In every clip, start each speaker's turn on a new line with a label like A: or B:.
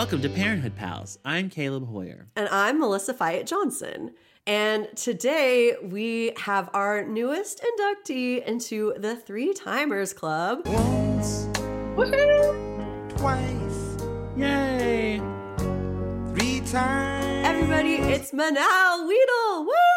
A: Welcome to Parenthood Pals. I'm Caleb Hoyer.
B: And I'm Melissa Fyatt Johnson. And today we have our newest inductee into the Three Timers Club.
C: Once,
B: Woohoo!
C: twice,
A: Yay!
C: three times.
B: Everybody, it's Manal Weedle! Woo!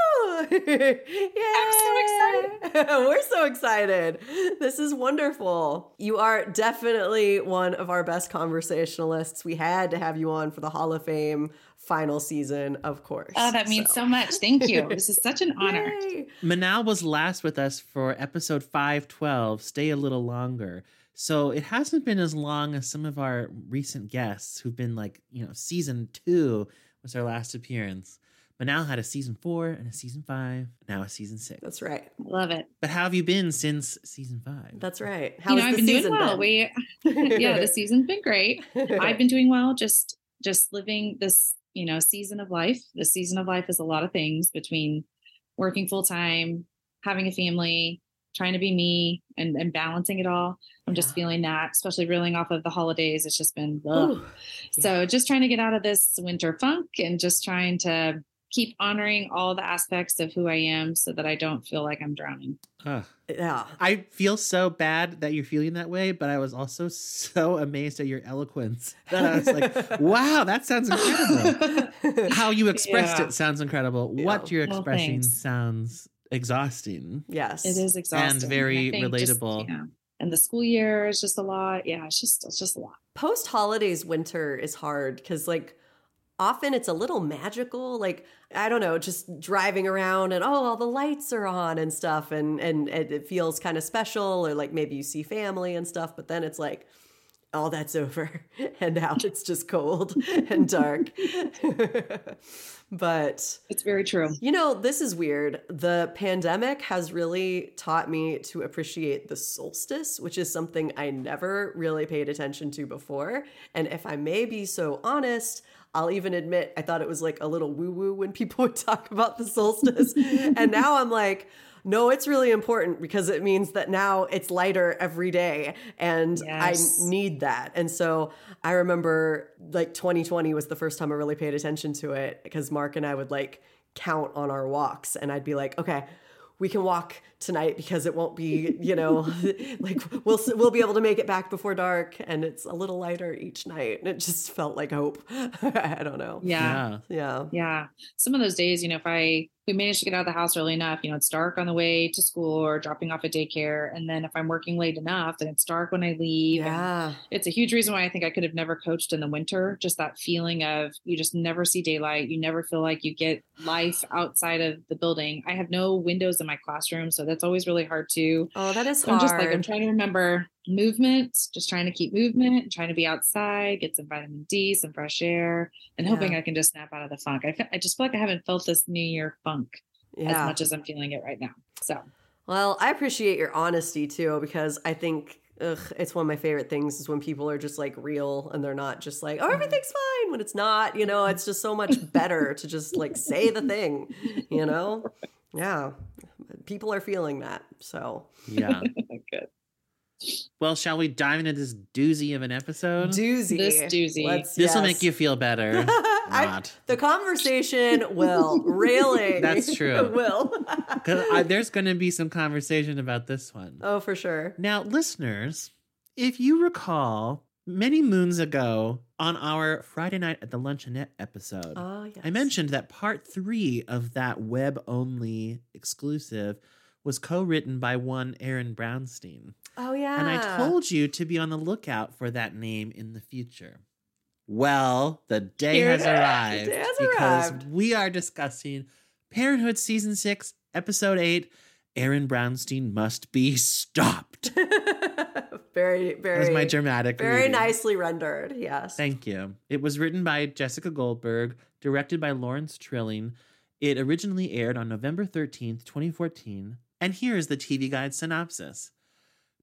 B: Yay!
D: I'm so
B: excited. We're so excited. This is wonderful. You are definitely one of our best conversationalists. We had to have you on for the Hall of Fame final season, of course.
D: Oh, that means so, much. Thank you. This is such an honor.
B: Yay.
A: Manal was last with us for episode 512, Stay a Little Longer. So it hasn't been as long as some of our recent guests who've been like, you know, season two was our last appearance. Manal had a season four and a season five, now a season six.
B: That's right.
D: Love it.
A: But how have you been since season five?
B: That's right.
D: you know, I've
B: the
D: been doing well.
B: been?
D: We, yeah, the season's been great. I've been doing well. Just, just living this, you know, season of life. The season of life is a lot of things between working full time, having a family, trying to be me, and and balancing it all. I'm just
B: Yeah.
D: feeling that, especially reeling off of the holidays. It's just been. ugh.
B: Ooh,
D: So just trying to get out of this winter funk and just trying to keep honoring all the aspects of who I am so that I don't feel like I'm drowning.
A: Ugh.
B: yeah.
A: I feel so bad that you're feeling that way, but I was also so amazed at your eloquence that I was like, wow, that sounds incredible. How you expressed
D: Yeah.
A: it sounds incredible.
B: Yeah.
A: What you're expressing
D: thanks.
A: sounds exhausting.
B: yes.
D: It is exhausting.
A: And very
D: I think just,
A: relatable.
D: you and the school year is just a lot. Yeah, it's just it's just a lot.
B: Post holidays winter is hard because like often it's a little magical. Like I don't know, just driving around and oh, all the lights are on and stuff, and and, and it feels kind of special, or like maybe you see family and stuff. But then it's like. All that's over, and now it's just cold and dark. but
D: It's very true.
B: You know, this is weird. The pandemic has really taught me to appreciate the solstice, which is something I never really paid attention to before. And if I may be so honest, I'll even admit I thought it was like a little woo woo when people would talk about the solstice. and now I'm like, no, it's really important because it means that now it's lighter every day and
D: Yes.
B: I need that. And so I remember like 2020 was the first time I really paid attention to it because Mark and I would like count on our walks and I'd be like, okay, we can walk tonight because it won't be, you know, like we'll we'll be able to make it back before dark and it's a little lighter each night and it just felt like hope. I don't know.
D: Yeah.
A: Yeah.
B: Yeah.
D: Yeah. Some of those days, you know, if I we managed to get out of the house early enough, you know, it's dark on the way to school or dropping off at daycare. And then if I'm working late enough, then it's dark when I leave. and
B: Yeah.
D: it's a huge reason why I think I could have never coached in the winter. Just that feeling of you just never see daylight. You never feel like you get life outside of the building. I have no windows in my classroom, so that's always really hard too.
B: Oh, that is
D: So
B: hard.
D: I'm just like I'm trying to remember movement, just trying to keep movement, trying to be outside, get some vitamin D, some fresh air, and hoping I can just snap out of the funk. I, I just feel like I haven't felt this New Year funk as much as I'm feeling it right now. So
B: Well, I appreciate your honesty too because I think ugh, it's one of my favorite things is when people are just like real and they're not just like, oh, everything's fine when it's not. You know, it's just so much better to just like say the thing, you know? Yeah. People are feeling that. So,
A: Yeah.
D: good.
A: Well, shall we dive into this doozy of an episode?
B: doozy.
D: This doozy.
B: Let's,
A: this will make you feel better.
B: I-
A: Not.
B: the conversation will. Railing.
A: That's true.
B: will.
A: 'Cause I- there's going to be some conversation about this one.
B: oh, for sure.
A: Now, listeners, if you recall, many moons ago on our Friday night at the Luncheonette episode,
B: Oh, yes.
A: I mentioned that part three of that web only exclusive was co written by one Aaron Brownstein.
B: Oh, yeah.
A: And I told you to be on the lookout for that name in the future. Well, the day
D: Here
A: has
D: it
A: arrived
B: day has
A: because
B: arrived.
A: we are discussing Parenthood Season 6, Episode 8 Aaron Brownstein Must Be Stopped.
B: very,
A: That
B: very.
A: was my dramatic
B: Very
A: reading.
B: nicely rendered. Yes.
A: Thank you. It was written by Jessica Goldberg, directed by Lawrence Trilling. It originally aired on November 13th, 2014. And here is the TV Guide synopsis.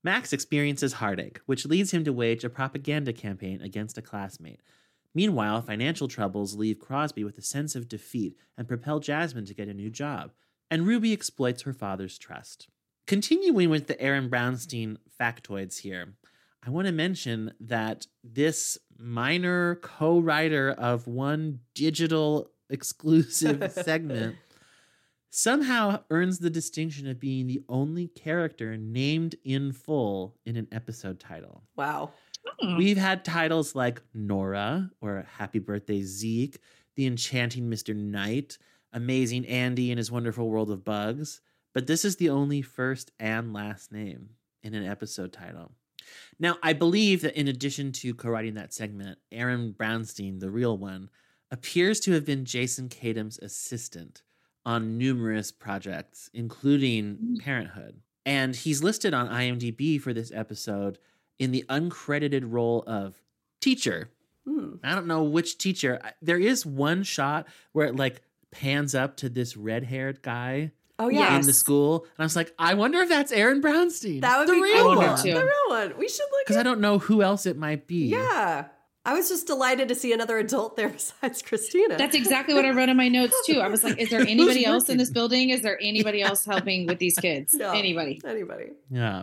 A: Max experiences heartache, which leads him to wage a propaganda campaign against a classmate. Meanwhile, financial troubles leave Crosby with a sense of defeat and propel Jasmine to get a new job. And Ruby exploits her father's trust. Continuing with the Aaron Brownstein factoids here, I want to mention that this minor co-writer of one digital exclusive segment somehow earns the distinction of being the only character named in full in an episode title.
B: Wow.
D: Hmm.
A: We've had titles like Nora or Happy Birthday Zeke, The Enchanting Mr. Knight, Amazing Andy and His Wonderful World of Bugs, but this is the only first and last name in an episode title. Now, I believe that in addition to co writing that segment, Aaron Brownstein, the real one, appears to have been Jason Katims's assistant on numerous projects, including
D: Mm.
A: Parenthood. And he's listed on IMDb for this episode in the uncredited role of teacher.
B: Hmm.
A: I don't know which teacher. There is one shot where it like pans up to this red haired guy
B: Oh
D: Yeah.
B: yeah.
A: in the school. And I was like, I wonder if that's Aaron Brownstein.
B: That would
A: the
B: be
A: real
B: cool.
A: one.
B: The real one. We should look
A: Because I don't know who else it might be.
B: Yeah. I was just delighted to see another adult there besides Christina.
D: That's exactly what I wrote in my notes too. I was like, is there anybody else in this building? Is there anybody else helping with these kids?
B: No.
D: Anybody?
B: Anybody.
A: Yeah.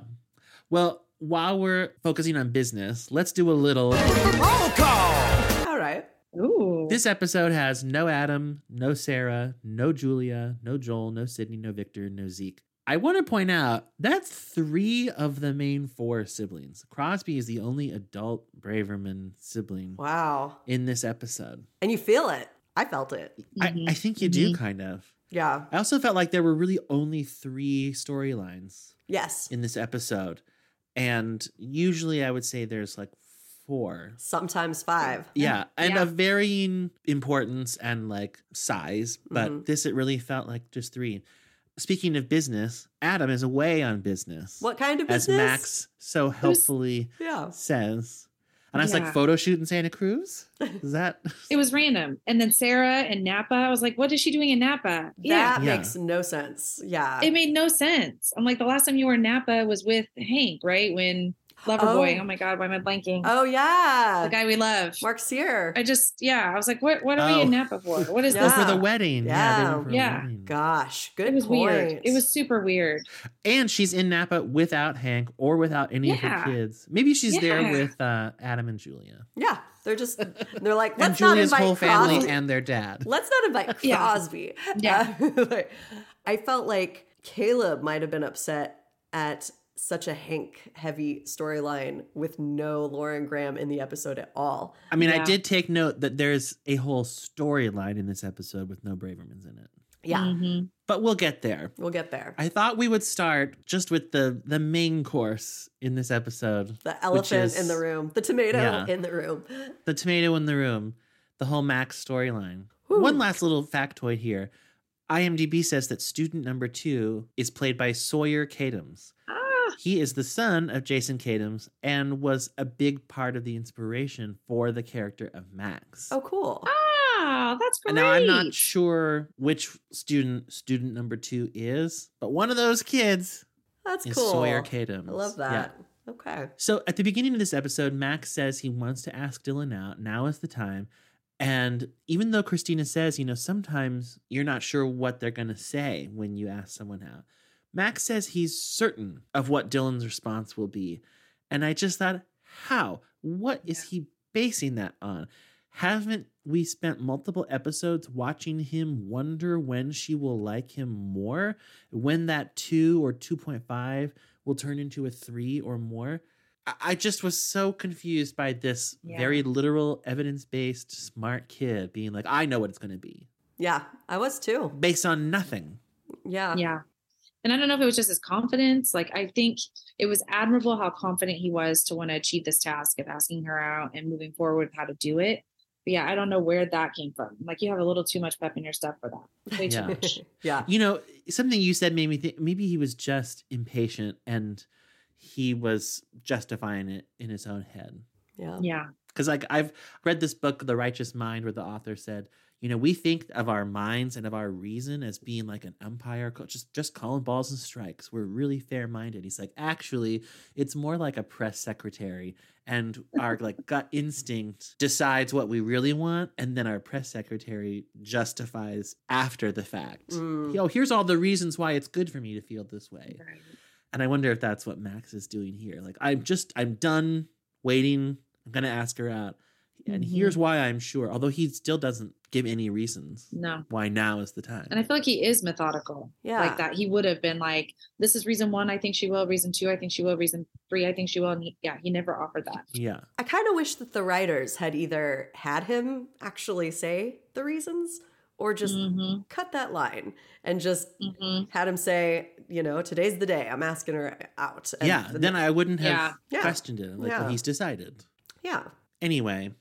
A: Well, while we're focusing on business, let's do a little.
C: Roll call.
B: All right.
D: Ooh.
A: This episode has no Adam, no Sarah, no Julia, no Joel, no Sydney, no Victor, no Zeke. I want to point out that's three of the main four siblings. Crosby is the only adult Braverman sibling
B: Wow.
A: in this episode.
B: And you feel it. I felt it.
A: I,
D: Mhm.
A: I think you do kind of.
B: Yeah.
A: I also felt like there were really only three storylines
B: Yes.
A: in this episode. And usually I would say there's like four.
B: Sometimes five.
A: Yeah, and
D: Yeah.
A: of varying importance and like size, but
B: Mhm.
A: this it really felt like just three. Speaking of business, Adam is away on business.
B: What kind of business? as?
A: Max so helpfully
B: Yeah.
A: says. And I was like, photo shoot in Santa Cruz? Is that
D: It was random. And then Sarah and Napa, I was like, what is she doing in Napa? Yeah.
B: That
A: Yeah.
B: makes no sense. Yeah.
D: It made no sense. I'm like, the last time you were in Napa was with Hank, right? When Loverboy.
B: Oh.
D: Oh, my God, why am I blanking?
B: oh yeah.
D: the guy we love.
B: Mark Cyr.
D: I just, yeah, I was like, what What are we
A: Oh.
D: in Napa for? What is
B: Yeah.
A: oh,
D: this?
A: for the wedding? Yeah,
B: Yeah.
A: went for a
D: Yeah.
A: wedding.
B: Gosh, good
D: It was
B: point.
D: weird. It was super weird.
A: And she's in Napa without Hank or without any of her kids. Maybe she's there with uh, Adam and Julia.
B: Yeah, they're just they're like
A: and
B: let's not
A: Julia's
B: invite
A: whole family
B: Crosby.
A: and their dad.
B: let's not invite
D: Yeah.
B: Crosby.
D: Yeah.
B: Uh, like, I felt like Caleb might have been upset at such a Hank heavy storyline with no Lauren Graham in the episode at all.
A: I mean, I did take note that there's a whole storyline in this episode with no Bravermans in it.
B: Yeah,
D: Mhm.
A: But we'll get there.
B: we'll get there.
A: I thought we would start just with the the main course in this episode.
B: The elephant
A: is-
B: in the room, the tomato
A: Yeah.
B: in the room.
A: The tomato in the room, the whole Max storyline. One last little factoid here. IMDb says that student number two is played by Sawyer Katims.
D: Ah,
A: He is the son of Jason Katims and was a big part of the inspiration for the character of Max.
B: Oh, cool.
D: ah, that's great.
A: And now I'm not sure which student student number two is, but one of those kids
B: That's
A: is
B: cool.
A: Sawyer Katims.
B: I love that.
A: Yeah.
B: that. Okay.
A: So at the beginning of this episode, Max says he wants to ask Dylan out. Now is the time. And even though Christina says, you know, sometimes you're not sure what they're going to say when you ask someone out, Max says he's certain of what Dylan's response will be. And I just thought, how? What is he basing that on? Haven't we spent multiple episodes watching him wonder when she will like him more? When that 2 or 2.5 will turn into a 3 or more? I- I just was so confused by this
D: Yeah.
A: very literal, evidence based, smart kid being like, I know what it's going to be,
B: Yeah, I was too.
A: based on nothing.
B: Yeah.
D: Yeah. And I don't know if it was just his confidence. Like, I think it was admirable how confident he was to want to achieve this task of asking her out and moving forward with how to do it. But yeah, I don't know where that came from. Like, you have a little too much pep in your step for that. Way too
A: Yeah.
D: much.
B: yeah.
A: You know, something you said made me think maybe he was just impatient and he was justifying it in his own head.
B: Yeah.
D: Yeah.
A: Because like I've read this book, The Righteous Mind, where the author said, you know, we think of our minds and of our reason as being like an umpire, just just calling balls and strikes. We're really fair minded. He's like, actually, it's more like a press secretary, and our like gut instinct decides what we really want, and then our press secretary justifies after the fact.
B: Mm.
A: Oh, here's all the reasons why it's good for me to feel this way.
D: Right.
A: And I wonder if that's what Max is doing here. Like, I'm just, I'm done waiting. I'm going to ask her out. And
D: Mhm.
A: here's why I'm sure, although he still doesn't give any reasons
D: No.
A: why now is the time.
D: And I feel like he is methodical.
B: Yeah.
D: Like that. He would have been like, this is reason one, I think she will. Reason two, I think she will. Reason three, I think she will. And he, yeah, he never offered that.
A: yeah.
B: I kind of wish that the writers had either had him actually say the reasons or just
D: hmm
B: cut that line and just
D: hmm
B: had him say, you know, today's the day. I'm asking her out. And
A: yeah.
B: the-
A: Then I wouldn't have
D: Yeah.
B: Yeah.
A: questioned it. Like, well, he's decided.
B: yeah.
A: Anyway,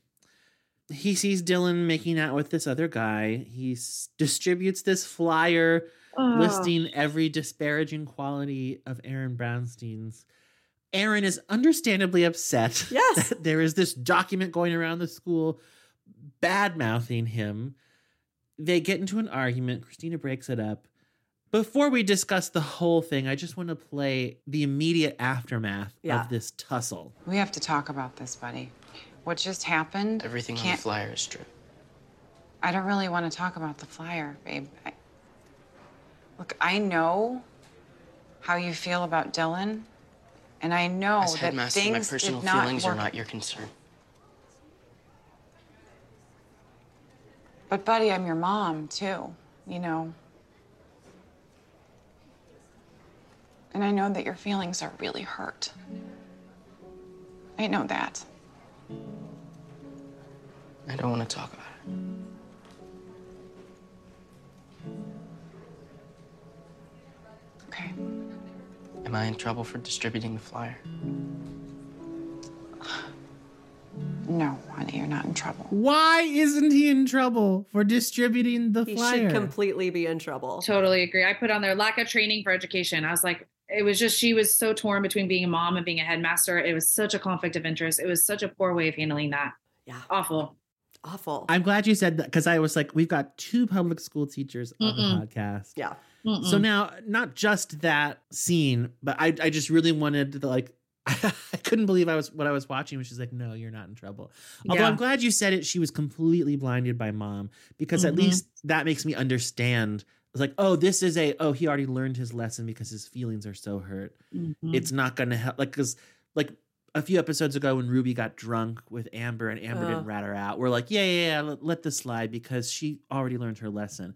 A: he sees Dylan making out with this other guy. He s- distributes this flyer
D: Oh,
A: listing every disparaging quality of Aaron Brownstein's. Aaron is understandably upset
B: Yes.
A: that there is this document going around the school bad mouthing him. They get into an argument. Christina breaks it up. Before we discuss the whole thing, I just want to play the immediate aftermath
B: Yeah.
A: of this tussle.
E: We have to talk about this, buddy. What just happened?
F: Everything on the flyer is true.
E: I don't really want to talk about the flyer, babe. I, look, I know how you feel about Dylan, and I know
F: As
E: that
F: headmaster,
E: things
F: my personal
E: did not
F: feelings
E: work.
F: are not your concern.
E: But, buddy, I'm your mom too. You know. And I know that your feelings are really hurt. I know that.
F: I don't want to talk about it.
E: Okay.
F: Am I in trouble for distributing the flyer?
E: No, honey, you're not in trouble.
A: Why isn't he in trouble for distributing the
B: He
A: flyer?
B: He should completely be in trouble.
D: Totally agree. I put on there lack of training for education. I was like, it was just she was so torn between being a mom and being a headmaster. It was such a conflict of interest. It was such a poor way of handling that.
B: Yeah.
D: Awful.
B: Awful.
A: I'm glad you said that because I was like, we've got two public school teachers on
D: Mm-mm.
A: the podcast.
B: yeah.
D: Mm-mm.
A: So now, not just that scene, but I, I just really wanted to like, I couldn't believe I was what I was watching. Which is like, no, you're not in trouble. Although
D: Yeah.
A: I'm glad you said it. She was completely blinded by mom because at
D: Mhm.
A: least that makes me understand. It's like, oh, this is a oh, he already learned his lesson because his feelings are so hurt.
D: Mhm.
A: It's not going to help. Like, because like a few episodes ago when Ruby got drunk with Amber and Amber
B: Oh.
A: didn't rat her out, we're like, yeah, yeah, yeah, let, let this slide because she already learned her lesson.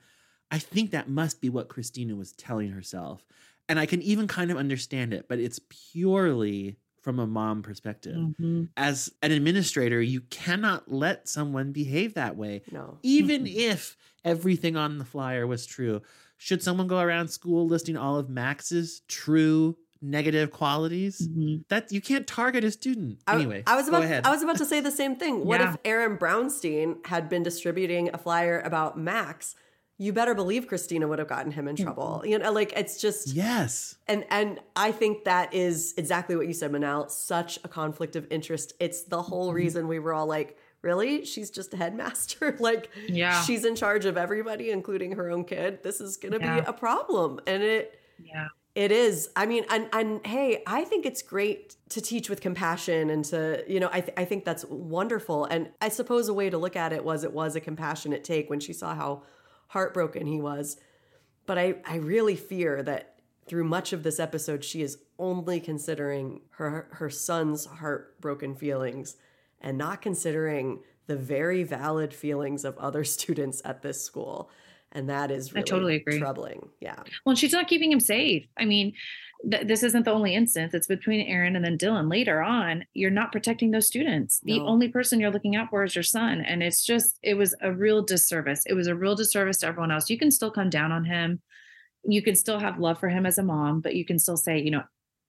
A: I think that must be what Christina was telling herself. And I can even kind of understand it, but it's purely from a mom perspective.
D: Mhm.
A: As an administrator, you cannot let someone behave that way,
B: No.
A: even if everything on the flyer was true. Should someone go around school listing all of Max's true negative qualities?
D: Mhm.
A: That you can't target a student.
B: I,
A: Anyway,
B: I was
A: go
B: about
A: ahead.
B: I was about to say the same thing. What
D: Yeah.
B: if Aaron Brownstein had been distributing a flyer about Max? You better believe Christina would have gotten him in mm-hmm. trouble. You know, like it's just
A: yes.
B: and and I think that is exactly what you said, Manal. Such a conflict of interest. It's the whole mm-hmm. reason we were all like, really? She's just a headmaster. like
D: Yeah.
B: she's in charge of everybody, including her own kid. This is gonna
D: Yeah.
B: be a problem. And it
D: Yeah.
B: it is. I mean, and and hey, I think it's great to teach with compassion and to, you know, I th- I think that's wonderful. And I suppose a way to look at it was it was a compassionate take when she saw how heartbroken he was. But I I really fear that through much of this episode she is only considering her her son's heartbroken feelings and not considering the very valid feelings of other students at this school. And that is
D: I totally agree.
B: troubling. Yeah.
D: Well, she's not keeping him safe. I mean, th- this isn't the only instance. It's between Aaron and then Dylan. Later on, you're not protecting those students. The
B: No.
D: only person you're looking out for is your son. And it's just, it was a real disservice. It was a real disservice to everyone else. You can still come down on him. You can still have love for him as a mom, but you can still say, you know,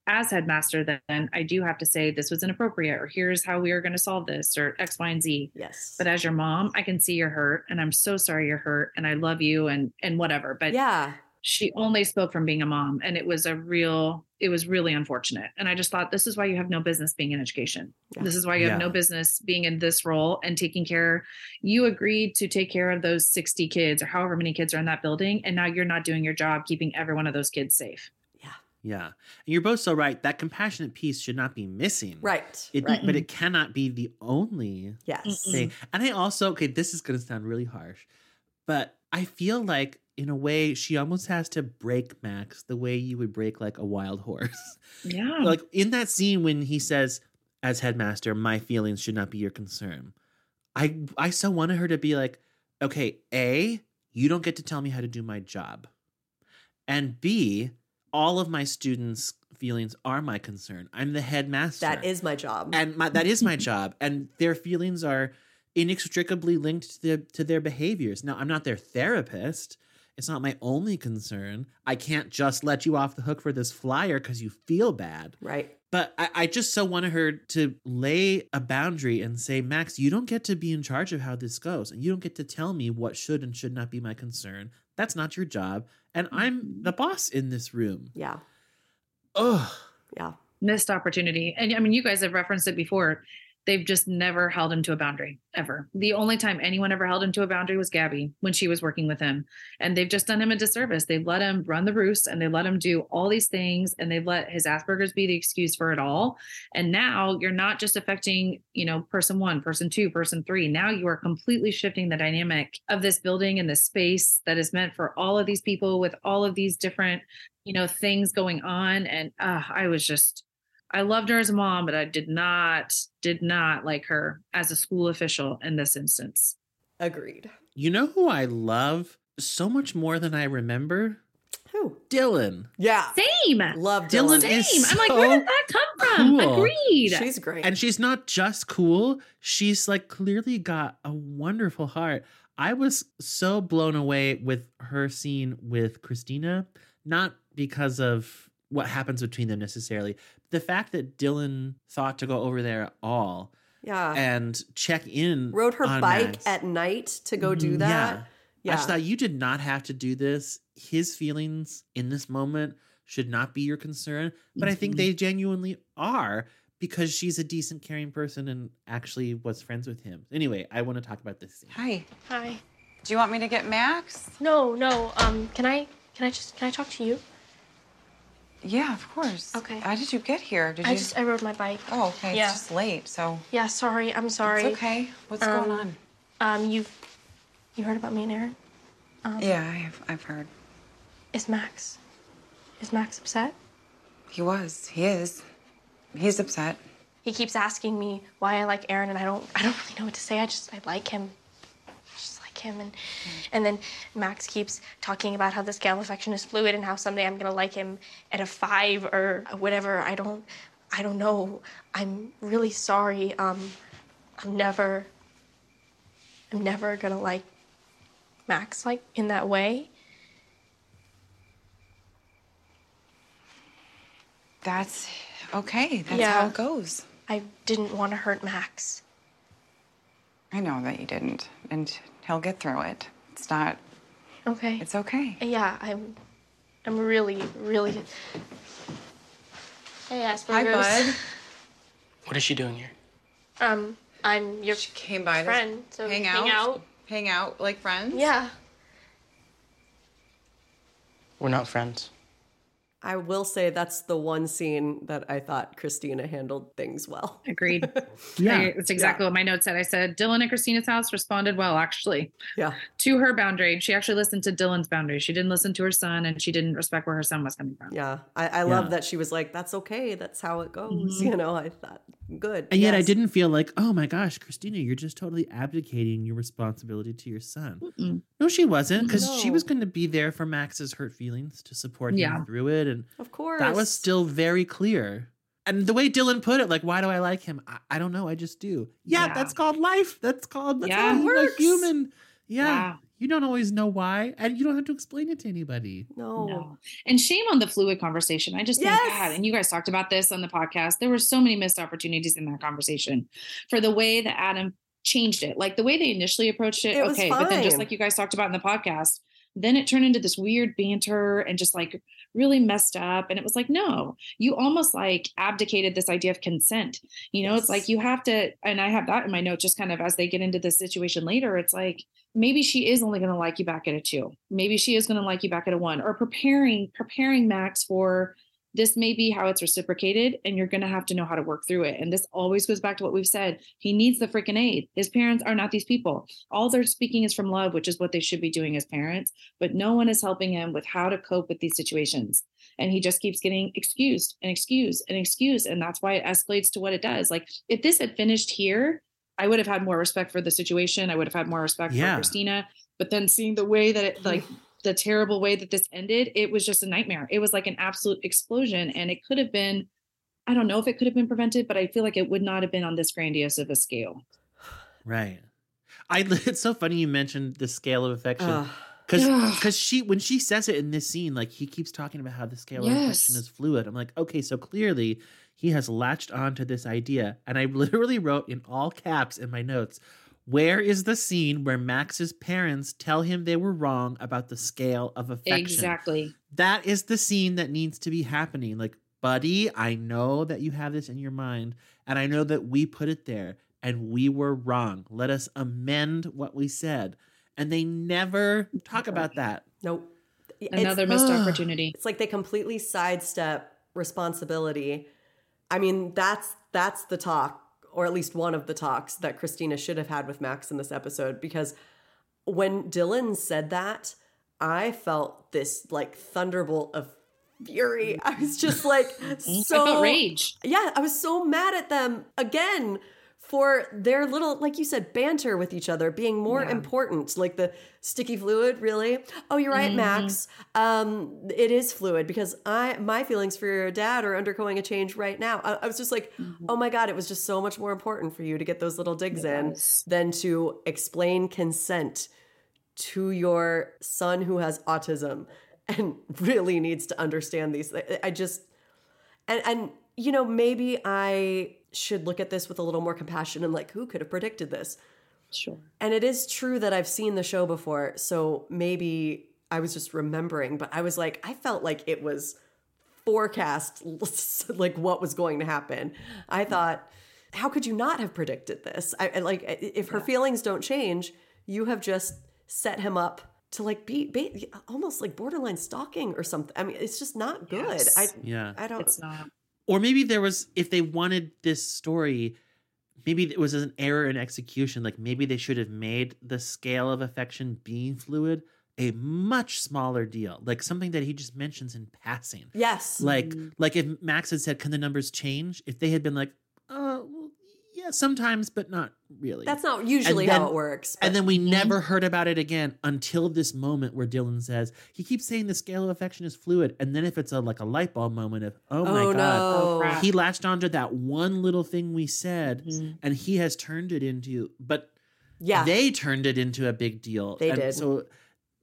D: as headmaster, then I do have to say this was inappropriate, or here's how we are going to solve this, or X, Y, and Z.
B: Yes.
D: But as your mom, I can see you're hurt, and I'm so sorry you're hurt, and I love you, and and whatever. But
B: yeah.
D: She only spoke from being a mom and it was a real it was really unfortunate and i just thought this is why you have no business being in education
B: Yeah.
D: this is why you have
A: Yeah.
D: no business being in this role and taking care you agreed to take care of those 60 kids or however many kids are in that building and now you're not doing your job keeping every one of those kids safe
A: Yeah. Yeah and you're both so right. That compassionate piece should not be missing.
B: Right.
A: It,
B: right.
A: But it cannot be the only
B: Yes.
A: thing. And I also, okay, this is going to sound really harsh, but I feel like in a way, she almost has to break Max the way you would break like a wild horse.
D: Yeah.
A: like in that scene when he says, as headmaster, my feelings should not be your concern. I I so wanted her to be like, okay, A, you don't get to tell me how to do my job. And B, all of my students' feelings are my concern. I'm the headmaster.
B: That is my job.
A: and my, that is my job and their feelings are inextricably linked to their, to their behaviors now i'm not their therapist it's not my only concern i can't just let you off the hook for this flyer because you feel bad
B: right.
A: but I, I just so wanted her to lay a boundary and say max you don't get to be in charge of how this goes and you don't get to tell me what should and should not be my concern that's not your job and mm-hmm. i'm the boss in this room
B: Yeah.
A: Ugh.
B: Yeah.
D: missed opportunity. And I mean, you guys have referenced it before. They've just never held him to a boundary ever. The only time anyone ever held him to a boundary was Gabby when she was working with him. And they've just done him a disservice. They've let him run the roost and they let him do all these things and they've let his Asperger's be the excuse for it all. And now you're not just affecting, you know, person one, person two, person three. Now you are completely shifting the dynamic of this building and this space that is meant for all of these people with all of these different, you know, things going on. And uh, I was just, I loved her as a mom, but I did not did not like her as a school official in this instance.
B: Agreed.
A: You know who I love so much more than I remember?
B: Who?
A: Dylan.
B: Yeah.
D: Same.
B: Love
A: Dylan
B: Dylan.
A: is
D: Same. I'm like, where did that come from?
A: cool.
D: Agreed.
B: She's great.
A: And she's not just cool, she's like clearly got a wonderful heart. I was so blown away with her scene with Christina, not because of what happens between them necessarily. The fact that Dylan thought to go over there at all
B: yeah.
A: and check in.
B: Rode her
A: on
B: bike
A: Max.
B: at night to go do
A: Mhm,
B: that.
A: I
B: Yeah.
A: just thought you did not have to do this. His feelings in this moment should not be your concern. But I think
D: Mhm.
A: they genuinely are because she's a decent, caring person and actually was friends with him. Anyway, I want to talk about this scene.
E: Hi.
G: Hi.
E: Do you want me to get Max?
G: No, no. Um, can I can I just can I talk to you?
E: Yeah, of course.
G: Okay.
E: How did you get here? Did you
G: I
E: you?
G: just I rode my bike.
E: Oh, okay.
G: Yeah.
E: It's just late, so.
G: Yeah, sorry. I'm sorry.
E: It's okay. What's
G: Um,
E: going on?
G: Um, you've you heard about me and Aaron? Um,
E: Yeah, I've, I've heard.
G: Is Max is Max upset?
E: He was. He is. He's upset.
G: He keeps asking me why I like Aaron, and I don't I don't really know what to say. I just I like him. I just like him, and and then Max keeps talking about how the scale of affection is fluid, and how someday I'm gonna like him at a five or whatever. I don't I don't know. I'm really sorry. Um, I'm never I'm never gonna like Max like in that way.
E: That's okay. That's
G: Yeah.
E: how it goes.
G: I didn't want to hurt Max.
E: I know that you didn't, and he'll get through it. It's not.
G: Okay.
E: It's okay.
G: Yeah, I'm I'm really, really Hey
E: Hi, bud.
F: What is she doing here?
G: Um, I'm your
E: She came by to
G: friend, so
E: hang out.
G: hang
E: out.
G: out.
E: Hang out like friends.
G: Yeah.
F: We're not friends.
B: I will say that's the one scene that I thought Christina handled things well.
D: Agreed.
A: Yeah.
D: I- it's exactly what my note said. I said Dylan at Christina's house responded well, actually,
B: Yeah.
D: to her boundary. She actually listened to Dylan's boundary. She didn't listen to her son, and she didn't respect where her son was coming from.
B: Yeah. I, I love that she was like, that's okay. That's how it goes.
D: Mhm.
B: You know, I thought, good.
A: And yet I didn't feel like, oh my gosh, Christina, you're just totally abdicating your responsibility to your son.
D: Mm-mm.
A: No, she wasn't, because she was going to be there for Max's hurt feelings to support
D: Yeah.
A: him through it. And
B: Of course.
A: that was still very clear. And the way Dylan put it, like, why do I like him? I, I don't know. I just do. Yeah,
D: Yeah.
A: that's called life. That's called that's
D: Yeah.
A: called a human. Yeah.
D: Yeah.
A: You don't always know why, and you don't have to explain it to anybody.
B: No.
D: No. And shame on the fluid conversation. I just think
B: Yes.
D: God, and you guys talked about this on the podcast. There were so many missed opportunities in that conversation for the way that Adam changed it. Like the way they initially approached it,
B: It
D: okay. But then just like you guys talked about in the podcast, then it turned into this weird banter and just like really messed up. And it was like, no, you almost like abdicated this idea of consent. You know, it's like you have to, and I have that in my note just kind of as they get into this situation later, it's like, maybe she is only going to like you back at a two maybe she is going to like you back at a one or preparing preparing max for this may be how it's reciprocated and you're going to have to know how to work through it. And this always goes back to what we've said he needs the freaking aid. His parents are not these people. All they're speaking is from love which is what they should be doing as parents but no one is helping him with how to cope with these situations. And he just keeps getting excused and excused and excused and that's why it escalates to what it does. Like if this had finished here i would have had more respect for the situation. I would have had more respect
A: Yeah.
D: for christina but then seeing the way that it like the terrible way that this ended, it was just a nightmare. It was like an absolute explosion. And it could have been, I don't know if it could have been prevented, but I feel like it would not have been on this grandiose of a scale.
A: Right. I it's so funny you mentioned the scale of affection. Cause, cause she when she says it in this scene, like he keeps talking about how the scale of affection is fluid. I'm like, okay, so clearly he has latched onto this idea. And I literally wrote in all caps in my notes, where is the scene where Max's parents tell him they were wrong about the scale of affection?
D: Exactly.
A: That is the scene that needs to be happening. Like, buddy, I know that you have this in your mind, and I know that we put it there and we were wrong. Let us amend what we said. And they never talk about that.
B: Nope. It's-
D: Another missed
A: Ugh.
D: opportunity.
B: It's like they completely sidestep responsibility. I mean, that's that's the talk, or at least one of the talks that Christina should have had with Max in this episode. Because when Dylan said that, I felt this like thunderbolt of fury. I was just like so
D: rage.
B: yeah, I was so mad at them again for their little, like you said, banter with each other being more
D: Yeah.
B: important. Like the sticky fluid, really? Oh, you're right, Max. Um, it is fluid because I my feelings for your dad are undergoing a change right now. I, I was just like, oh my god, it was just so much more important for you to get those little digs in than to explain consent to your son who has autism and really needs to understand these. I just and and you know maybe I should look at this with a little more compassion and like who could have predicted this.
D: Sure.
B: And it is true that I've seen the show before, so maybe I was just remembering, but I was like I felt like it was forecast like what was going to happen. I thought how could you not have predicted this? I like if her feelings don't change, you have just set him up to like be, be almost like borderline stalking or something. I mean, it's just not good.
D: Yes.
B: I
A: Yeah.
B: I don't
D: It's not.
A: Or maybe there was, if they wanted this story, maybe it was an error in execution. Like maybe they should have made the scale of affection being fluid a much smaller deal. Like something that he just mentions in passing.
B: Yes.
A: Like, like if Max had said, "Can the numbers change?" If they had been like, "Uh, yeah, sometimes, but not really."
B: That's not usually
A: then-
B: how it works.
A: and then we never heard about it again until this moment where Dylan says he keeps saying the scale of affection is fluid, and then if it's a like a light bulb moment of oh my
B: oh
A: god,
B: no.
D: Oh,
A: he latched onto that one little thing we said,
D: Mhm.
A: and he has turned it into, but
B: yeah.
A: they turned it into a big deal.
B: They
A: And
B: did.
A: So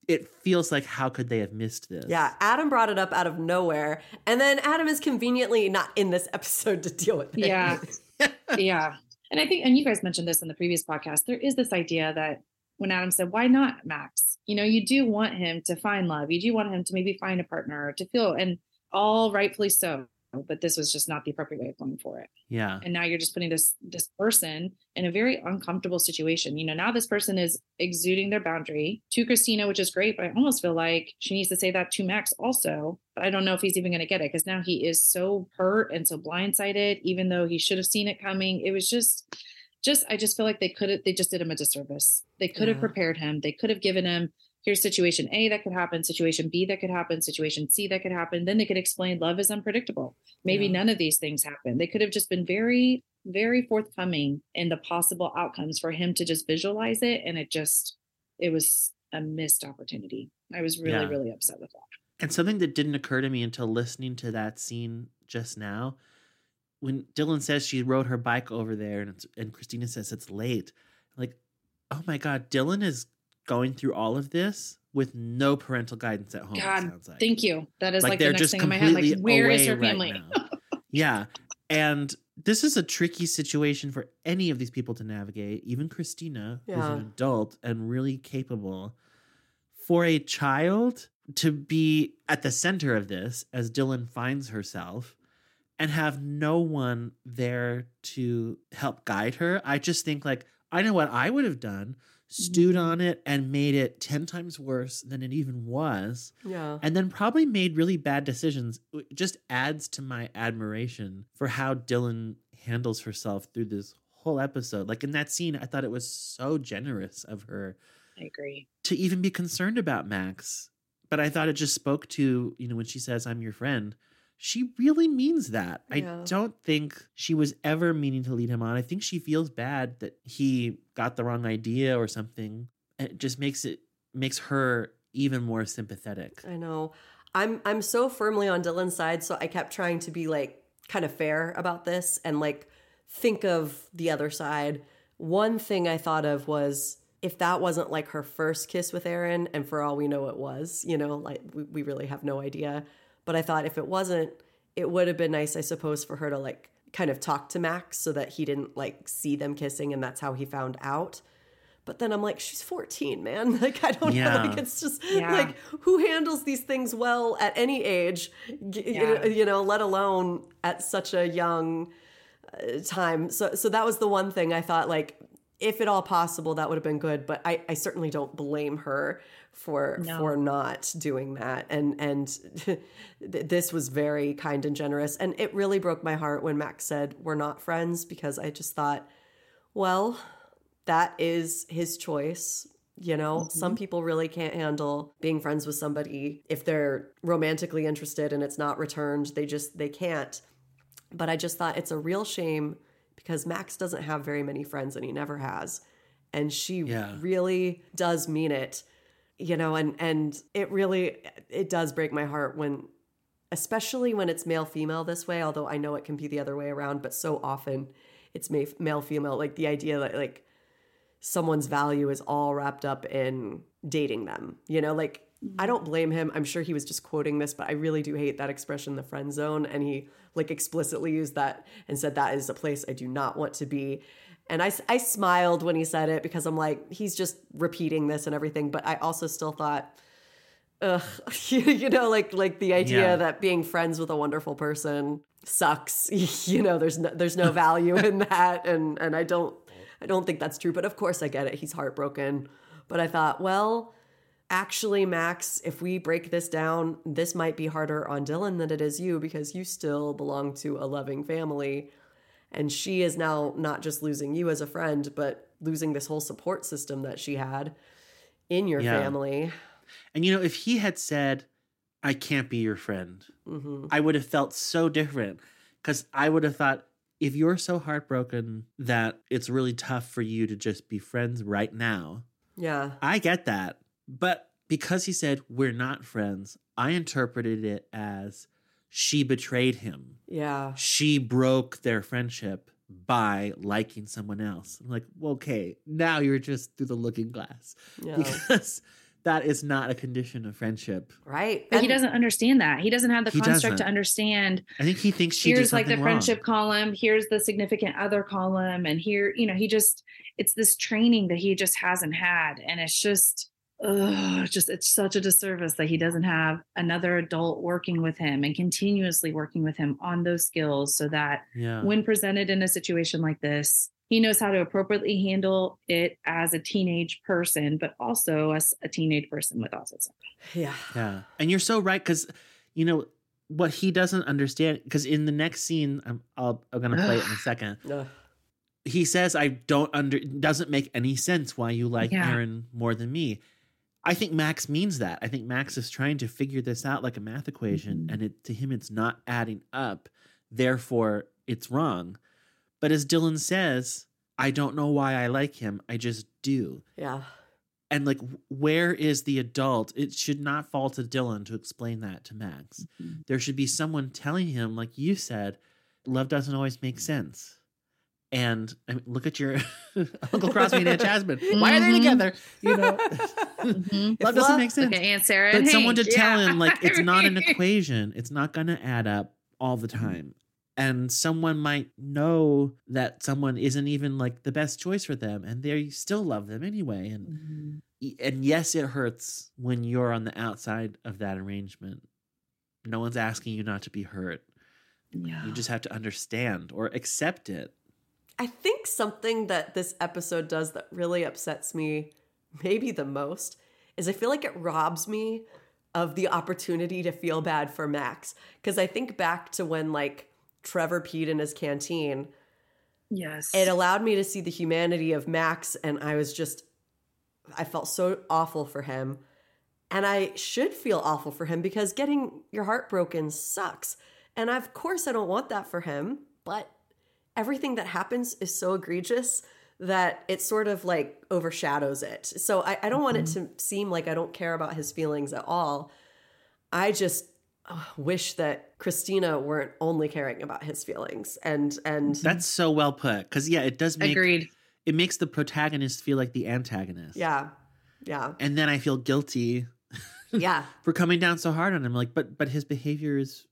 A: it feels like how could they have missed this?
B: yeah, Adam brought it up out of nowhere. And then Adam is conveniently not in this episode to deal with it.
D: Yeah. yeah. And I think, and you guys mentioned this in the previous podcast, there is this idea that when Adam said, why not Max? You know, you do want him to find love. You do want him to maybe find a partner to feel, and all rightfully so. But this was just not the appropriate way of going for it.
A: yeah,
D: And now you're just putting this this person in a very uncomfortable situation. You know, now this person is exuding their boundary to Christina, which is great, but I almost feel like she needs to say that to Max also. But I don't know if he's even going to get it because now he is so hurt and so blindsided, even though he should have seen it coming. It was just, just I just feel like they could have they just did him a disservice. They could have
B: Yeah.
D: prepared him. They could have given him here's situation A that could happen, situation B that could happen, situation C that could happen. Then they could explain love is unpredictable. Maybe
B: Yeah.
D: none of these things happen. They could have just been very, very forthcoming in the possible outcomes for him to just visualize it. And it just, it was a missed opportunity. I was really,
A: Yeah.
D: really upset with that.
A: and something that didn't occur to me until listening to that scene just now, when Dylan says she rode her bike over there, and it's, and Christina says it's late, like, oh my god, Dylan is going through all of this with no parental guidance at home.
D: God,
A: sounds like.
D: Thank you. That is like, the
A: they're
D: next
A: just
D: thing in my head. Like,
A: completely
D: where is
A: away
D: her
A: right
D: family?
A: now. yeah. And this is a tricky situation for any of these people to navigate, even Christina, who's an adult and really capable. For a child to be at the center of this, as Dylan finds herself, and have no one there to help guide her, I just think, like, I know what I would have done. Mm-hmm. stewed on it and made it 10 times worse than it even was
B: Yeah.
A: and then probably made really bad decisions it just adds to my admiration for how dylan handles herself through this whole episode like in that scene i thought it was so generous of her
D: I agree.
A: to even be concerned about max but i thought it just spoke to you know when she says i'm your friend she really means that
B: Yeah.
A: i don't think she was ever meaning to lead him on i think she feels bad that he got the wrong idea or something it just makes it makes her even more sympathetic
B: I know. I'm I'm so firmly on Dylan's side, so I kept trying to be like kind of fair about this and like think of the other side. One thing I thought of was if that wasn't like her first kiss with Aaron, and for all we know it was, you know, like we, we really have no idea. But I thought if it wasn't, it would have been nice, I suppose, for her to like kind of talk to Max so that he didn't like see them kissing and that's how he found out. But then I'm like, she's 14, man. Like, I don't know. Like, it's just
D: Yeah.
B: like, who handles these things well at any age, y-
D: Yeah.
B: you know, let alone at such a young uh, time. So, so that was the one thing I thought, like, if at all possible, that would have been good. But I, I certainly don't blame her for
D: No.
B: for not doing that. And and this was very kind and generous. And it really broke my heart when Max said we're not friends because I just thought, well, that is his choice. You know, some mm-hmm. people really can't handle being friends with somebody if they're romantically interested and it's not returned. They just they can't. But I just thought it's a real shame because Max doesn't have very many friends and he never has. And she
A: Yeah.
B: really does mean it. You know, and and it really it does break my heart when especially when it's male female this way, although I know it can be the other way around, but so often it's male female like the idea that like someone's value is all wrapped up in dating them. You know, like I don't mm-hmm. blame him. I'm sure he was just quoting this, but I really do hate that expression, the friend zone. And he like explicitly used that and said that is a place I do not want to be. And I, I smiled when he said it because I'm like, he's just repeating this and everything. But I also still thought, ugh, you know, like like the idea
A: Yeah.
B: that being friends with a wonderful person sucks. you know, there's no, there's no value in that, and and I don't I don't think that's true. But of course, I get it. He's heartbroken. But I thought, well, actually, Max, if we break this down, this might be harder on Dylan than it is you because you still belong to a loving family. And she is now not just losing you as a friend, but losing this whole support system that she had in your
A: Yeah.
B: family.
A: And you know, if he had said, I can't be your friend,
B: hmm
A: I would have felt so different because I would have thought, if you're so heartbroken that it's really tough for you to just be friends right now,
B: Yeah.
A: I get that. But because he said, we're not friends, I interpreted it as she betrayed him.
B: Yeah.
A: She broke their friendship by liking someone else. I'm like, well, okay, now you're just through the looking glass
B: Yeah.
A: because that is not a condition of friendship.
B: right.
D: But he doesn't understand that. He doesn't have the construct
A: doesn't.
D: to understand
A: I think he thinks she
D: here's like the
A: something wrong.
D: friendship column, here's the significant other column, and here, you know, he just it's this training that he just hasn't had. And it's just ugh, just it's such a disservice that he doesn't have another adult working with him and continuously working with him on those skills so that
A: Yeah.
D: when presented in a situation like this, he knows how to appropriately handle it as a teenage person, but also as a teenage person with autism.
B: Yeah.
A: Yeah. And you're so right because, you know, what he doesn't understand, because in the next scene, I'm, I'll, I'm going to play it in a second.
B: Ugh.
A: He says, I don't under, doesn't make any sense why you like
D: Yeah.
A: Aaron more than me. I think Max means that. I think Max is trying to figure this out like a math equation,
D: Mhm.
A: and it to him, it's not adding up. Therefore, it's wrong. But as Dylan says, I don't know why I like him. I just do
B: Yeah.
A: and like where is the adult it should not fall to dylan to explain that to max
D: Mhm.
A: there should be someone telling him like you said love doesn't always make sense and I mean, look at your uncle crosby and aunt jasmine why are they
D: Mhm.
A: together you know
D: Mhm.
A: love
B: love-
A: doesn't make sense
D: Look at Aunt Sarah.
A: but
D: and
A: someone to tell
D: Yeah.
A: him like it's not an equation it's not going to add up all the time and someone might know that someone isn't even like the best choice for them and they still love them anyway and
D: Mhm.
A: and yes it hurts when you're on the outside of that arrangement no one's asking you not to be hurt
D: Yeah.
A: you just have to understand or accept it
B: I think something that this episode does that really upsets me maybe the most, is I feel like it robs me of the opportunity to feel bad for Max. Because I think back to when, like, Trevor peed in his canteen,
D: Yes.
B: it allowed me to see the humanity of Max, and I was just, I felt so awful for him. And I should feel awful for him because getting your heart broken sucks. And of course, I don't want that for him, but everything that happens is so egregious that it sort of like overshadows it. So I, I don't want it to seem like I don't care about his feelings at all. I just uh, wish that Christina weren't only caring about his feelings and and
A: That's so well put. Because yeah, it does make
D: Agreed.
A: it makes the protagonist feel like the antagonist.
B: yeah yeah
A: And then I feel guilty
B: yeah
A: for coming down so hard on him. Like, but but his behavior is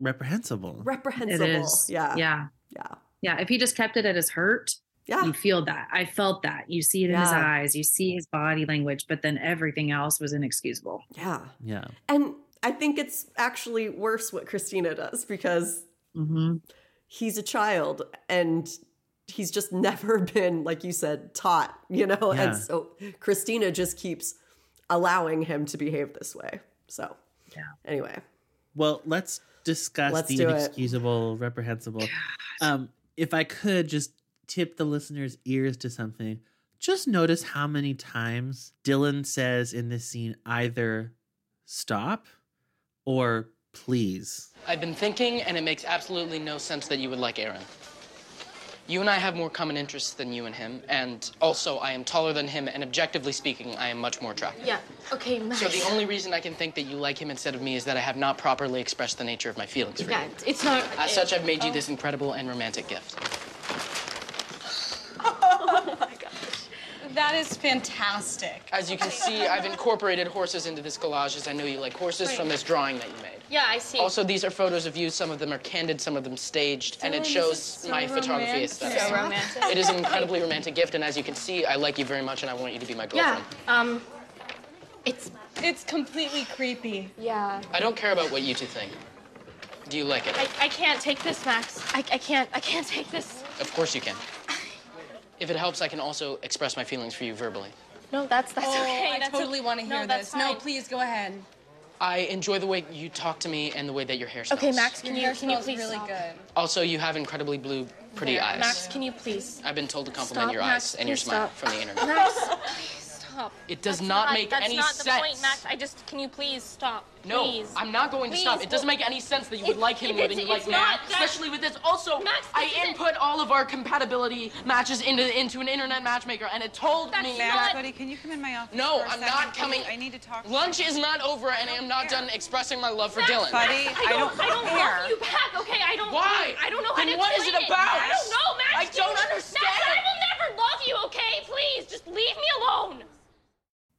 A: reprehensible.
B: Reprehensible
D: is.
B: yeah
D: Yeah.
B: yeah
D: Yeah. If he just kept it at his hurt,
B: yeah
D: you feel that. I felt that. You see it in his eyes, you see his body language, but then everything else was inexcusable.
B: yeah
A: yeah.
B: and I think it's actually worse what Christina does because
D: hmm
B: he's a child and he's just never been like you said taught you know
A: Yeah.
B: and so christina just keeps allowing him to behave this way so
D: Yeah.
B: anyway
A: Well, let's discuss
B: Let's
A: the
B: do it.
A: inexcusable, reprehensible. Um, if I could just tip the listeners' ears to something, just notice how many times Dylan says in this scene either stop or please.
F: I've been thinking, and it makes absolutely no sense that you would like Aaron. You and I have more common interests than you and him, and also I am taller than him, and objectively speaking, I am much more attractive.
G: Yeah. Okay, Max.
F: So the only reason I can think that you like him instead of me is that I have not properly expressed the nature of my feelings for
G: Yeah,
F: you.
G: it's not.
F: As such, I've made you oh. this incredible and romantic gift.
H: That is fantastic.
F: As you can see, I've incorporated horses into this collage, as I know you like horses from this drawing that you made.
G: Yeah, I see.
F: Also, these are photos of you. Some of them are candid, some of them staged, and it shows my photography
H: romantic.
F: aesthetic.
G: so romantic.
F: It is an incredibly romantic gift, and as you can see, I like you very much, and I want you to be my girlfriend.
G: Yeah.
F: girlfriend.
G: Um. It's.
H: It's completely creepy.
G: Yeah.
F: I don't care about what you two think. Do you like it?
G: I, I can't take this, Max. I, I can't. I can't take this.
F: Of course you can. If it helps, I can also express my feelings for you verbally.
G: No, that's that's
H: Oh,
G: okay.
H: I
G: That's
H: totally
G: o-
H: want to hear
G: no, that's
H: this. No, please go ahead.
F: I enjoy the way you talk to me and the way that your hair smells.
G: Okay, Max, can
H: Your
G: you
H: hair
G: can you please
H: really
G: stop?
H: good.
F: Also, you have incredibly blue, pretty
H: There.
F: eyes.
G: Max, can you please?
F: I've been told to compliment
G: Stop,
F: your
G: Max,
F: eyes and your smile
G: stop.
F: from the internet.
G: Max, please stop.
F: It does
G: That's
F: not make
G: that's
F: any
G: not
F: sense.
G: the point, Max. I just can you please stop?
F: No,
G: please.
F: I'm not going to stop. It doesn't make any sense that you would like him more than you like
G: it's not
F: Max,
G: that-
F: especially with this. Also,
G: Max,
F: I
G: isn't-
F: input all of our compatibility matches into into an internet matchmaker, and it told
G: That's
F: me
G: not-
F: that.
E: Buddy, can you come in my office?
F: No,
E: for a
F: I'm
E: second,
F: not
E: please?
F: coming.
E: I need to talk. to
F: Lunch
E: you.
F: is not over, and I am not done expressing my love for Dylan.
E: Buddy,
G: Max,
E: I don't
G: I don't
E: care.
G: love you back. Okay, I don't.
F: Why?
G: I don't know
F: Then
G: how to
F: what is it about?
G: I don't know, Max.
F: I don't understand.
G: Max, I will never love you. Okay, please, just leave me alone.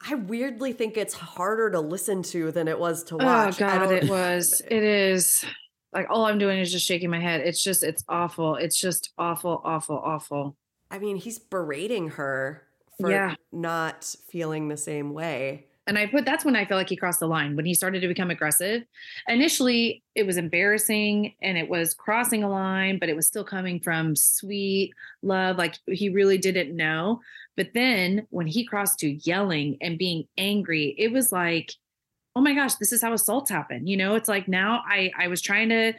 B: I weirdly think it's harder to listen to than it was to
D: Oh
B: watch I
D: God, it was. It is. Like all I'm doing is just shaking my head. It's just, it's awful. It's just awful, awful, awful.
B: i mean he's berating her for
D: Yeah.
B: not feeling the same way
D: And I put that's when I felt like he crossed the line when he started to become aggressive. Initially, it was embarrassing and it was crossing a line, but it was still coming from sweet love. Like he really didn't know. But then when he crossed to yelling and being angry, it was like, oh my gosh, this is how assaults happen. You know, it's like now I I was trying to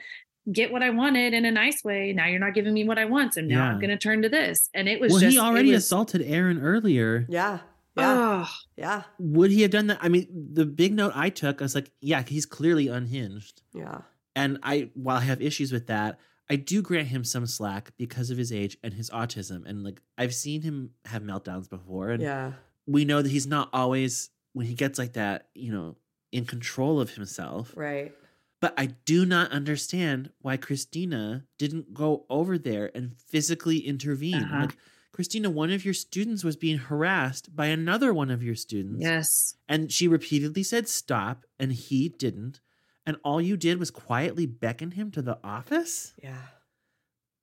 D: get what I wanted in a nice way. Now you're not giving me what I want. So now I'm gonna turn to this. And it was
A: Well,
D: just
A: he already
D: was,
A: assaulted Aaron earlier.
B: yeah yeah
D: Oh,
B: yeah
A: Would he have done that? I mean, the big note I took, I was like, yeah, he's clearly unhinged.
B: yeah
A: And I, while I have issues with that, I do grant him some slack because of his age and his autism. And like, I've seen him have meltdowns before. And
B: yeah
A: we know that he's not always, when he gets like that, you know, in control of himself.
B: right
A: But I do not understand why Christina didn't go over there and physically intervene.
D: Uh-huh.
A: Like, Christina, one of your students was being harassed by another one of your students.
D: yes.
A: And she repeatedly said stop, and he didn't. And all you did was quietly beckon him to the office?
B: yeah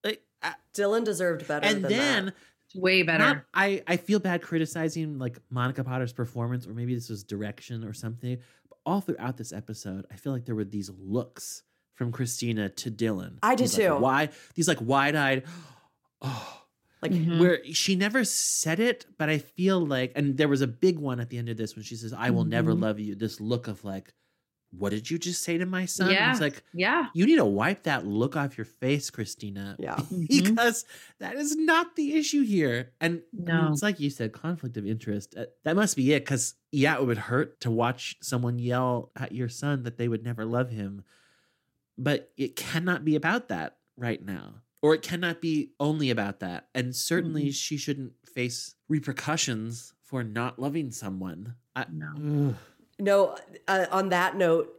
A: Like, I-
B: dylan deserved better
A: and
B: than
A: then
B: that.
D: Way better.
A: not, I, I feel bad criticizing like Monica Potter's performance, or maybe this was direction or something. But all throughout this episode, I feel like there were these looks from Christina to Dylan.
B: I did
A: like,
B: too.
A: why these like wide eyed, oh,
B: Like,
D: Mhm.
A: where she never said it, but I feel like, and there was a big one at the end of this when she says, "I will never
D: Mhm.
A: love you." This look of like, what did you just say to my son?
D: Yeah.
A: It's like
D: Yeah.
A: you need to wipe that look off your face, Christina.
B: yeah.
D: Mhm.
A: because that is not the issue here. And I mean,
D: No.
A: it's like you said, conflict of interest. Uh, That must be it. Because yeah, it would hurt to watch someone yell at your son that they would never love him, but it cannot be about that right now, or it cannot be only about that. And certainly,
D: Mm-hmm.
A: she shouldn't face repercussions for not loving someone. I,
D: No.
B: No, uh, on that note,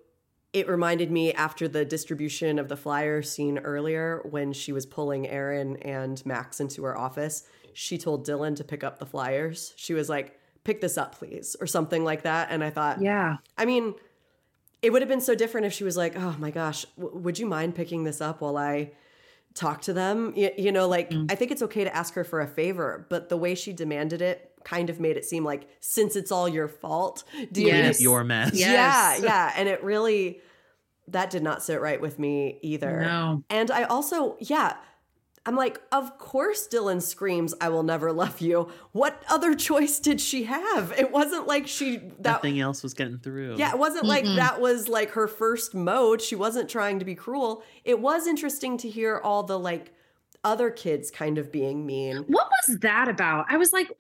B: it reminded me after the distribution of the flyer scene earlier when she was pulling Aaron and Max into her office. She told Dylan to pick up the flyers. She was like, pick this up, please, or something like that. And I thought,
D: Yeah.
B: I mean, it would have been so different if she was like, "Oh my gosh, w- would you mind picking this up while I talk to them?" You, you know, like mm. I think it's okay to ask her for a favor, but the way she demanded it kind of made it seem like since it's all your fault, do you
A: Clean up
D: Yes.
A: your mess.
D: Yes.
B: Yeah, yeah, and it really that did not sit right with me either.
D: No.
B: And I also, yeah, I'm like, of course Dylan screams, I will never love you. What other choice did she have? It wasn't like she that
A: Nothing else was getting through.
B: yeah, it wasn't like that was like her first mode. She wasn't trying to be cruel. It was interesting to hear all the like other kids kind of being mean.
D: What was that about? I was like,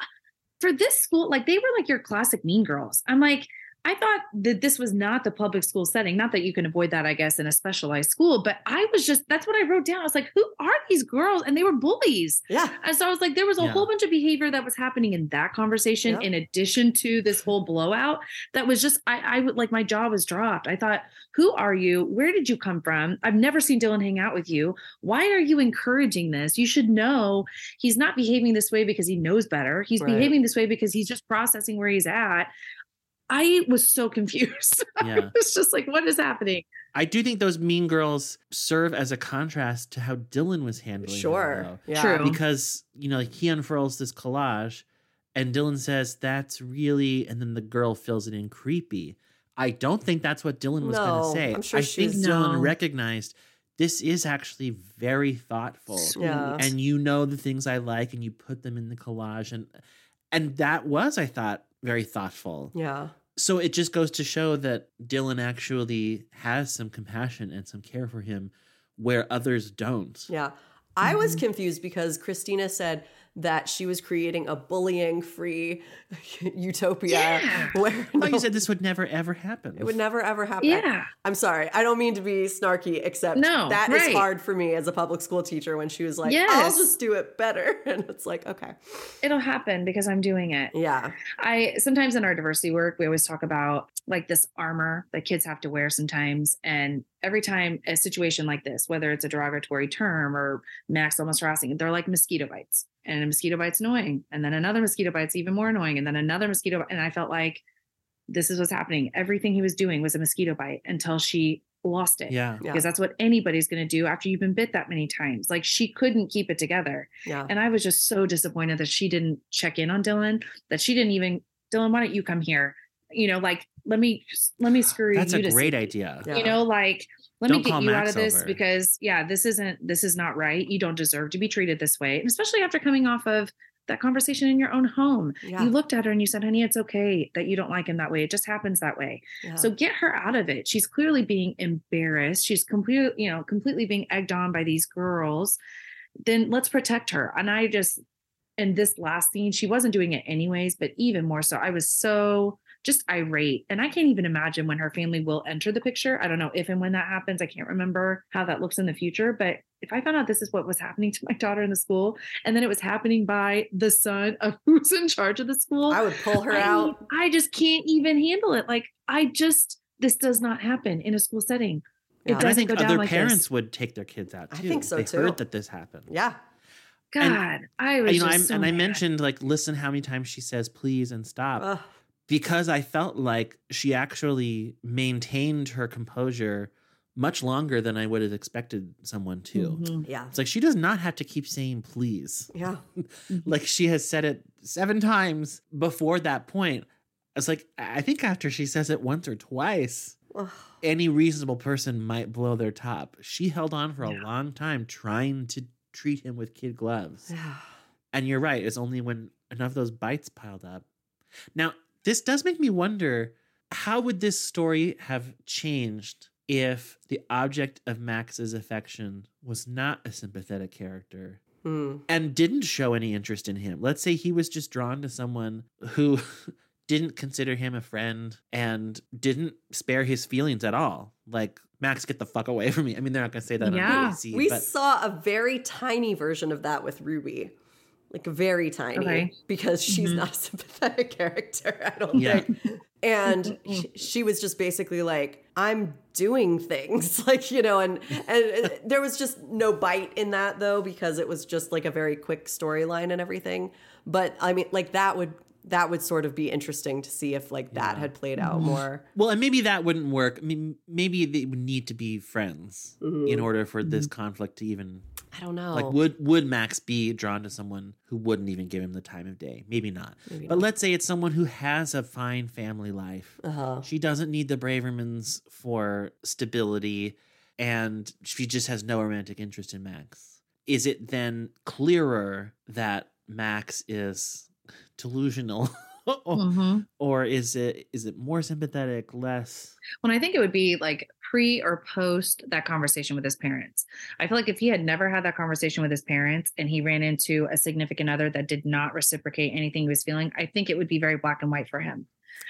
D: for this school, like they were like your classic mean girls. I'm like, I thought that this was not the public school setting. Not that you can avoid that, I guess, in a specialized school, but I was just, that's what I wrote down. I was like, who are these girls? And they were bullies.
B: Yeah.
D: And so I was like, there was a
A: Yeah.
D: whole bunch of behavior that was happening in that conversation,
B: Yep.
D: in addition to this whole blowout. That was just, I, I would like my jaw was dropped. I thought, who are you? Where did you come from? I've never seen Dylan hang out with you. Why are you encouraging this? You should know he's not behaving this way because he knows better. He's
B: Right.
D: behaving this way because he's just processing where he's at. I was so confused.
A: Yeah.
D: I was just like, what is happening?
A: I do think those mean girls serve as a contrast to how Dylan was handling it,
B: Sure.
A: though.
B: Yeah.
D: True.
A: because you know like he unfurls this collage and dylan says that's really and then the girl fills it in creepy i don't think that's what dylan was going to say
B: I'm sure
A: i think
B: she's-
A: dylan recognized this is actually very thoughtful
B: Yeah.
A: and you know the things i like and you put them in the collage and and that was i thought very thoughtful
B: Yeah.
A: So it just goes to show that dylan actually has some compassion and some care for him where others don't
B: Yeah. I was
D: Mm-hmm.
B: confused because Christina said that she was creating a bullying free utopia
D: Yeah.
B: where
A: I thought you said this would never ever happen
B: it would never ever happen.
D: Yeah.
B: I'm sorry. I don't mean to be snarky, except
D: No,
B: that is
D: right.
B: hard for me as a public school teacher when she was like, I'll just do it better. And it's like, okay.
D: It'll happen because I'm doing it.
B: Yeah.
D: I sometimes in our diversity work, we always talk about like this armor that kids have to wear sometimes. And every time a situation like this, whether it's a derogatory term or Max almost harassing, they're like mosquito bites. And a mosquito bite's annoying. And then another mosquito bite's even more annoying. And then another mosquito bite. And I felt like this is what's happening. Everything he was doing was a mosquito bite until she lost it.
A: yeah
B: Yeah.
D: Because that's what anybody's going to do after you've been bit that many times. Like she couldn't keep it together.
B: Yeah.
D: And I was just so disappointed that she didn't check in on Dylan, that she didn't even, Dylan, why don't you come here? You know, like, let me, let me screw you.
A: That's
D: you
A: a
D: to
A: great
D: see.
A: idea.
B: Yeah.
D: You know, like, let
A: Don't
D: me get
A: call
D: you out of this
A: over.
D: because, yeah, this isn't, this is not right. You don't deserve to be treated this way. And especially after coming off of that conversation in your own home.
B: Yeah.
D: You looked at her and you said, honey, it's okay that you don't like him that way. It just happens that way.
B: yeah.
D: So get her out of it. She's clearly being embarrassed. She's completely, you know, completely being egged on by these girls. Then let's protect her. And I just, in this last scene, she wasn't doing it anyways, but even more so, I was so just irate. And I can't even imagine when her family will enter the picture. I don't know if and when that happens. I can't remember how that looks in the future. But if I found out this is what was happening to my daughter in the school, and then it was happening by the son of who's in charge of the school,
B: I would pull her
D: I,
B: out.
D: I just can't even handle it. Like I just this does not happen in a school setting.
B: Yeah.
D: It
A: And I
D: doesn't
A: think
D: go down
A: other
D: like
A: parents
D: this.
A: would take their kids out
B: I think so,
A: they
B: too.
A: heard that this happened.
B: Yeah.
D: God,
A: and-
D: I was
A: you know,
D: just
A: I'm,
D: so
A: and I mentioned like, listen how many times she says please and stop
B: Ugh.
A: Because I felt like she actually maintained her composure much longer than I would have expected someone to.
D: Mhm.
B: yeah.
A: It's like she does not have to keep saying please.
B: Yeah.
A: Like she has said it seven times before that point. It's like I think after she says it once or twice, any reasonable person might blow their top. She held on for a
D: Yeah.
A: long time trying to treat him with kid gloves.
B: Yeah.
A: And you're right, it's only when enough of those bites piled up. Now, this does make me wonder how would this story have changed if the object of Max's affection was not a sympathetic character
B: Hmm.
A: and didn't show any interest in him? Let's say he was just drawn to someone who didn't consider him a friend and didn't spare his feelings at all. Like, Max, get the fuck away from me. I mean, they're not going to say that
D: Yeah.
A: on BBC,
B: We
A: but
B: saw a very tiny version of that with Ruby. Like very tiny
D: Okay.
B: because she's
D: Mhm.
B: not a sympathetic character, I don't
A: Yeah.
B: think. And she, she was just basically like, I'm doing things. Like, you know, and and there was just no bite in that though because it was just like a very quick storyline and everything. But I mean, like that would that would sort of be interesting to see if like that had played out mm-hmm. more.
A: Well, and maybe that wouldn't work. I mean, maybe they would need to be friends mm-hmm. in order for this mm-hmm. conflict to even
B: I don't know.
A: like would would Max be drawn to someone who wouldn't even give him the time of day? Maybe not. but let's say it's someone who has a fine family life.
B: uh-huh.
A: She doesn't need the Bravermans for stability and she just has no romantic interest in Max. Is it then clearer that Max is delusional?
D: Mhm.
A: or is it is it more sympathetic, less?
D: When I think it would be like pre or post that conversation with his parents. I feel like if he had never had that conversation with his parents and he ran into a significant other that did not reciprocate anything he was feeling, I think it would be very black and white for him.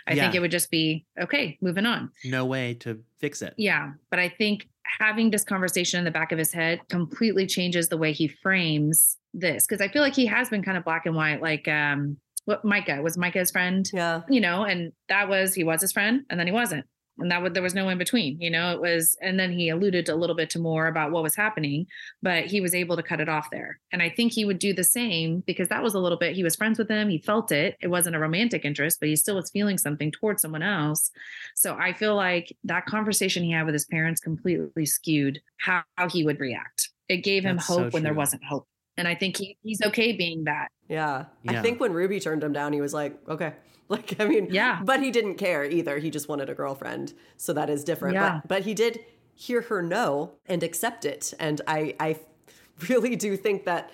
D: I think it would just be okay, moving on.
A: No way to fix it.
D: Yeah. But I think having this conversation in the back of his head completely changes the way he frames this. Cause I feel like he has been kind of black and white, like um what Micah was Micah's friend,
B: Yeah.
D: you know, and that was he was his friend and then he wasn't. And that would there was no in between, you know, it was and then he alluded a little bit to more about what was happening, but he was able to cut it off there. And I think he would do the same because that was a little bit he was friends with him, he felt it. It wasn't a romantic interest, but he still was feeling something towards someone else. So I feel like that conversation he had with his parents completely skewed how, how he would react. It gave him
A: That's so
D: hope when there wasn't hope. And I think he, he's okay being that.
B: Yeah. I think when Ruby turned him down, he was like, okay. Like, I mean,
D: Yeah.
B: But he didn't care either. He just wanted a girlfriend. So that is different.
D: Yeah.
B: But, but he did hear her no and accept it. And I, I really do think that,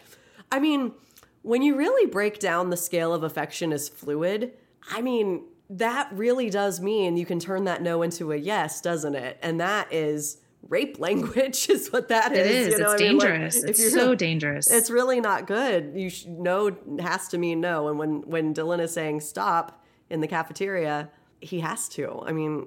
B: I mean, when you really break down the scale of affection as fluid, I mean, that really does mean you can turn that no into a yes, doesn't it? And that is rape language, is what that is.
D: It is.
B: you know
D: it's
B: what I mean? Like,
D: dangerous.
B: if
D: it's so dangerous.
B: it's really not good. You sh- no has to mean no, and when when Dylan is saying stop in the cafeteria, he has to. I mean,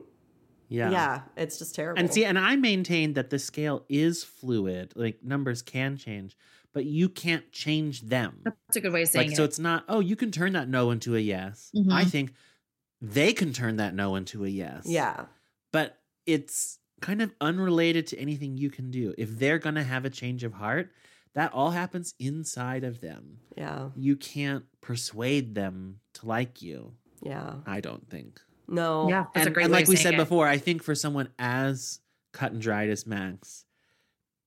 B: yeah, yeah, it's just terrible.
A: And see, and I maintain that the scale is fluid. Like numbers can change, but you can't change them.
D: That's a good way of saying
A: Like so it's not, oh, you can turn that no into a yes.
D: Mhm.
A: I think they can turn that no into a yes.
B: yeah,
A: But it's kind of unrelated to anything you can do. If they're gonna have a change of heart, that all happens inside of them.
B: yeah,
A: You can't persuade them to like you.
B: yeah.
A: I don't think.
B: No,
D: yeah, that's
A: and,
D: a great
A: and
D: way
A: like
D: of
A: we
D: saying
A: said
D: it.
A: before, I think for someone as cut and dried as Max,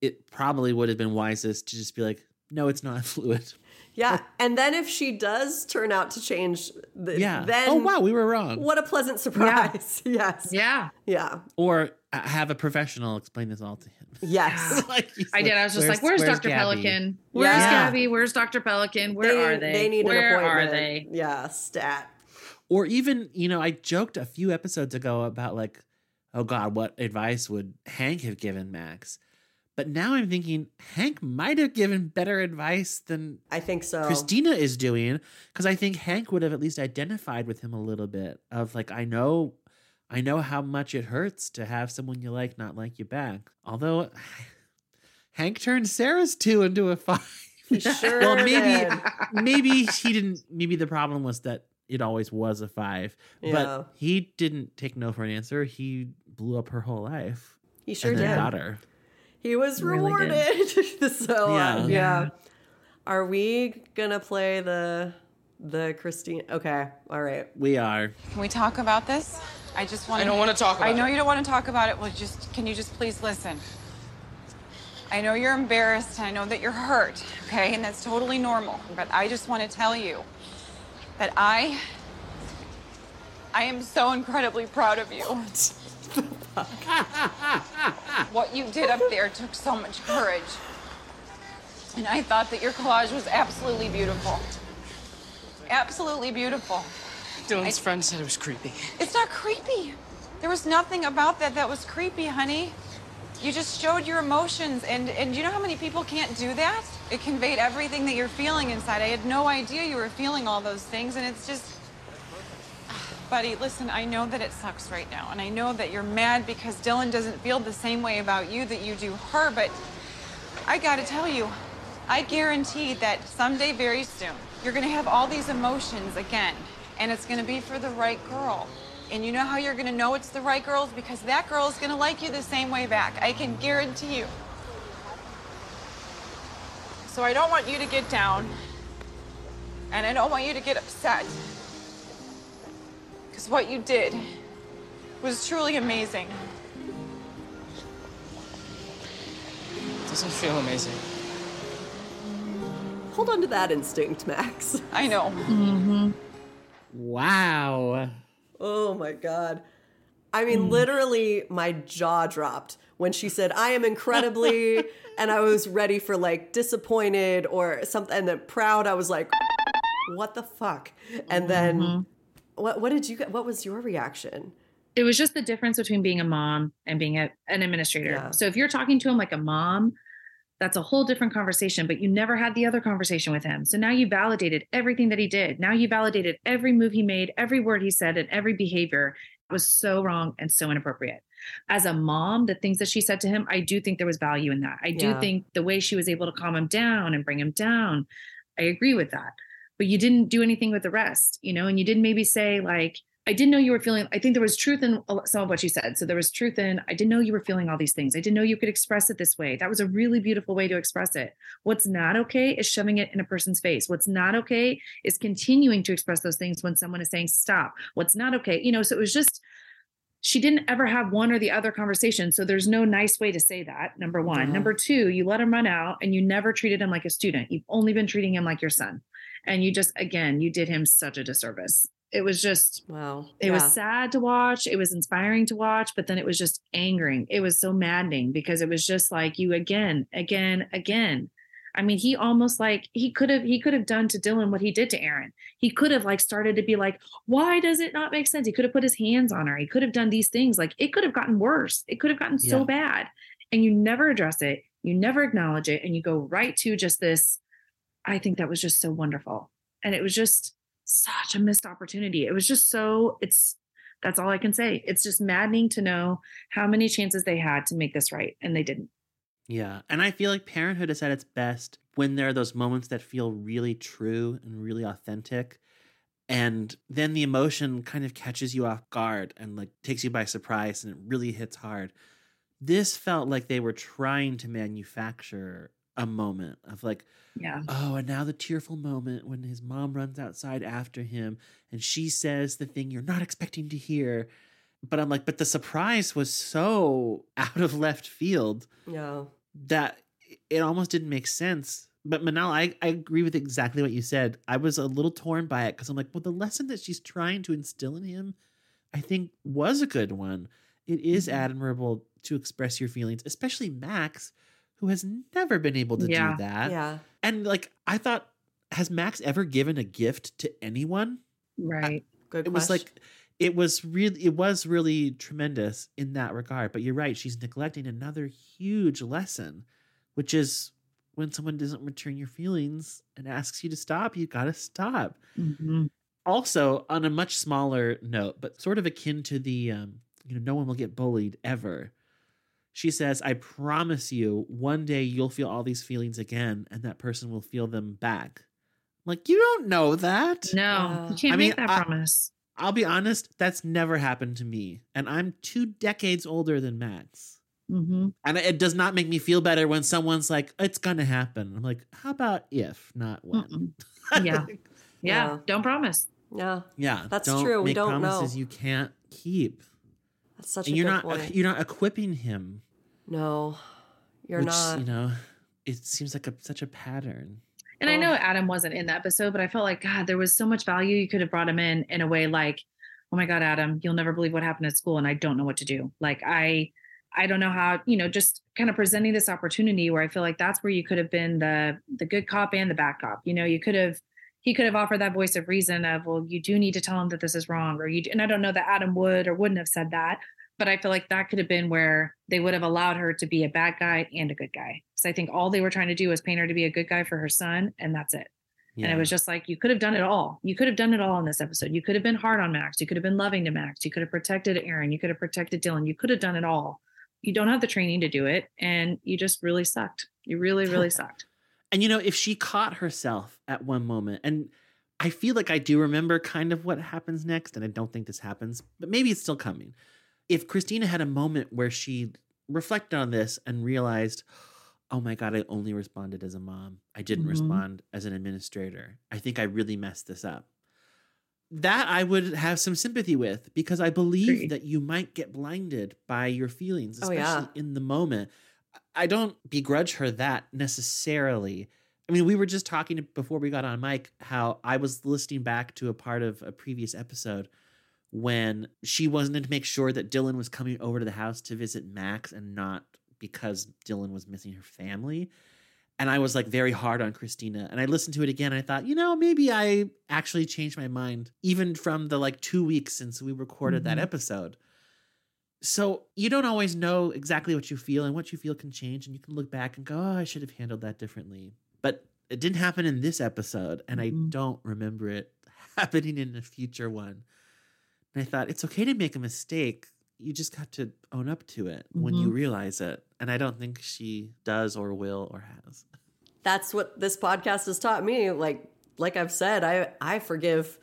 A: it probably would have been wisest to just be like, no, it's not fluid.
B: yeah. And then if she does turn out to change, the,
A: Yeah.
B: Oh, then
A: oh wow, we were wrong.
B: what a pleasant surprise. yes,
D: Yeah,
B: yeah,
A: Or have a professional explain this all to him.
B: yes.
A: like he's
D: I did. I was just like, "Where's, Dr.
A: Gabby?"
D: Pelican? Where's
B: Yeah.
D: Gabby? Where's Dr. Pelican? Where are they?
B: They need
D: Where
B: an
D: are they?"
B: Yeah, stat.
A: Or even, you know, I joked a few episodes ago about like, oh God, what advice would Hank have given Max? But now I'm thinking Hank might have given better advice than
B: I think so.
A: Christina is doing because I think Hank would have at least identified with him a little bit of like I know I know how much it hurts to have someone you like not like you back. Although Hank turned Sarah's two into a five.
B: Sure
A: well, maybe
B: did.
A: maybe he didn't maybe the problem was that it always was a five.
B: Yeah.
A: But he didn't take no for an answer. He blew up her whole life.
B: He sure
A: and then
B: did.
A: got her.
B: He was
D: Really
B: rewarded. so
A: Yeah.
B: yeah.
A: Yeah.
B: yeah. Are we gonna play the the Christine? Okay. All right.
A: We are.
E: Can we talk about this? I just want to...
F: I don't wanna talk about it.
E: I know
F: it.
E: you don't want to talk about it. Well, just can you just please listen? I know you're embarrassed. I know that you're hurt, okay? And that's totally normal. But I just want to tell you that I I am so incredibly proud of you. What? what you did up there took so much courage. And I thought that your collage was absolutely beautiful. Absolutely beautiful.
F: Dylan's friend said it was creepy.
E: It's not creepy. There was nothing about that that was creepy, honey. You just showed your emotions, and and you know how many people can't do that? It conveyed everything that you're feeling inside. I had no idea you were feeling all those things, and it's just. Buddy, listen, I know that it sucks right now, and I know that you're mad because Dylan doesn't feel the same way about you that you do her, but I gotta tell you, I guarantee that someday very soon, you're gonna have all these emotions again, and it's gonna be for the right girl. And you know how you're gonna know it's the right girl? Because that girl is gonna like you the same way back. I can guarantee you. So I don't want you to get down, and I don't want you to get upset. Because what you did was truly amazing.
F: It Doesn't feel amazing.
B: Hold on to that instinct, Max.
E: I know. Mm-hmm.
A: Wow.
B: Oh my god. I mean, hmm. literally, my jaw dropped when she said, "I am incredibly," and I was ready for like disappointed or something, and then proud. I was like, "What the fuck?" And then, mm-hmm. what? What did you? get? What was your reaction?
D: it was just the difference between being a mom and being a, an administrator.
B: Yeah.
D: So if you're talking to him like a mom, that's a whole different conversation, but you never had the other conversation with him. So now you validated everything that he did. Now you validated every move he made, every word he said, and every behavior It was so wrong and so inappropriate. As a mom, the things that she said to him, I do think there was value in that. I do
B: Yeah.
D: think the way she was able to calm him down and bring him down, I agree with that. But you didn't do anything with the rest, you know, and you didn't maybe say, like, I didn't know you were feeling, I think there was truth in some of what you said. So there was truth in, I didn't know you were feeling all these things. I didn't know you could express it this way. That was a really beautiful way to express it. What's not okay is shoving it in a person's face. What's not okay is continuing to express those things when someone is saying stop. What's not okay, you know, so it was just, she didn't ever have one or the other conversation. So there's no nice way to say that. Number one.
B: Yeah.
D: Number two, you let him run out and you never treated him like a student. You've only been treating him like your son. And you just, again, you did him such a disservice. It was just,
B: Wow.
D: it
B: Yeah.
D: was sad to watch. It was inspiring to watch, but then it was just angering. It was so maddening because it was just like you again, again, again. I mean, he almost like he could have he could have done to Dylan what he did to Aaron. He could have like started to be like, why does it not make sense? He could have put his hands on her. He could have done these things. Like it could have gotten worse. It could have gotten so bad. And you never address it. You never acknowledge it. And you go right to just this. I think that was just so wonderful. And it was just such a missed opportunity. It was just so it's that's all I can say. It's just maddening to know how many chances they had to make this right and they didn't.
A: Yeah. And I feel like parenthood is at its best when there are those moments that feel really true and really authentic. And then the emotion kind of catches you off guard and like takes you by surprise and it really hits hard. This felt like they were trying to manufacture a moment of like,
D: Yeah.
A: oh, and now the tearful moment when his mom runs outside after him and she says the thing you're not expecting to hear. But I'm like, but the surprise was so out of left field
B: Yeah.
A: that it almost didn't make sense. But Manal, I, I agree with exactly what you said. I was a little torn by it because I'm like, well, the lesson that she's trying to instill in him, I think, was a good one. It is
D: Mm-hmm.
A: admirable to express your feelings, especially Max, who has never been able to
D: Yeah.
A: do that.
B: Yeah.
A: And like, I thought, has Max ever given a gift to anyone?
D: Right.
B: Good.
A: it was like it was really it was really tremendous in that regard but you're right she's neglecting another huge lesson which is when someone doesn't return your feelings and asks you to stop you gotta stop
D: Mhm.
A: also on a much smaller note but sort of akin to the um you know no one will get bullied ever she says i promise you one day you'll feel all these feelings again and that person will feel them back like you don't know that
D: No,
B: Yeah.
D: you can't
A: I mean,
D: make that
A: I-
D: promise.
A: I'll be honest, that's never happened to me. And I'm two decades older than Max.
D: hmm
A: And it does not make me feel better when someone's like, it's going to happen. I'm like, how about if, not when?
D: Yeah. Yeah.
B: Yeah.
D: Don't promise.
B: yeah.
A: yeah.
B: That's
A: don't
B: true. We
A: Make
B: don't
A: promises
B: know.
A: you can't keep.
B: That's such
A: And
B: a
A: you're
B: good
A: not
B: point.
A: you're not equipping him.
B: no, you're
A: which,
B: not.
A: You know, it seems like a, such a pattern.
D: And I
B: Oh.
D: know Adam wasn't in the episode, but I felt like, God, there was so much value. You could have brought him in in a way like, oh my God, Adam, you'll never believe what happened at school. And I don't know what to do. Like, I, I don't know how, you know, just kind of presenting this opportunity where I feel like that's where you could have been the the good cop and the bad cop. You know, you could have he could have offered that voice of reason of, well, you do need to tell him that this is wrong, or you. And I don't know that Adam would or wouldn't have said that, but I feel like that could have been where they would have allowed her to be a bad guy and a good guy. Because I think all they were trying to do was paint her to be a good guy for her son, and that's it. And it was just like you could have done it all. You could have done it all in this episode. You could have been hard on Max. You could have been loving to Max. You could have protected Aaron. You could have protected Dylan. You could have done it all. You don't have the training to do it, and you just really sucked. You really, really sucked.
A: And you know, if she caught herself at one moment, and I feel like I do remember kind of what happens next, and I don't think this happens, but maybe it's still coming. If Christina had a moment where she reflected on this and realized, oh my God, I only responded as a mom, I didn't
D: Mhm.
A: respond as an administrator. I think I really messed this up. That I would have some sympathy with because I believe
D: Agreed.
A: that you might get blinded by your feelings,
B: Oh,
A: especially
B: yeah.
A: in the moment. I don't begrudge her that necessarily. I mean, we were just talking before we got on mic how I was listening back to a part of a previous episode when she wanted to make sure that Dylan was coming over to the house to visit Max and not because Dylan was missing her family. And I was like very hard on Christina. And I listened to it again. And I thought, you know, maybe I actually changed my mind, even from the like two weeks since we recorded that
D: Mhm.
A: episode. So you don't always know exactly what you feel, and what you feel can change. And you can look back and go, oh, I should have handled that differently. But it didn't happen in this episode. And I
D: Mhm.
A: don't remember it happening in a future one. And I thought, it's okay to make a mistake. You just got to own up to it when you
D: Mhm.
A: realize it. And I don't think she does or will or has.
B: That's what this podcast has taught me. Like like I've said, I I forgive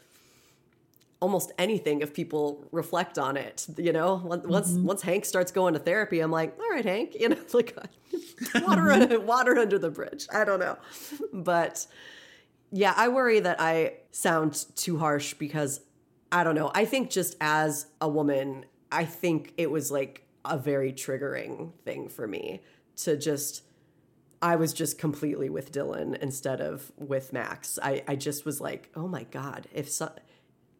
B: almost anything if people reflect on it. You know, Once- once
D: Mhm.
B: once Hank starts going to therapy, I'm like, all right, Hank, you know, like water under, water under the bridge. I don't know, but yeah, I worry that I sound too harsh because I don't know. I think just as a woman, I think it was like a very triggering thing for me to just I was just completely with Dylan instead of with Max. I, I just was like, oh my God, if so,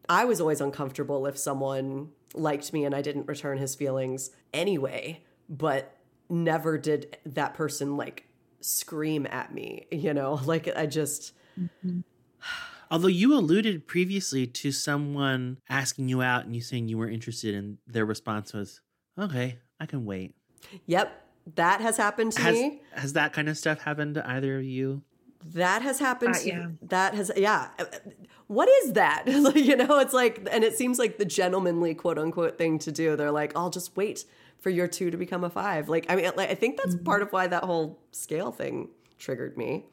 B: I was always uncomfortable if someone liked me and I didn't return his feelings anyway, but never did that person like scream at me, you know? Like I just, mm-hmm.
A: Although you alluded previously to someone asking you out and you saying you were interested, and their response was, okay, I can wait.
B: yep, that has happened to
A: Has,
B: me.
A: has that kind of stuff happened to either of you?
B: That has happened.
D: Uh, yeah.
B: That has, yeah. What is that? You know, it's like, and it seems like the gentlemanly quote unquote thing to do. They're like, I'll just wait for your two to become a five. Like, I mean, like, I think that's part of why that whole scale thing triggered me.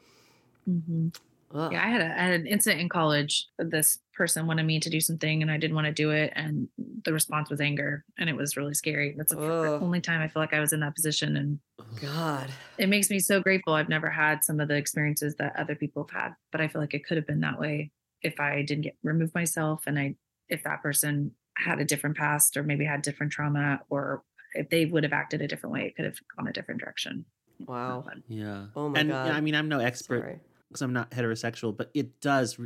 D: Mhm.
B: Ugh.
D: Yeah, I had, a, I had an incident in college. This person wanted me to do something and I didn't want to do it. And the response was anger. And it was really scary. That's the
B: Ugh.
D: only time I feel like I was in that position. And
B: God.
D: it makes me so grateful. I've never had some of the experiences that other people have had, but I feel like it could have been that way if I didn't get remove myself and I, if that person had a different past or maybe had different trauma or if they would have acted a different way, it could have gone a different direction.
B: Wow.
A: Yeah.
B: Oh my god.
A: and
B: God.
A: I mean, I'm no expert
B: Sorry.
A: Because I'm not heterosexual, but it does.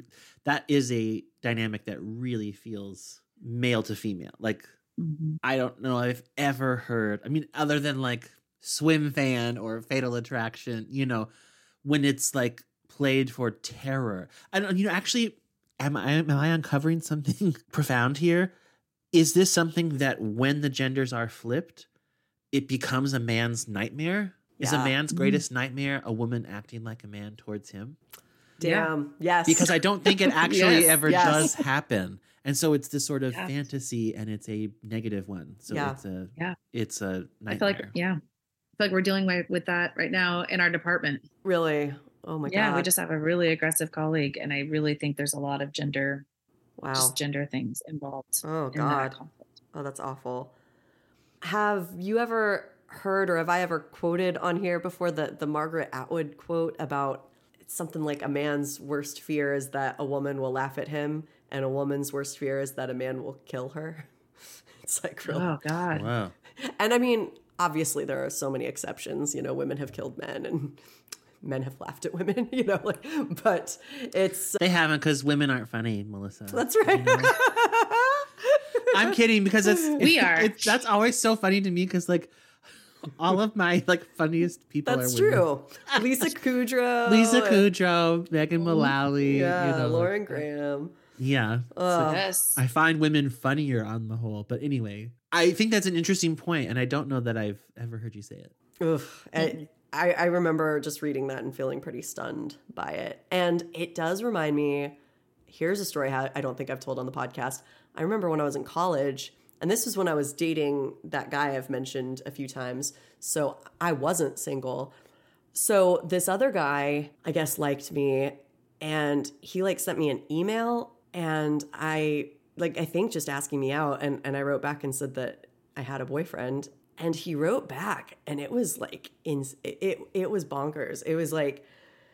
A: That is a dynamic that really feels male to female. Like
D: mhm.
A: I don't know if I've ever heard. I mean, other than like Swimfan or Fatal Attraction, you know, when it's like played for terror. I don't. You know, actually, am I am I uncovering something profound here? Is this something that when the genders are flipped, it becomes a man's nightmare? Is a man's mm-hmm. greatest nightmare a woman acting like a man towards him?
D: Yeah.
B: Damn. Yes.
A: Because I don't think it actually
B: Yes,
A: ever
B: yes.
A: does happen. And so it's this sort of
D: Yeah.
A: fantasy and it's a negative one. So
B: Yeah.
A: it's a
D: Yeah.
A: it's a
D: I feel like, yeah, I feel like we're dealing with, with that right now in our department.
B: really. Oh my
D: yeah,
B: God.
D: we just have a really aggressive colleague, and I really think there's a lot of gender,
B: wow.
D: just gender things involved.
B: Oh
D: in that
B: God.
D: conflict.
B: Oh, that's awful. Have you ever heard or have I ever quoted on here before the the Margaret Atwood quote about something like a man's worst fear is that a woman will laugh at him and a woman's worst fear is that a man will kill her. It's like really
D: Oh God,
A: Wow.
B: And I mean, obviously there are so many exceptions, you know, women have killed men and men have laughed at women, you know, like but it's uh,
A: They haven't because women aren't funny, Melissa.
B: that's right.
A: You know? I'm kidding because it's
D: We
A: it's-
D: are.
A: It's, that's always so funny to me because like all of my like funniest people
B: That's
A: are women.
B: true. Lisa Kudrow.
A: Lisa Kudrow, Megan mm-hmm. Mullally,
B: Yeah,
A: you know,
B: Lauren uh, Graham.
A: Yeah. So
D: Yes.
A: I find women funnier on the whole. But anyway, I think that's an interesting point, and I don't know that I've ever heard you say it.
B: Ugh. I, I I remember just reading that and feeling pretty stunned by it. And it does remind me here's a story I don't think I've told on the podcast. I remember when I was in college, and this was when I was dating that guy I've mentioned a few times. So I wasn't single. So this other guy, I guess, liked me and he like sent me an email and I like I think just asking me out and and I wrote back and said that I had a boyfriend and he wrote back and it was like in it it, was bonkers. It was like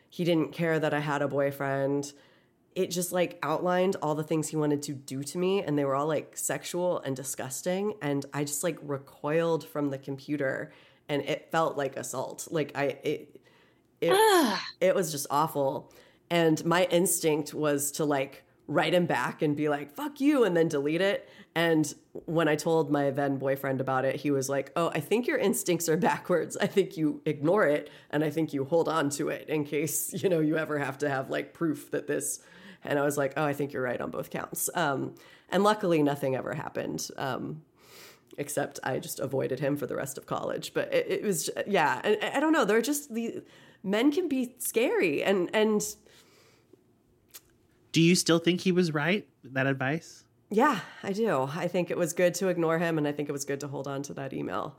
B: he didn't care that I had a boyfriend. It just like outlined all the things he wanted to do to me and they were all like sexual and disgusting and I just like recoiled from the computer and it felt like assault. Like I it it, it was just awful. And my instinct was to like write him back and be like, fuck you, and then delete it. And when I told my then boyfriend about it, he was like, oh, I think your instincts are backwards. I think you ignore it and I think you hold on to it in case, you know, you ever have to have like proof that this. And I was like, oh, I think you're right on both counts. Um, and luckily, nothing ever happened. Um, except I just avoided him for the rest of college. But it, it was, yeah, and I don't know. They're just the men can be scary, and and
A: Do you still think he was right? That advice?
B: yeah, I do. I think it was good to ignore him, and I think it was good to hold on to that email.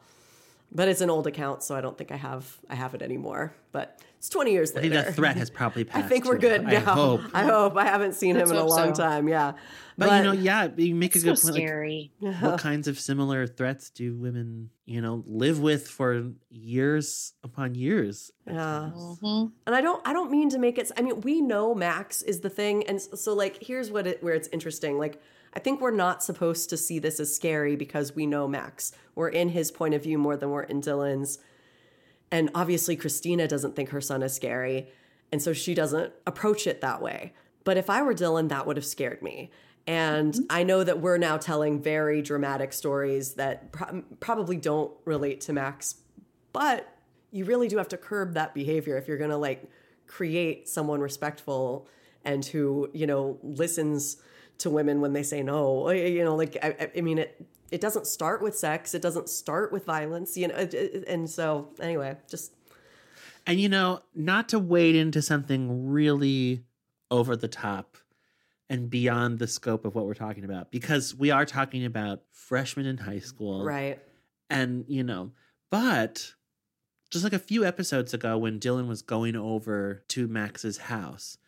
B: But it's an old account, so I don't think I have I have it anymore. But it's twenty years
A: I
B: later.
A: think that threat has probably passed.
B: I think we're
A: too.
B: good
A: I
B: now.
A: hope.
B: I hope. I haven't seen
D: Let's
B: him in a long
D: so.
B: time. Yeah,
A: But, you know, yeah, you make a
D: so
A: good point. like, what kinds of similar threats do women, you know, live with for years upon years?
B: yeah.
D: Mhm.
B: And I don't I don't mean to make it I mean we know Max is the thing and so like here's what it where it's interesting like I think we're not supposed to see this as scary because we know Max. We're in his point of view more than we're in Dylan's. And obviously Christina doesn't think her son is scary and so she doesn't approach it that way. But if I were Dylan that would have scared me. And mm-hmm. I know that we're now telling very dramatic stories that pro- probably don't relate to Max, but you really do have to curb that behavior if you're going to like create someone respectful and who you know listens to women when they say no. You know like i, I- mean it it doesn't start with sex. It doesn't start with violence you know and so anyway just
A: And you know, not to wade into something really over the top and beyond the scope of what we're talking about, because we are talking about freshmen in high school.
B: right.
A: And, you know, but just like a few episodes ago when Dylan was going over to Max's house,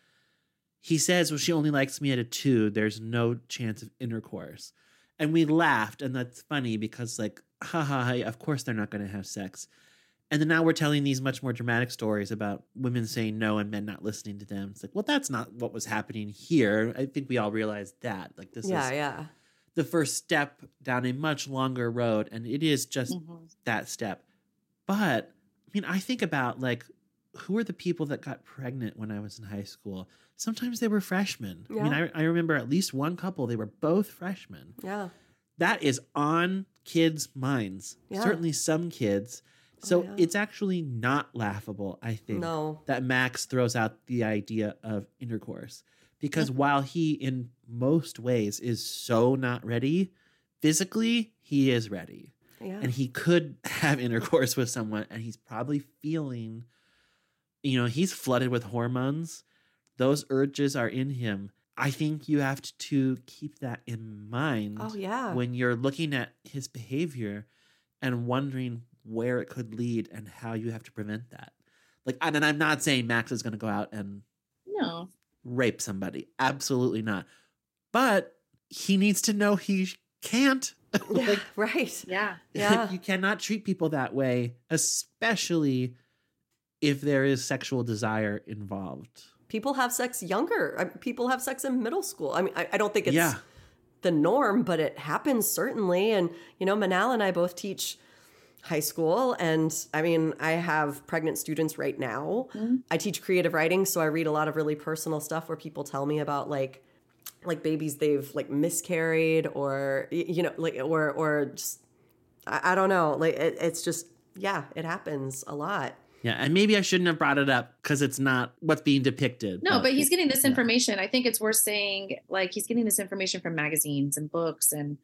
A: he says, Well, she only likes me at a two. There's no chance of intercourse. And we laughed, and that's funny because, like, haha, of course they're not going to have sex. And then now we're telling these much more dramatic stories about women saying no and men not listening to them. It's like, well, that's not what was happening here. I think we all realized that. Like, this
B: yeah
A: is
B: yeah
A: the first step down a much longer road, and it is just
D: Mhm.
A: that step. But I mean, I think about like who are the people that got pregnant when I was in high school? Sometimes they were freshmen. I mean, I, I remember at least one couple, they were both freshmen.
B: yeah
A: That is on kids' minds,
B: Yeah.
A: certainly some kids. Oh, so
B: yeah.
A: it's actually not laughable, I think,
B: no
A: that Max throws out the idea of intercourse. Because while he, in most ways, is so not ready, physically, he is ready
B: yeah
A: and he could have intercourse with someone and he's probably feeling you know he's flooded with hormones. Those urges are in him. I think you have to keep that in mind
B: oh yeah.
A: when you're looking at his behavior and wondering where it could lead and how you have to prevent that. Like and and i'm not saying max is going to go out and
D: No.
A: rape somebody. Absolutely not. But he needs to know he can't.
B: Yeah, right.
D: Yeah.
B: yeah.
A: you cannot treat people that way, especially if there is sexual desire involved.
B: people have sex younger people have sex in middle school i mean i, I don't think it's
A: yeah.
B: the norm, but it happens certainly. And, you know, Manal and I both teach high school. And I mean, I have pregnant students right now. Mm-hmm. I teach creative writing. So I read a lot of really personal stuff where people tell me about like, like babies they've like miscarried or, you know, like, or, or just, I, I don't know. Like, it, it's just, yeah, it happens a lot.
A: Yeah, and maybe I shouldn't have brought it up because it's not what's being depicted.
D: No, but he's getting this
A: yeah.
D: information. I think it's worth saying, like, he's getting this information from magazines and books. And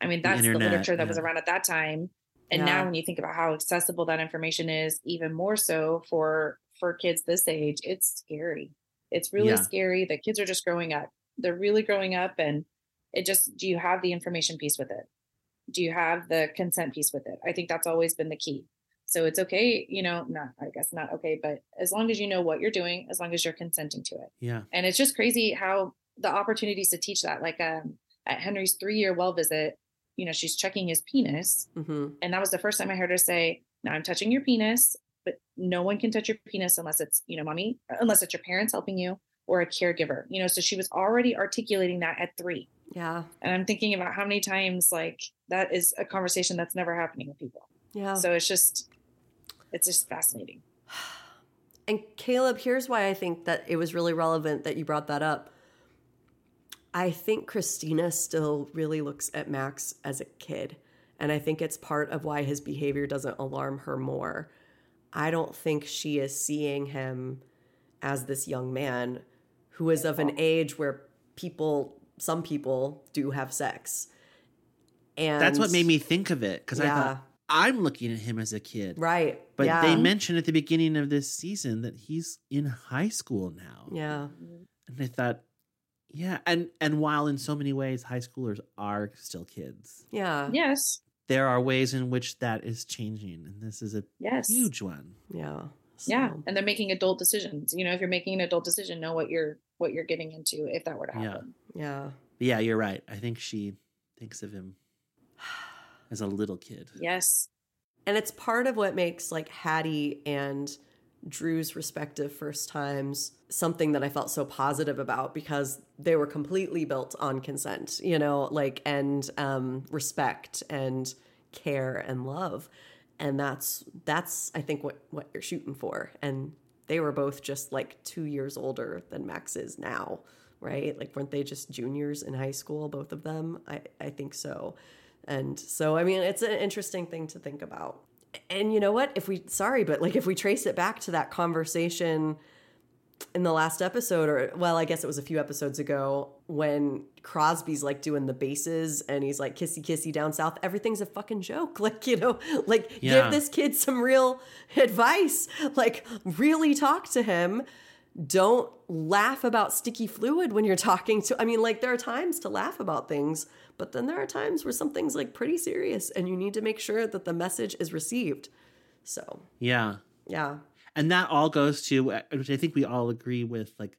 D: I mean, that's the,
A: internet,
D: literature that was around at that time. And
B: Yeah.
D: now when you think about how accessible that information is, even more so for for kids this age, it's scary. It's really
A: Yeah.
D: scary. The kids are just growing up. They're really growing up and it just do you have the information piece with it? Do you have the consent piece with it? I think that's always been the key. So it's okay, you know, not I guess not okay, but as long as you know what you're doing, as long as you're consenting to it.
A: Yeah,
D: and it's just crazy how the opportunities to teach that like um at henry's three-year well visit you know she's checking his penis.
B: Hmm
D: and that was the first time i heard her say now i'm touching your penis but no one can touch your penis unless it's you know mommy unless it's your parents helping you or a caregiver you know so she was already articulating that at three.
B: Yeah.
D: and i'm thinking about how many times like that is a conversation that's never happening with people.
B: Yeah.
D: so it's just it's just fascinating
B: And Caleb, here's why I think that it was really relevant that you brought that up. I think Christina still really looks at Max as a kid. And I think it's part of why his behavior doesn't alarm her more. I don't think she is seeing him as this young man who is of an age where people, some people, do have sex. And
A: that's what made me think of it because I thought I'm looking at him as a kid,
B: right.
A: But
B: yeah.
A: they mentioned at the beginning of this season that he's in high school now.
B: yeah.
A: And I thought, yeah, and and while in so many ways high schoolers are still kids,
B: Yeah.
D: yes
A: there are ways in which that is changing, and this is a
D: yes
A: huge one.
B: Yeah.
D: yeah and they're making adult decisions you know if you're making an adult decision know what you're what you're getting into if that were to
A: Yeah.
D: happen
B: Yeah.
A: But yeah, you're right. I think she thinks of him as a little kid.
D: yes
B: And it's part of what makes like Haddie and Drew's respective first times something that I felt so positive about because they were completely built on consent, you know, like and um respect and care and love. And that's that's I think what what you're shooting for. And they were both just like 2 years older than Max is now, right? Like weren't they just juniors in high school both of them? I I think so. And so, I mean, it's an interesting thing to think about. And you know what? If we, sorry, but like if we trace it back to that conversation in the last episode, or well, I guess it was a few episodes ago when Crosby's like doing the bases and he's like kissy kissy down south, everything's a fucking joke. Like, you know, like
A: Yeah.
B: give this kid some real advice. Like, really talk to him don't laugh about sticky fluid when you're talking to I mean like there are times to laugh about things but then there are times where something's like pretty serious and you need to make sure that the message is received so
A: Yeah.
B: yeah
A: And that all goes to, uh, which I think we all agree with, like,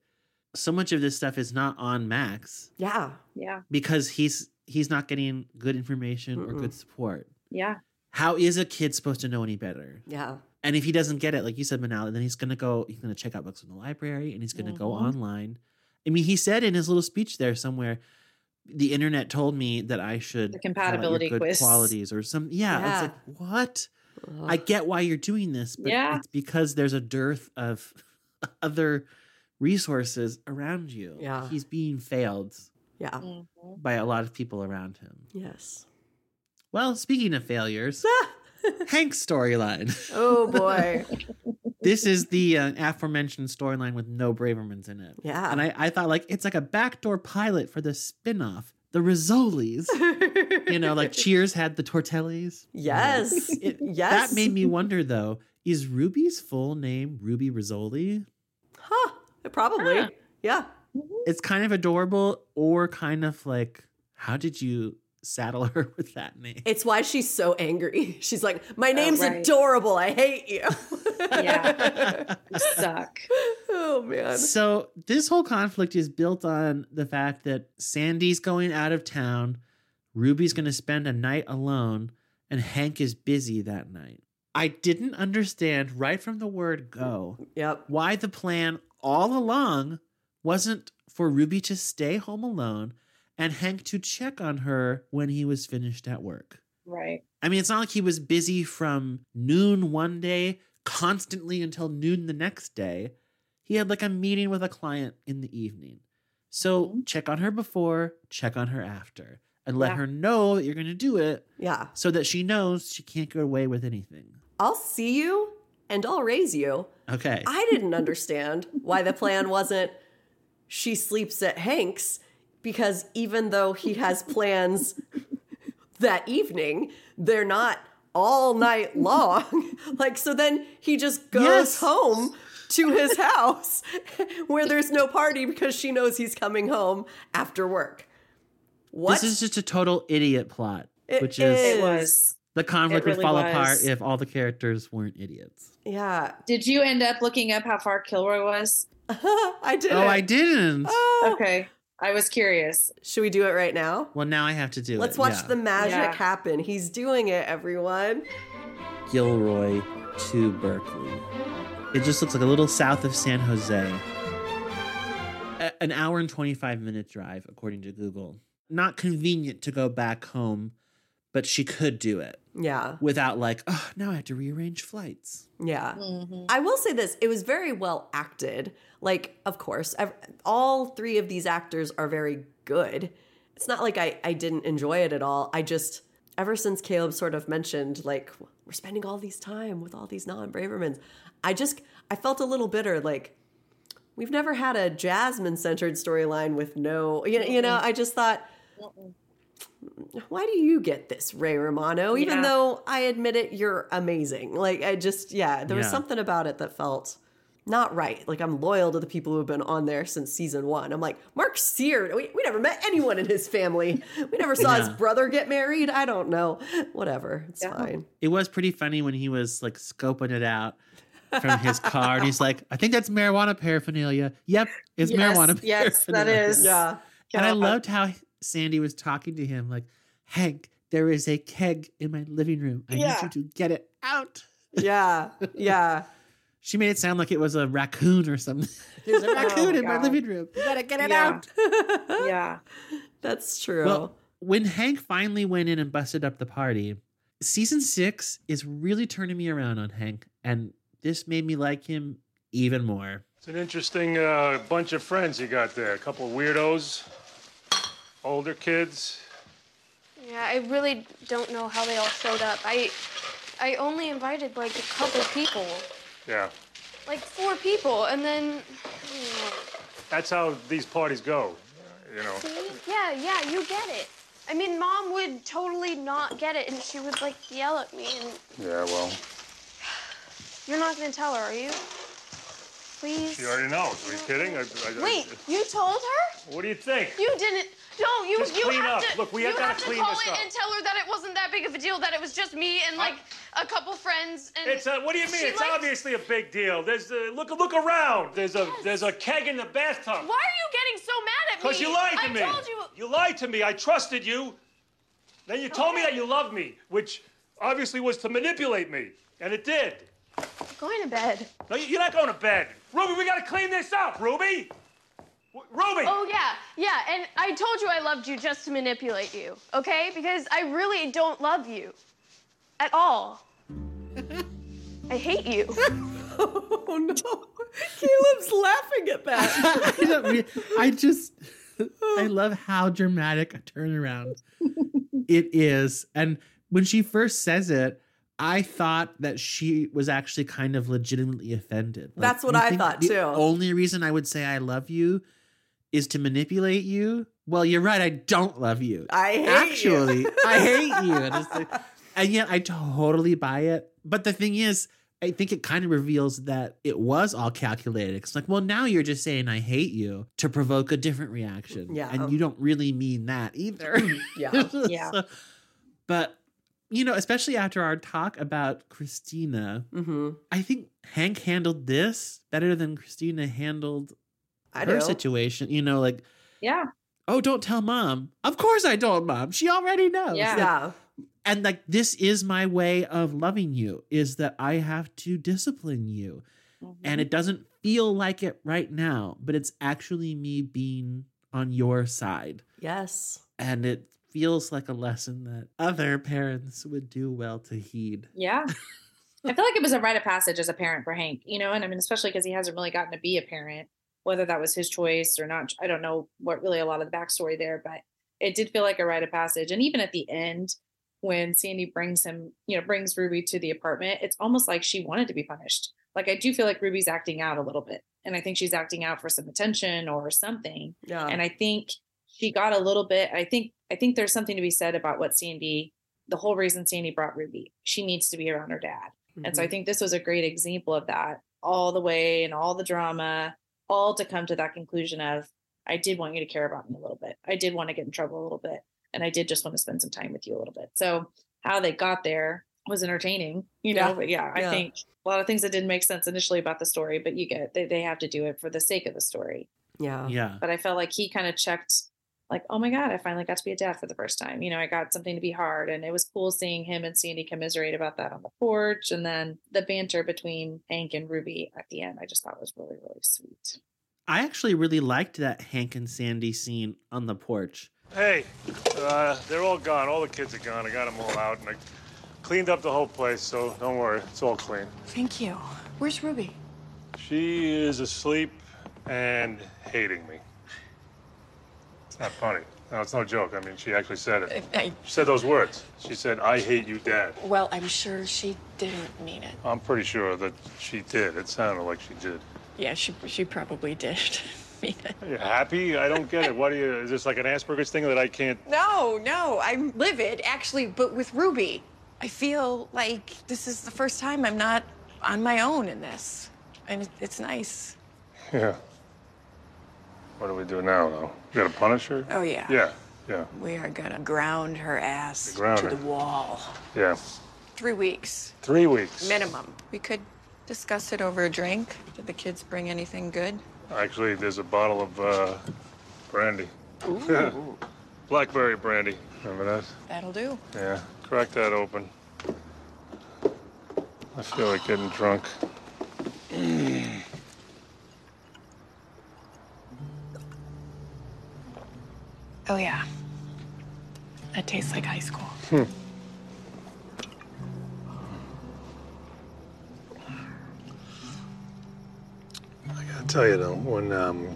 A: so much of this stuff is not on Max
B: yeah
D: yeah
A: because he's he's not getting good information or
B: Mm-mm.
A: good support.
D: yeah
A: How is a kid supposed to know any better?
B: yeah
A: And if he doesn't get it, like you said, Manal, then he's gonna go. He's gonna check out books in the library, and he's gonna go
D: Mhm.
A: online. I mean, he said in his little speech there somewhere, the internet told me that I should
D: The compatibility
A: good
D: quiz.
A: qualities or some. Yeah,
B: Yeah.
A: it's like what? I get why you're doing this, but
D: Yeah.
A: it's because there's a dearth of other resources around you.
B: Yeah.
A: he's being failed
B: yeah
D: Mhm.
A: by a lot of people around him.
B: yes
A: Well, speaking of failures, Hank's storyline.
B: oh boy
A: this is the uh, aforementioned storyline with no Bravermans in it.
B: yeah
A: And I, I thought like it's like a backdoor pilot for the spin-off, the Rizzolis. you know, like Cheers had the Tortellis.
B: yes it, yes
A: That made me wonder though, is Ruby's full name Ruby Rizzoli?
B: huh probably
D: Huh.
B: yeah
A: It's kind of adorable or kind of like, how did you saddle her with that name?
B: it's why she's so angry she's like my oh, name's
D: right.
B: adorable i hate you
D: Yeah. You suck
B: oh man
A: So this whole conflict is built on the fact that Sandy's going out of town, Ruby's going to spend a night alone, and Hank is busy that night. I didn't understand right from the word go
B: yep
A: why the plan all along wasn't for Ruby to stay home alone and Hank to check on her when he was finished at work.
D: right
A: I mean, it's not like he was busy from noon one day constantly until noon the next day. He had like a meeting with a client in the evening. So
D: Mhm.
A: check on her before, check on her after, and let
D: Yeah.
A: her know that you're going to do it
B: yeah
A: so that she knows she can't get away with anything.
B: I'll see you and I'll raise you.
A: Okay.
B: I didn't understand why the plan wasn't she sleeps at Hank's because even though he has plans that evening, they're not all night long. like, so then he just goes
A: Yes.
B: home to his house where there's no party because she knows he's coming home after work. What?
A: This is just a total idiot plot,
B: It
A: which is
B: is.
D: It was.
A: the conflict
D: it
A: would fall
D: was.
A: apart if all the characters weren't idiots.
B: yeah.
D: Did you end up looking up how far Gilroy was?
B: I did.
A: Oh, I didn't.
B: Oh.
D: Okay. I was curious.
B: Should we do it right now?
A: Well, now I have to do it.
B: Let's watch
A: yeah.
B: the magic
D: Yeah.
B: happen. He's doing it, everyone.
A: Gilroy to Berkeley. It just looks like a little south of San Jose. A- an hour and 25 minute drive, according to Google. Not convenient to go back home, but she could do it
B: Yeah.
A: without, like, oh, now I have to rearrange flights.
B: Yeah.
D: Mm-hmm.
B: I will say this it was very well acted. Like, of course, ev- all three of these actors are very good. It's not like I, I didn't enjoy it at all. I just, ever since Caleb sort of mentioned, like, we're spending all these time with all these non Bravermans, I just, I felt a little bitter. Like, we've never had a Jasmine centered storyline with no, you, you know, I just thought, why do you get this, Ray Romano? Even
D: Yeah.
B: though I admit it, you're amazing. Like, I just, yeah, there was something about it that felt not right. Like, I'm loyal to the people who have been on there since season one. I'm like, Mark Cyr, we, we never met anyone in his family. We never saw his brother get married. I don't know. Whatever. It's
D: Yeah.
B: fine.
A: It was pretty funny when he was like scoping it out from his car and he's like, I think that's marijuana paraphernalia. Yep, it's
D: Yes,
A: marijuana
D: yes, that
A: paraphernalia.
D: is.
B: Yeah.
A: And I loved how Sandy was talking to him like, Hank, there is a keg in my living room. I
D: Yeah.
A: need you to get it out.
B: Yeah. Yeah.
A: She made it sound like it was a raccoon or something. There's a raccoon in my
D: Oh,
A: living room. You gotta get it
D: Yeah.
A: out.
D: Yeah.
B: That's true.
A: Well, when Hank finally went in and busted up the party, season six is really turning me around on Hank. And this made me like him even more.
I: It's an interesting uh, bunch of friends you got there. A couple of weirdos, older kids.
G: Yeah, I really don't know how they all showed up. I I only invited like a couple people.
I: Yeah,
G: Like four people and then I
I: that's how these parties go. You know.
G: See? Yeah, yeah, you get it. I mean, mom would totally not get it and she would like yell at me and
I: Yeah, well,
G: you're not going to tell her, are you? Please.
I: she already knows. Are you kidding? I, I, I-
G: Wait, you told her?
I: What do you think?
G: You didn't. No, you
I: Just
G: you
I: clean
G: have
I: up.
G: to.
I: Look, we have
G: have to
I: clean
G: call
I: this
G: it
I: up.
G: and tell her that it wasn't that big of a deal. That it was just me and like a couple friends. And
I: It's a, what do you mean? It's
G: liked-
I: obviously a big deal. There's a, look look around. There's a there's a keg in the bathtub.
G: Why are you getting so mad at me?
I: Because you lied to
G: I
I: me.
G: told you.
I: You lied to me. I trusted you. Then you told me that you loved me, which obviously was to manipulate me, and it did.
G: I'm Going to bed.
I: No, you're not going to bed. Ruby, we gotta clean this up, Ruby. W- Ruby.
G: Oh yeah, yeah. And I told you I loved you just to manipulate you, okay? Because I really don't love you, at all. I hate you.
B: oh no. Caleb's laughing at that.
A: I, don't I just, I love how dramatic a turnaround it is. And when she first says it, I thought that she was actually kind of legitimately offended. Like,
B: That's what I
A: think
B: thought,
A: the
B: too.
A: Only reason I would say I love you is to manipulate you. Well, you're right. I don't love you.
B: I hate
A: actually,
B: you.
A: I hate you. And, it's like, and yet I totally buy it. But the thing is, I think it kind of reveals that it was all calculated. It's like, well, now you're just saying I hate you to provoke a different reaction.
B: Yeah.
A: And you don't really mean that either.
B: Yeah.
D: Yeah.
A: So- but, you know, especially after our talk about Christina,
B: Mm-hmm.
A: I think Hank handled this better than Christina handled
B: I
A: her
B: know.
A: situation. You know, like,
D: Yeah.
A: oh, don't tell mom. Of course I told mom. She already knows.
D: Yeah.
A: Like,
B: Yeah.
A: and like this is my way of loving you is that I have to discipline you. And mm-hmm. it doesn't feel like it right now, but it's actually me being on your side.
B: Yes.
A: And it feels like a lesson that other parents would do well to heed.
D: Yeah. I feel like it was a rite of passage as a parent for Hank, you know, and I mean, especially because he hasn't really gotten to be a parent, whether that was his choice or not. I don't know what really a lot of the backstory there, but it did feel like a rite of passage. And even at the end, when Sandy brings him, you know, brings Ruby to the apartment, it's almost like she wanted to be punished. Like I do feel like Ruby's acting out a little bit. And I think she's acting out for some attention or something.
B: Yeah.
D: And I think she got a little bit I think I think there's something to be said about what Sandy the whole reason Sandy brought Ruby. She needs to be around her dad. And so I
B: Mhm.
D: think this was a great example of that all the way and all the drama, all to come to that conclusion of I did want you to care about me a little bit. I did want to get in trouble a little bit. And I did just want to spend some time with you a little bit. So how they got there was entertaining, you know.
B: Yeah.
D: But yeah, I
B: Yeah.
D: think a lot of things that didn't make sense initially about the story, but you get they, they have to do it for the sake of the story.
B: yeah.
A: Yeah.
D: But I felt like he kind of checked like, oh my God, I finally got to be a dad for the first time. You know, I got something to be hard. And it was cool seeing him and Sandy commiserate about that on the porch. And then the banter between Hank and Ruby at the end, I just thought was really, really sweet.
A: I actually really liked that Hank and Sandy scene on the porch.
I: Hey, uh, they're all gone. All the kids are gone. I got them all out and I cleaned up the whole place, so don't worry. It's all clean.
H: Thank you. Where's Ruby?
I: She is asleep and hating me. It's not funny. No, it's no joke. I mean, she actually said it.
H: I,
I: She said those words. She said, I hate you, Dad.
H: well, I'm sure she didn't mean it.
I: I'm pretty sure that she did. It sounded like she did.
H: Yeah, she she probably did mean it.
I: Are you happy? I don't get it. What do you, is this like an Asperger's thing that I can't?
H: No, no, I'm livid actually, but with Ruby. I feel like this is the first time I'm not on my own in this. And it's nice.
I: Yeah. What do we do now, though? We gotta punish her?
H: Oh, yeah.
I: Yeah, yeah,
H: We are gonna ground her ass
I: Ground
H: to
I: her.
H: the wall.
I: yeah.
H: Three weeks
I: Three weeks.
H: minimum. We could discuss it over a drink. Did the kids bring anything good?
I: Actually, there's a bottle of uh, brandy. Blackberry brandy. Remember that?
H: That'll do.
I: Yeah. Crack that open. I feel like getting drunk.
H: Oh, yeah. That tastes like high school.
I: I gotta tell you though, when um,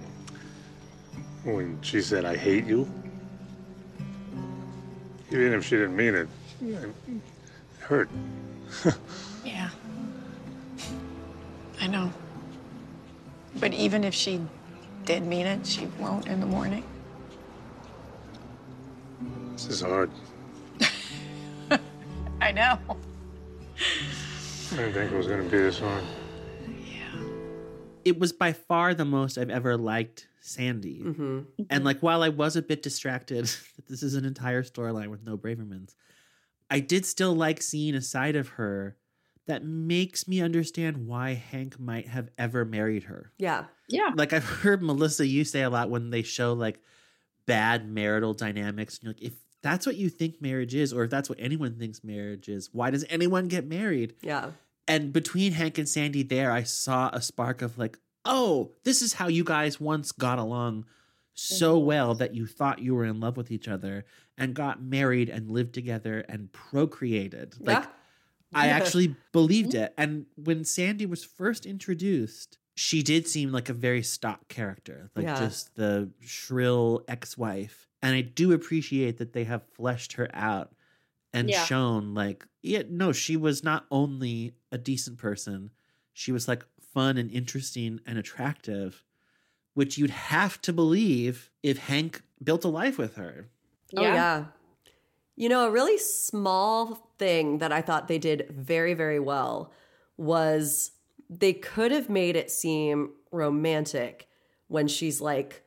I: when she said "I hate you," even if she didn't mean it, it hurt.
H: Yeah. I know. But even if she did mean it, she won't in the morning.
I: This is hard.
H: I know.
I: I didn't think it was gonna be this hard. Yeah.
A: It was by far the most I've ever liked Sandy.
B: hmm
A: And like while I was a bit distracted that this is an entire storyline with no Bravermans, I did still like seeing a side of her that makes me understand why Hank might have ever married her.
B: Yeah.
D: Yeah.
A: Like I've heard Melissa you say a lot when they show like bad marital dynamics. And You're like, if that's what you think marriage is, or if that's what anyone thinks marriage is, why does anyone get married?
B: Yeah.
A: And between Hank and Sandy there, I saw a spark of like, oh, this is how you guys once got along so mm-hmm. well that you thought you were in love with each other and got married and lived together and procreated. Like
B: yeah.
A: I actually believed mm-hmm. it. And when Sandy was first introduced, she did seem like a very stock character, like
B: Yeah.
A: just the shrill ex wife. And I do appreciate that they have fleshed her out and
D: Yeah.
A: shown, like, yeah, no, she was not only a decent person, she was like fun and interesting and attractive, which you'd have to believe if Hank built a life with her.
B: Oh yeah. You know, a really small thing that I thought they did very, very well was they could have made it seem romantic when she's like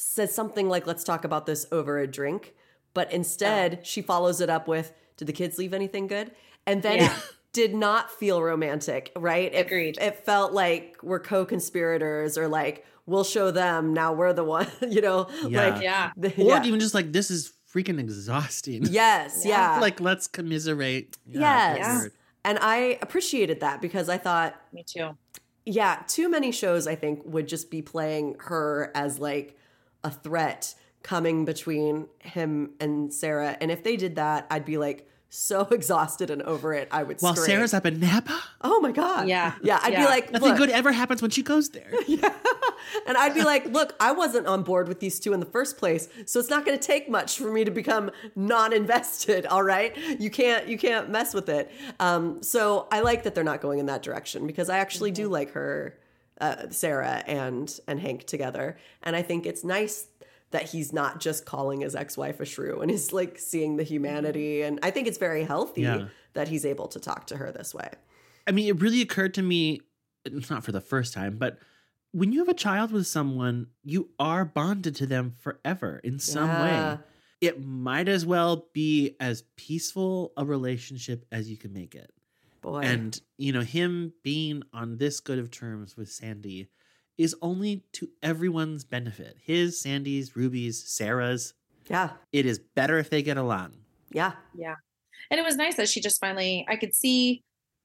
B: says something like, let's talk about this over a drink. But oh. instead, she follows it up with, Did the kids leave anything good? And then
D: Yeah.
B: did not feel romantic, right? It,
D: Agreed.
B: It felt like we're co conspirators or like, we'll show them, now we're the one, you know?
A: Yeah.
B: Like,
D: Yeah.
B: the-
A: Or
B: yeah.
A: even just like, this is freaking exhausting.
B: Yes,
D: Yeah.
B: yeah.
A: like let's commiserate. Yeah,
B: yes. And I appreciated that because I thought,
D: Me too.
B: yeah, too many shows I think would just be playing her as like a threat coming between him and Sarah. And if they did that, I'd be like so exhausted and over it. I would
A: While
B: scream.
A: Sarah's up in Napa,
B: Oh my god.
D: Yeah.
B: Yeah, I'd be like,
A: nothing good ever happens when she goes there. yeah.
B: and I'd be like, look, I wasn't on board with these two in the first place, so it's not going to take much for me to become non-invested. All right, you can't you can't mess with it. Um, so I like that they're not going in that direction because I actually do like her, uh, Sarah and and Hank together, and I think it's nice that he's not just calling his ex-wife a shrew and is like seeing the humanity and i think it's very healthy
A: Yeah.
B: that he's able to talk to her this way
A: I mean, it really occurred to me, it's not for the first time, but when you have a child with someone, you are bonded to them forever in some
B: Yeah.
A: way. It might as well be as peaceful a relationship as you can make it.
B: Boy
A: And, you know, him being on this good of terms with Sandy is only to everyone's benefit. His, Sandy's, Ruby's, Sarah's.
B: yeah
A: It is better if they get along.
B: yeah
D: Yeah. And it was nice that she just finally, I could see,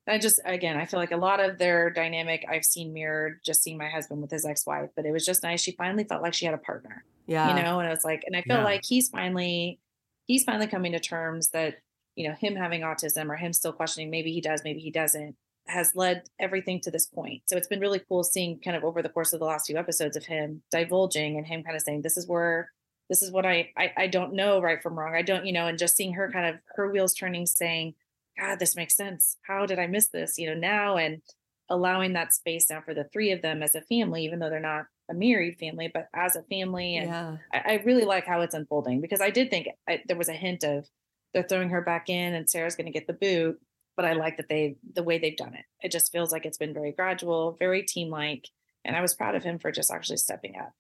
D: I just, again, I feel like a lot of their dynamic I've seen mirrored just seeing my husband with his ex wife, but it was just nice. She finally felt like she had a partner,
B: yeah
D: you know, and it was like, and I feel
A: Yeah.
D: like he's finally, he's finally coming to terms that, you know, him having autism or him still questioning, maybe he does, maybe he doesn't, has led everything to this point. So it's been really cool seeing kind of over the course of the last few episodes of him divulging and him kind of saying, this is where, this is what I, I, I don't know right from wrong. I don't, you know, and just seeing her kind of her wheels turning, saying, God, this makes sense. How did I miss this? You know, now and allowing that space now for the three of them as a family, even though they're not a married family, but as a family. And
B: yeah
D: I, I really like how it's unfolding because I did think I, there was a hint of they're throwing her back in and Sarah's going to get the boot. But I like that they, the way they've done it. It just feels like it's been very gradual, very team like. And I was proud of him for just actually stepping up.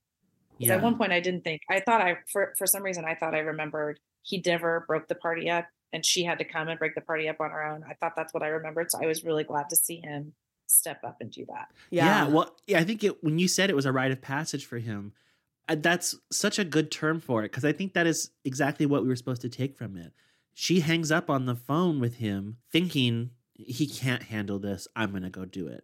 D: 'Cause
A: Yeah.
D: At one point, I didn't think. I thought I, for for some reason, I thought I remembered he never broke the party up, and she had to come and break the party up on her own. I thought that's what I remembered, so I was really glad to see him step up and do that.
B: yeah yeah
A: well, yeah, I think it, when you said it was a rite of passage for him, uh, that's such a good term for it because I think that is exactly what we were supposed to take from it. She hangs up on the phone with him, thinking he can't handle this. I'm going to go do it.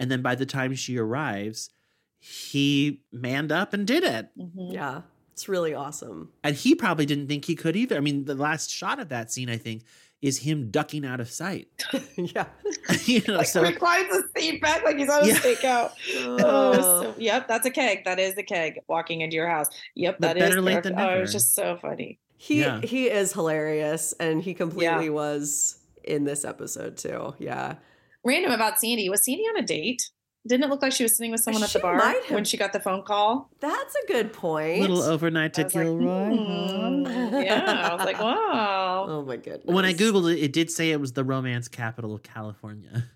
A: And then by the time she arrives, he manned up and did it.
D: Mhm.
B: yeah it's really awesome
A: And he probably didn't think he could either. I mean, the last shot of that scene, I think, is him ducking out of sight.
B: yeah
A: you know,
D: Like
A: so
D: reclines his seat back like he's on
A: Yeah.
D: a stakeout.
B: oh,
D: so, yep, that's a keg. That is the keg walking into your house. Yep,
A: But
D: that is.
A: better late
D: perfect.
A: than
D: Oh, it was just so funny.
B: He
A: Yeah.
B: he is hilarious and he completely was in this episode too yeah
D: Random about Sandy. Was Sandy on a date? Didn't it look like she was sitting with someone at the bar
B: have-
D: when she got the phone call?
B: that's a good point
A: little overnight to
D: was like,
A: Gilroy.
D: hmm. yeah, I was like, wow.
B: oh my goodness
A: When I googled it, it did say it was the romance capital of California.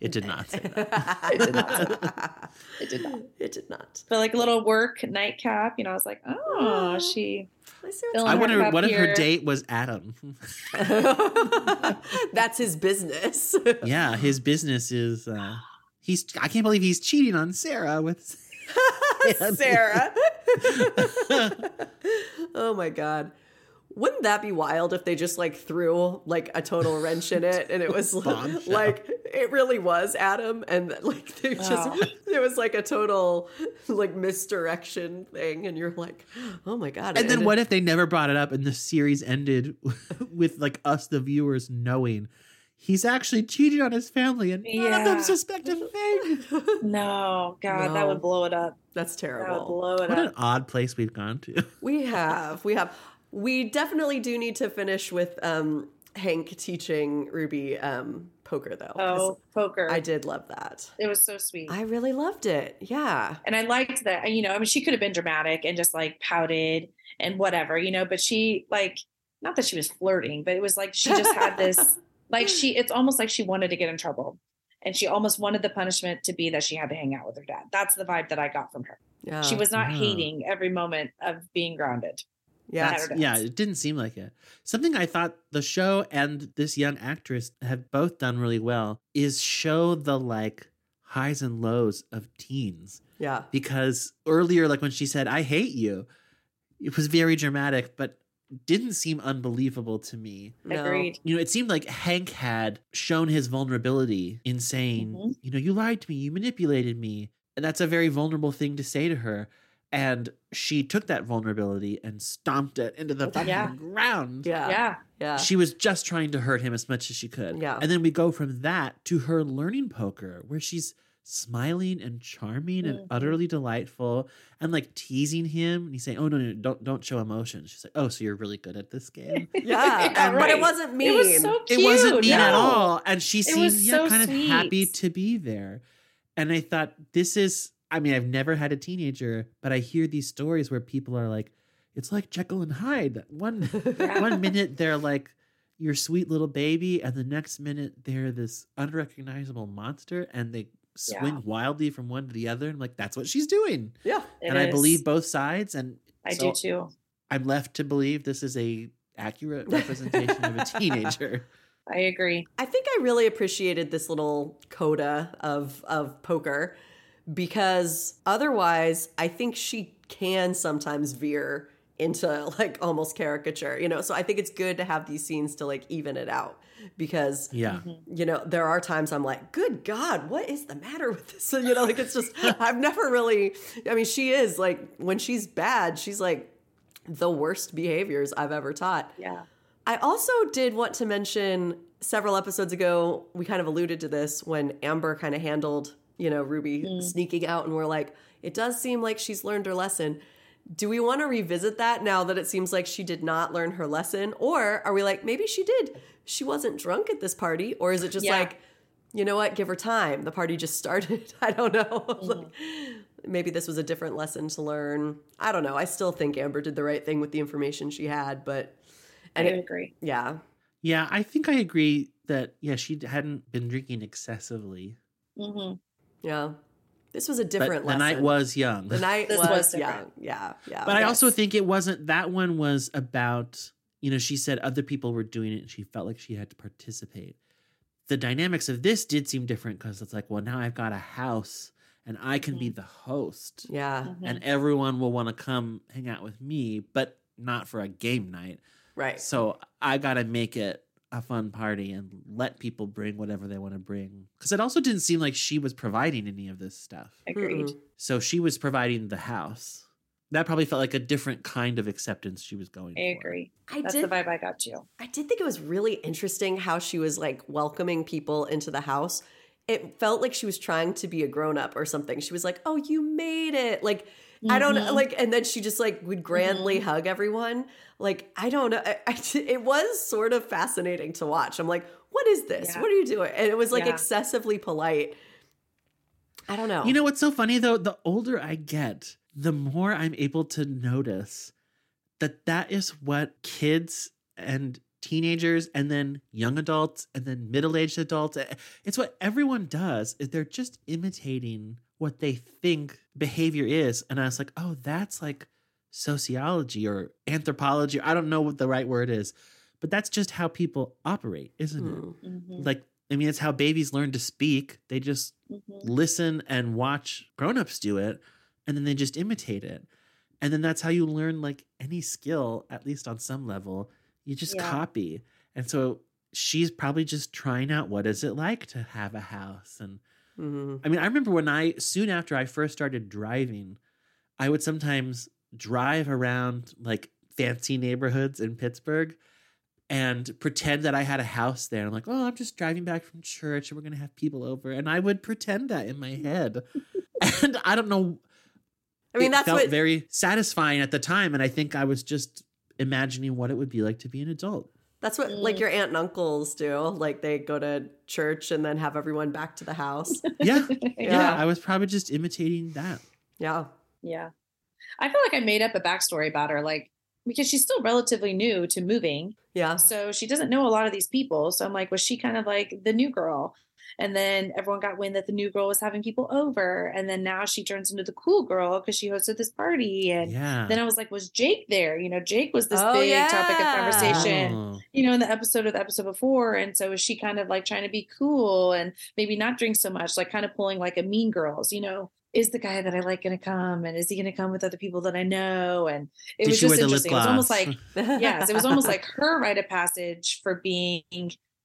A: It did not say that.
B: it
D: did not It did not.
B: it did not
D: But like a little work nightcap, you know, I was like, oh, she.
B: I see
D: Fill
B: what's
A: I wonder
D: cup
A: what if her date was Adam.
B: That's his business.
A: yeah, his business is uh he's I can't believe he's cheating on Sarah with
B: Sarah. oh my god. Wouldn't that be wild if they just like threw like a total wrench in it and it was
A: Bombshell.
B: like it really was Adam and like they just
D: Oh.
B: it was like a total like misdirection thing and you're like, "Oh my god."
A: And then
B: it-
A: what if they never brought it up and the series ended with like us the viewers knowing he's actually cheating on his family and none of them suspect a thing.
D: No, God, that would blow it up.
B: That's
D: That would
B: terrible.
D: blow it
A: What an odd place we've gone to.
B: We have. We have. We definitely do need to finish with um, Hank teaching Ruby um, poker, though.
D: Oh, poker.
B: I did love that.
D: It was so sweet.
B: I really loved it. Yeah.
D: and I liked that, you know, I mean, she could have been dramatic and just like pouted and whatever, you know, but she like, not that she was flirting, but it was like she just had this, like, she, it's almost like she wanted to get in trouble. And she almost wanted the punishment to be that she had to hang out with her dad. That's the vibe that I got from her.
B: Yeah.
D: she was not
A: Yeah.
D: hating every moment of being grounded.
B: Yeah.
A: Yeah, it didn't seem like it. Something I thought the show and this young actress have both done really well is show the like highs and lows of teens.
B: Yeah.
A: Because earlier, like when she said, I hate you, it was very dramatic, but didn't seem unbelievable to me.
B: No.
D: Agreed.
A: You know, it seemed like Hank had shown his vulnerability in saying,
D: Mhm.
A: you know, you lied to me, you manipulated me. And that's a very vulnerable thing to say to her. And she took that vulnerability and stomped it into the fucking
D: Yeah.
A: ground.
B: Yeah.
D: Yeah.
B: Yeah.
A: She was just trying to hurt him as much as she could.
B: Yeah.
A: And then we go from that to her learning poker, where she's smiling and charming and
D: Mhm.
A: utterly delightful and like teasing him and he's saying oh no no don't don't show emotion she's like oh so you're really good at this game
B: Yeah,
D: Yeah,
B: but it wasn't mean.
D: It was so cute.
A: it wasn't mean at all and she
D: It
A: seemed yeah
D: so
A: kind of happy to be there and i thought this is i mean i've never had a teenager but i hear these stories where people are like it's like jekyll and hyde one
D: Yeah.
A: one minute they're like your sweet little baby and the next minute they're this unrecognizable monster and they swing
D: Yeah.
A: wildly from one to the other and I'm like that's what she's doing
B: yeah.
D: It
A: and i believe both sides and
D: I
A: so
D: do too.
A: i'm left to believe this is a accurate representation of a teenager
D: I agree.
B: I think I really appreciated this little coda of of poker because otherwise I think she can sometimes veer into like almost caricature, you know. So I think it's good to have these scenes to like even it out because
A: yeah mm-hmm.
B: you know, there are times I'm like, good God, what is the matter with this? You know, like it's just, I've never really, I mean, she is like, when she's bad, she's like the worst behaviors I've ever taught.
D: Yeah.
B: I also did want to mention several episodes ago, we kind of alluded to this when Amber kind of handled, you know, Ruby sneaking out, and we're like, it does seem like she's learned her lesson. Do we want to revisit that now that it seems like she did not learn her lesson? Or are we like, maybe she did? She wasn't drunk at this party? Or is it just
D: Yeah.
B: like, you know what, give her time? The party just started. I don't know. Like, maybe this was a different lesson to learn. I don't know. I still think Amber did the right thing with the information she had, but.
D: I
B: it,
D: agree.
B: yeah,
A: yeah i think i agree that yeah she hadn't been drinking excessively
D: hmm
B: Yeah. This was a different
A: but the
B: lesson.
A: night was young
B: the night
D: This
B: was,
D: was
B: young. Yeah, yeah.
A: But I also think it wasn't that one was about, you know, she said other people were doing it and she felt like she had to participate. The dynamics of this did seem different because it's like, well, now I've got a house and I can be the host
B: Yeah,
D: Mm-hmm.
A: and everyone will want to come hang out with me, but not for a game night.
B: right.
A: So I got to make it a fun party and let people bring whatever they want to bring. Because it also didn't seem like she was providing any of this stuff.
D: Agreed.
A: So she was providing the house. That probably felt like a different kind of acceptance she was going
D: I
A: for.
D: agree.
B: I
D: That's
B: did.
D: the vibe I got too.
B: I did think it was really interesting how she was like welcoming people into the house. It felt like she was trying to be a grown up or something. She was like, "Oh, you made it!" Like I don't know,
D: Mhm.
B: like, and then she just like would grandly hug everyone. Like I don't know. I, I, it was sort of fascinating to watch. I'm like, "What is this?
D: Yeah.
B: What are you doing?" And it was like
D: Yeah.
B: excessively polite. I don't know.
A: You know what's so funny though? The older I get, the more I'm able to notice that that is what kids and teenagers and then young adults and then middle-aged adults eh, it's what everyone does is they're just imitating what they think behavior is and i was like oh that's like sociology or anthropology i don't know what the right word is but that's just how people operate isn't it
B: Hmm.
D: Mhm.
A: like i mean it's how babies learn to speak they just
D: Mhm.
A: listen and watch grown-ups do it and then they just imitate it and then that's how you learn like any skill at least on some level you just
D: Yeah.
A: copy and so she's probably just trying out what is it like to have a house and
B: Mhm.
A: i mean i remember when i soon after i first started driving i would sometimes drive around like fancy neighborhoods in pittsburgh and pretend that I had a house there. I'm like, oh, I'm just driving back from church and we're going to have people over. And I would pretend that in my head. and I don't know.
B: I mean,
A: it
B: that's
A: felt
B: what
A: very satisfying at the time. And I think I was just imagining what it would be like to be an adult.
B: That's what like mm. your aunt and uncles do. Like they go to church and then have everyone back to the house.
A: Yeah. yeah.
B: Yeah.
A: I was probably just imitating that.
B: yeah.
D: Yeah. I feel like I made up a backstory about her, like, because she's still relatively new to moving.
B: Yeah.
D: So she doesn't know a lot of these people. So I'm like, was she kind of like the new girl? And then everyone got wind that the new girl was having people over. And then now she turns into the cool girl because she hosted this party. And
A: Yeah.
D: then I was like, was Jake there? You know, Jake was this
B: Oh,
D: big topic of conversation
A: Oh.
D: you know, in the episode of the episode before. And so is she kind of like trying to be cool and maybe not drink so much, like kind of pulling like a mean girls, you know, is the guy that I like going to come and is he going to come with other people that I know? And it
A: Did
D: was just
A: wear the lip
D: interesting. It was almost like, yes, it was almost like her rite of passage for being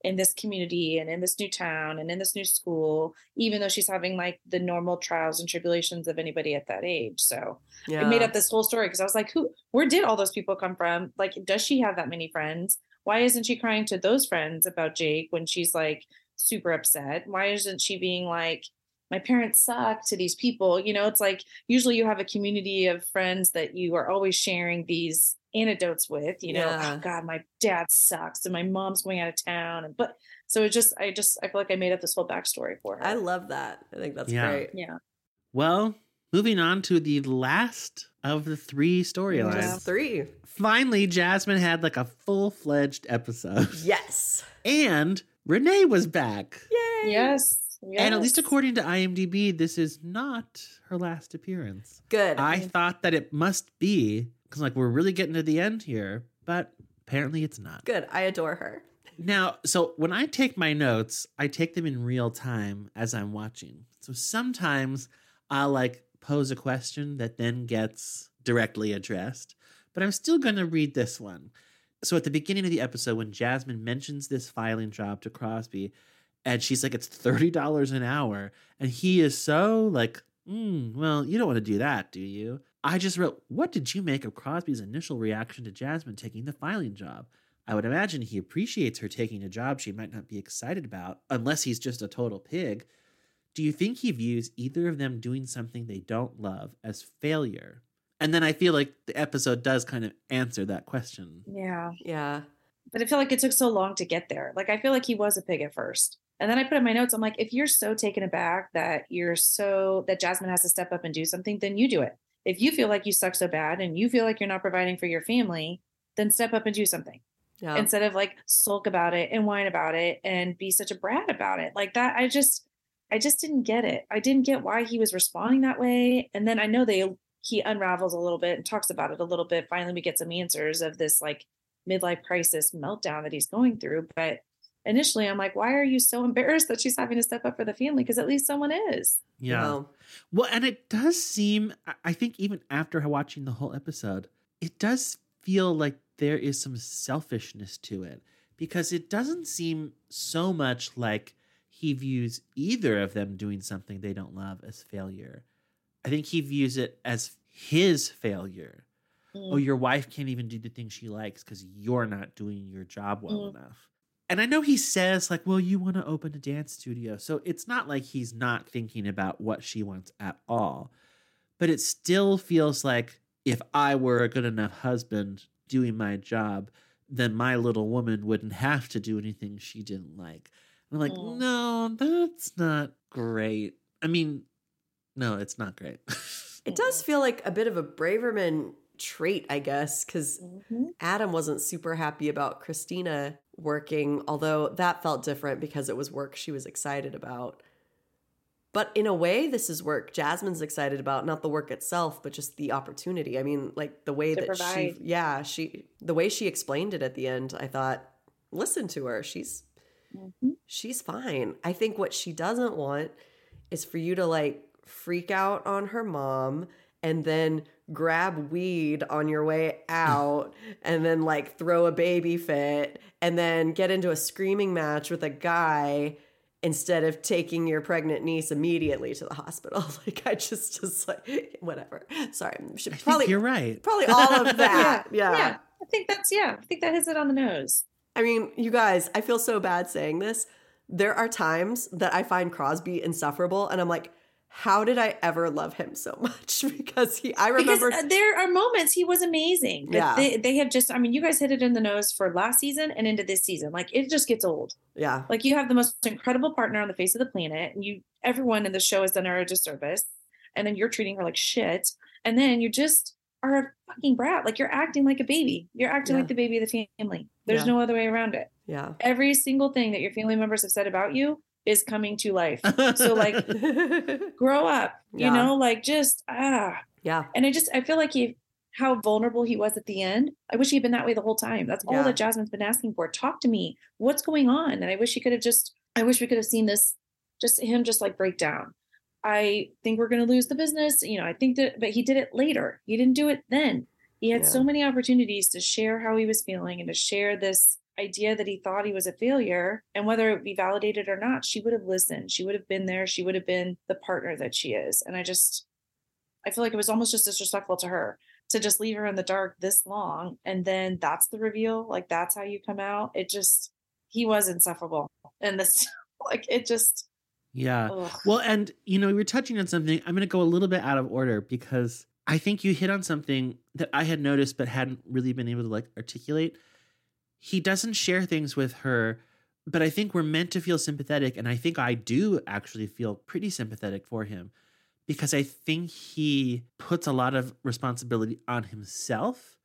D: in this community and in this new town and in this new school, even though she's having like the normal trials and tribulations of anybody at that age. So
B: yeah.
D: I made up this whole story because I was like, who, where did all those people come from? Like, does she have that many friends? Why isn't she crying to those friends about Jake when she's like super upset? Why isn't she being like, my parents suck to these people. You know, it's like usually you have a community of friends that you are always sharing these anecdotes with, you know, oh
B: Yeah.
D: oh God, my dad sucks and my mom's going out of town. And but so it just I just I feel like I made up this whole backstory for her.
B: I love that. I think that's
A: Yeah.
B: great.
D: yeah.
A: Well, moving on to the last of the three storylines.
B: Just three.
A: Finally, Jasmine had like a full fledged episode.
B: Yes.
A: And Renee was back.
B: Yay.
D: Yes.
A: And at least according to IMDb, this is not her last appearance.
B: Good.
A: I mm. thought that it must be because, like, we're really getting to the end here, but apparently it's not.
B: Good. I adore her.
A: Now, so when I take my notes, I take them in real time as I'm watching. So sometimes I'll like pose a question that then gets directly addressed, but I'm still going to read this one. So at the beginning of the episode, when Jasmine mentions this filing job to Crosby, and she's like, it's $30 an hour, and he is so like, mm, well, you don't want to do that, do you? I just wrote, what did you make of Crosby's initial reaction to Jasmine taking the filing job? I would imagine he appreciates her taking a job she might not be excited about, unless he's just a total pig. Do you think he views either of them doing something they don't love as failure? And then I feel like the episode does kind of answer that question.
D: Yeah.
B: Yeah.
D: But I feel like it took so long to get there. Like I feel like he was a pig at first. And then I put in my notes, I'm like, if you're so taken aback that you're so that Jasmine has to step up and do something, then you do it. If you feel like you suck so bad and you feel like you're not providing for your family, then step up and do something.
B: Yeah.
D: Instead of like sulk about it and whine about it and be such a brat about it. Like that, I just I just didn't get it. I didn't get why he was responding that way. And then I know they he unravels a little bit and talks about it a little bit. Finally, we get some answers of this like midlife crisis meltdown that he's going through. But initially, I'm like, why are you so embarrassed that she's having to step up for the family? Because at least someone is.
A: Yeah.
B: Well,
A: Well, and it does seem, I- I think, even after watching the whole episode, it does feel like there is some selfishness to it because it doesn't seem so much like he views either of them doing something they don't love as failure. I think he views it as his failure. Oh, your wife can't even do the thing she likes because you're not doing your job well
D: Mm.
A: enough. And I know he says, like, well, you want to open a dance studio. So it's not like he's not thinking about what she wants at all. But it still feels like if I were a good enough husband doing my job, then my little woman wouldn't have to do anything she didn't like. And I'm like,
D: Mm.
A: no, that's not great. I mean, no, it's not great.
B: it does feel like a bit of a Braverman trait, I guess, because
D: Mhm.
B: Adam wasn't super happy about Christina working, although that felt different because it was work she was excited about. But in a way, this is work Jasmine's excited about, not the work itself, but just the opportunity. I mean, like the way that
D: provide.
B: she, yeah, she, the way she explained it at the end, I thought, listen to her. She's,
D: Mhm.
B: she's fine. I think what she doesn't want is for you to like freak out on her mom and then grab weed on your way out and then like throw a baby fit and then get into a screaming match with a guy instead of taking your pregnant niece immediately to the hospital. Like I just just like whatever. Sorry. Should
A: I think
B: probably
A: you're right.
B: probably all of that. yeah.
D: Yeah. I think that's yeah. I think that hits it on the nose.
B: I mean, you guys, I feel so bad saying this. There are times that I find Crosby insufferable, and I'm like, how did I ever love him so much? because he, I remember,
D: because uh, there are moments he was amazing. But
B: Yeah.
D: they, they have just. I mean, you guys hit it in the nose for last season and into this season. Like it just gets old.
B: yeah,
D: Like you have the most incredible partner on the face of the planet, and you everyone in the show has done her a disservice, and then you're treating her like shit, and then you just are a fucking brat. Like you're acting like a baby. You're acting
B: Yeah.
D: like the baby of the family. There's
B: Yeah.
D: no other way around it.
B: yeah.
D: Every single thing that your family members have said about you is coming to life. So like grow up, you
B: Yeah.
D: know, like just ah.
B: yeah,
D: And I just I feel like he how vulnerable he was at the end. I wish he'd been that way the whole time. That's all
B: Yeah.
D: that Jasmine's been asking for. Talk to me. What's going on? And I wish he could have just I wish we could have seen this just him just like break down. I think we're going to lose the business, you know, I think that but he did it later. He didn't do it then. He had
B: Yeah.
D: so many opportunities to share how he was feeling and to share this idea that he thought he was a failure and whether it be validated or not she would have listened she would have been there she would have been the partner that she is and i just i feel like it was almost just disrespectful to her to just leave her in the dark this long and then that's the reveal like that's how you come out it just he was insufferable and this like it just
A: Yeah.
D: Ugh.
A: Well, and you know, we were touching on something. I'm going to go a little bit out of order because I think you hit on something that I had noticed but hadn't really been able to like articulate. He doesn't share things with her, but I think we're meant to feel sympathetic, and I think I do actually feel pretty sympathetic for him because I think he puts a lot of responsibility on himself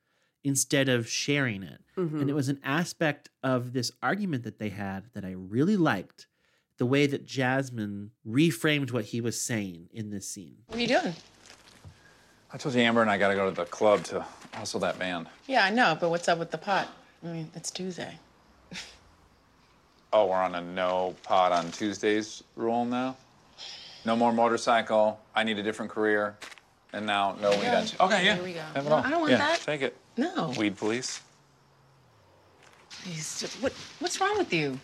A: instead of sharing it.
B: Mhm.
A: And it was an aspect of this argument that they had that I really liked the way that Jasmine reframed what he was saying in this scene.
H: What are you doing?
J: I told you Amber and I got to go to the club to hustle that band.
H: Yeah, I know, but what's up with the pot? I mean, it's Tuesday.
J: Oh, we're on a no pot on Tuesdays rule now? No more motorcycle. I need a different career. And now, no weed on. Okay, yeah.
H: Here we go.
J: Have it
H: No,
J: all.
H: I don't want
J: yeah,
H: that.
J: Take it.
H: No.
J: Weed police.
H: Just, what, what's wrong with you?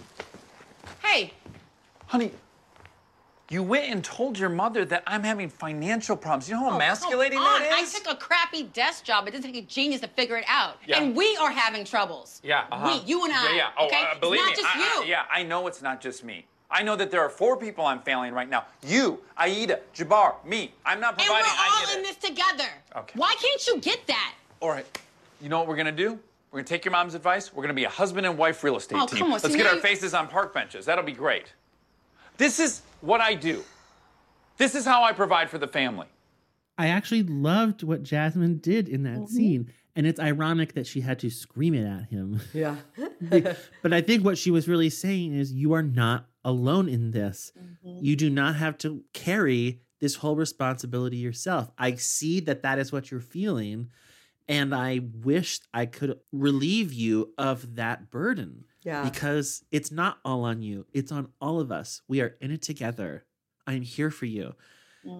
H: Hey,
J: Honey, you went and told your mother that I'm having financial problems. You know how
K: Oh,
J: emasculating
K: come on.
J: that is?
K: I took a crappy desk job. It didn't take a genius to figure it out.
J: Yeah.
K: And we are having troubles.
J: Yeah, uh-huh.
K: We, you and I.
J: Yeah, yeah. Oh,
K: okay?
J: uh, believe
K: it's not
J: me.
K: just
J: I- I-
K: you.
J: yeah, I know it's not just me. I know that there are four people I'm failing right now. You, Aida, Jabbar, me. I'm not providing.
K: And we're.
J: I
K: all in this together.
J: Okay.
K: Why can't you get that?
J: All right. You know what we're gonna do? We're gonna take your mom's advice. We're gonna be a husband and wife real estate
K: Oh,
J: team.
K: come on,
J: Let's
K: see,
J: get our
K: you-
J: faces on park benches. That'll be great. This is what I do. This is how I provide for the family.
A: I actually loved what Jasmine did in that mm-hmm. scene. And it's ironic that she had to scream it at him.
B: Yeah.
A: but I think what she was really saying is you are not alone in this. Mm-hmm. You do not have to carry this whole responsibility yourself. I see that that is what you're feeling. And I wish I could relieve you of that burden.
B: Yeah.
A: Because it's not all on you, it's on all of us. We are in it together. I'm here for you.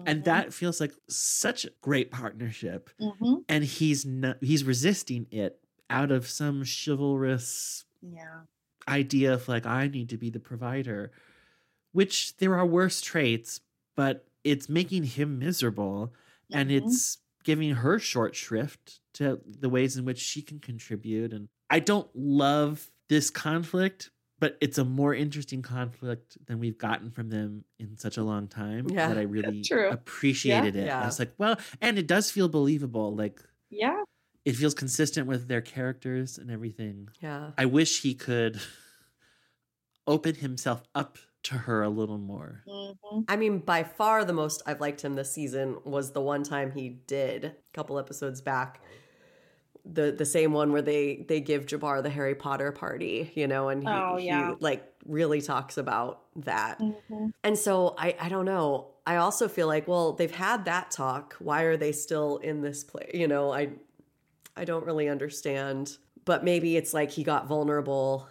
A: And that feels like such a great partnership.
D: Mhm.
A: And he's not, he's resisting it out of some chivalrous
D: Yeah.
A: idea of like I need to be the provider, which there are worse traits, but it's making him miserable and
D: Mhm.
A: it's giving her short shrift to the ways in which she can contribute. And I don't love this conflict, but it's a more interesting conflict than we've gotten from them in such a long time
B: Yeah.
A: that I really appreciated it.
B: Yeah.
A: I was like, well, and it does feel believable. Like
D: Yeah.
A: it feels consistent with their characters and everything.
B: Yeah.
A: I wish he could open himself up to her a little more.
D: Mhm.
B: I mean, by far the most I've liked him this season was the one time he did a couple episodes back. The the same one where they they give Jabbar the Harry Potter party, you know, and he,
D: Oh, yeah.
B: he like really talks about that.
D: Mhm.
B: And so I I don't know. I also feel like, well, they've had that talk. Why are they still in this place? You know, I I don't really understand. But maybe it's like he got vulnerable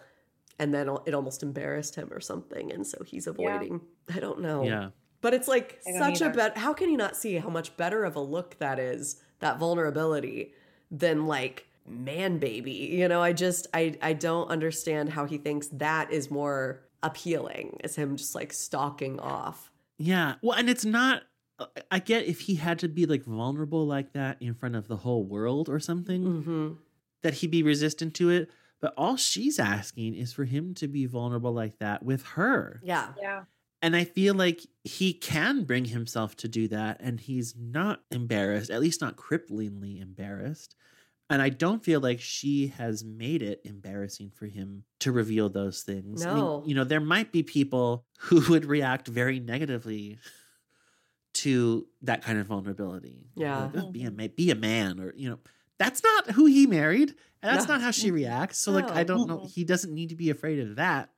B: and then it almost embarrassed him or something and so he's avoiding. I don't know.
A: Yeah.
B: But it's like
D: I don't
B: such a
D: either.
B: bet. How can you not see how much better of a look that is, that vulnerability, than like man baby? You know, I just I I don't understand how he thinks that is more appealing as him just like stalking off.
A: Yeah. Well, and it's not. I get if he had to be like vulnerable like that in front of the whole world or something,
B: Mm-hmm.
A: that he'd be resistant to it. But all she's asking is for him to be vulnerable like that with her.
B: Yeah.
D: Yeah.
A: And I feel like he can bring himself to do that, and he's not embarrassed, at least not cripplingly embarrassed. And I don't feel like she has made it embarrassing for him to reveal those things. I mean,
B: No.
A: you know, there might be people who would react very negatively to that kind of vulnerability.
B: Yeah.
A: Like, "Oh, be a ma- be a man, or you know, that's not who he married, and that's
B: No.
A: not how she reacts. So, like, I don't know. He doesn't need to be afraid of that.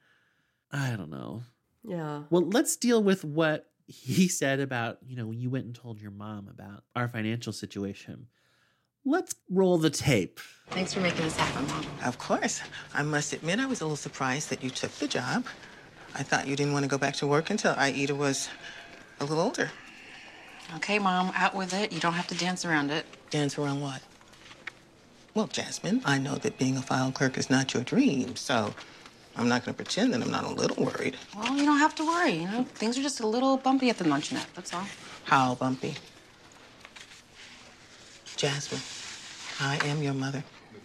A: I don't know.
B: Yeah.
A: Well, let's deal with what he said about, you know, you went and told your mom about our financial situation. Let's roll the tape.
K: Thanks for making this happen, Mom.
L: Of course. I must admit, I was a little surprised that you took the job. I thought you didn't want to go back to work until Aida was a little older.
K: Okay, Mom, out with it. You don't have to dance around it.
L: Dance around what? Well, Jasmine, I know that being a file clerk is not your dream, so I'm not going to pretend that I'm not a little worried.
K: Well, you don't have to worry. You know, things are just a little bumpy at the luncheonette. That's all.
L: How bumpy? Jasmine, I am your mother.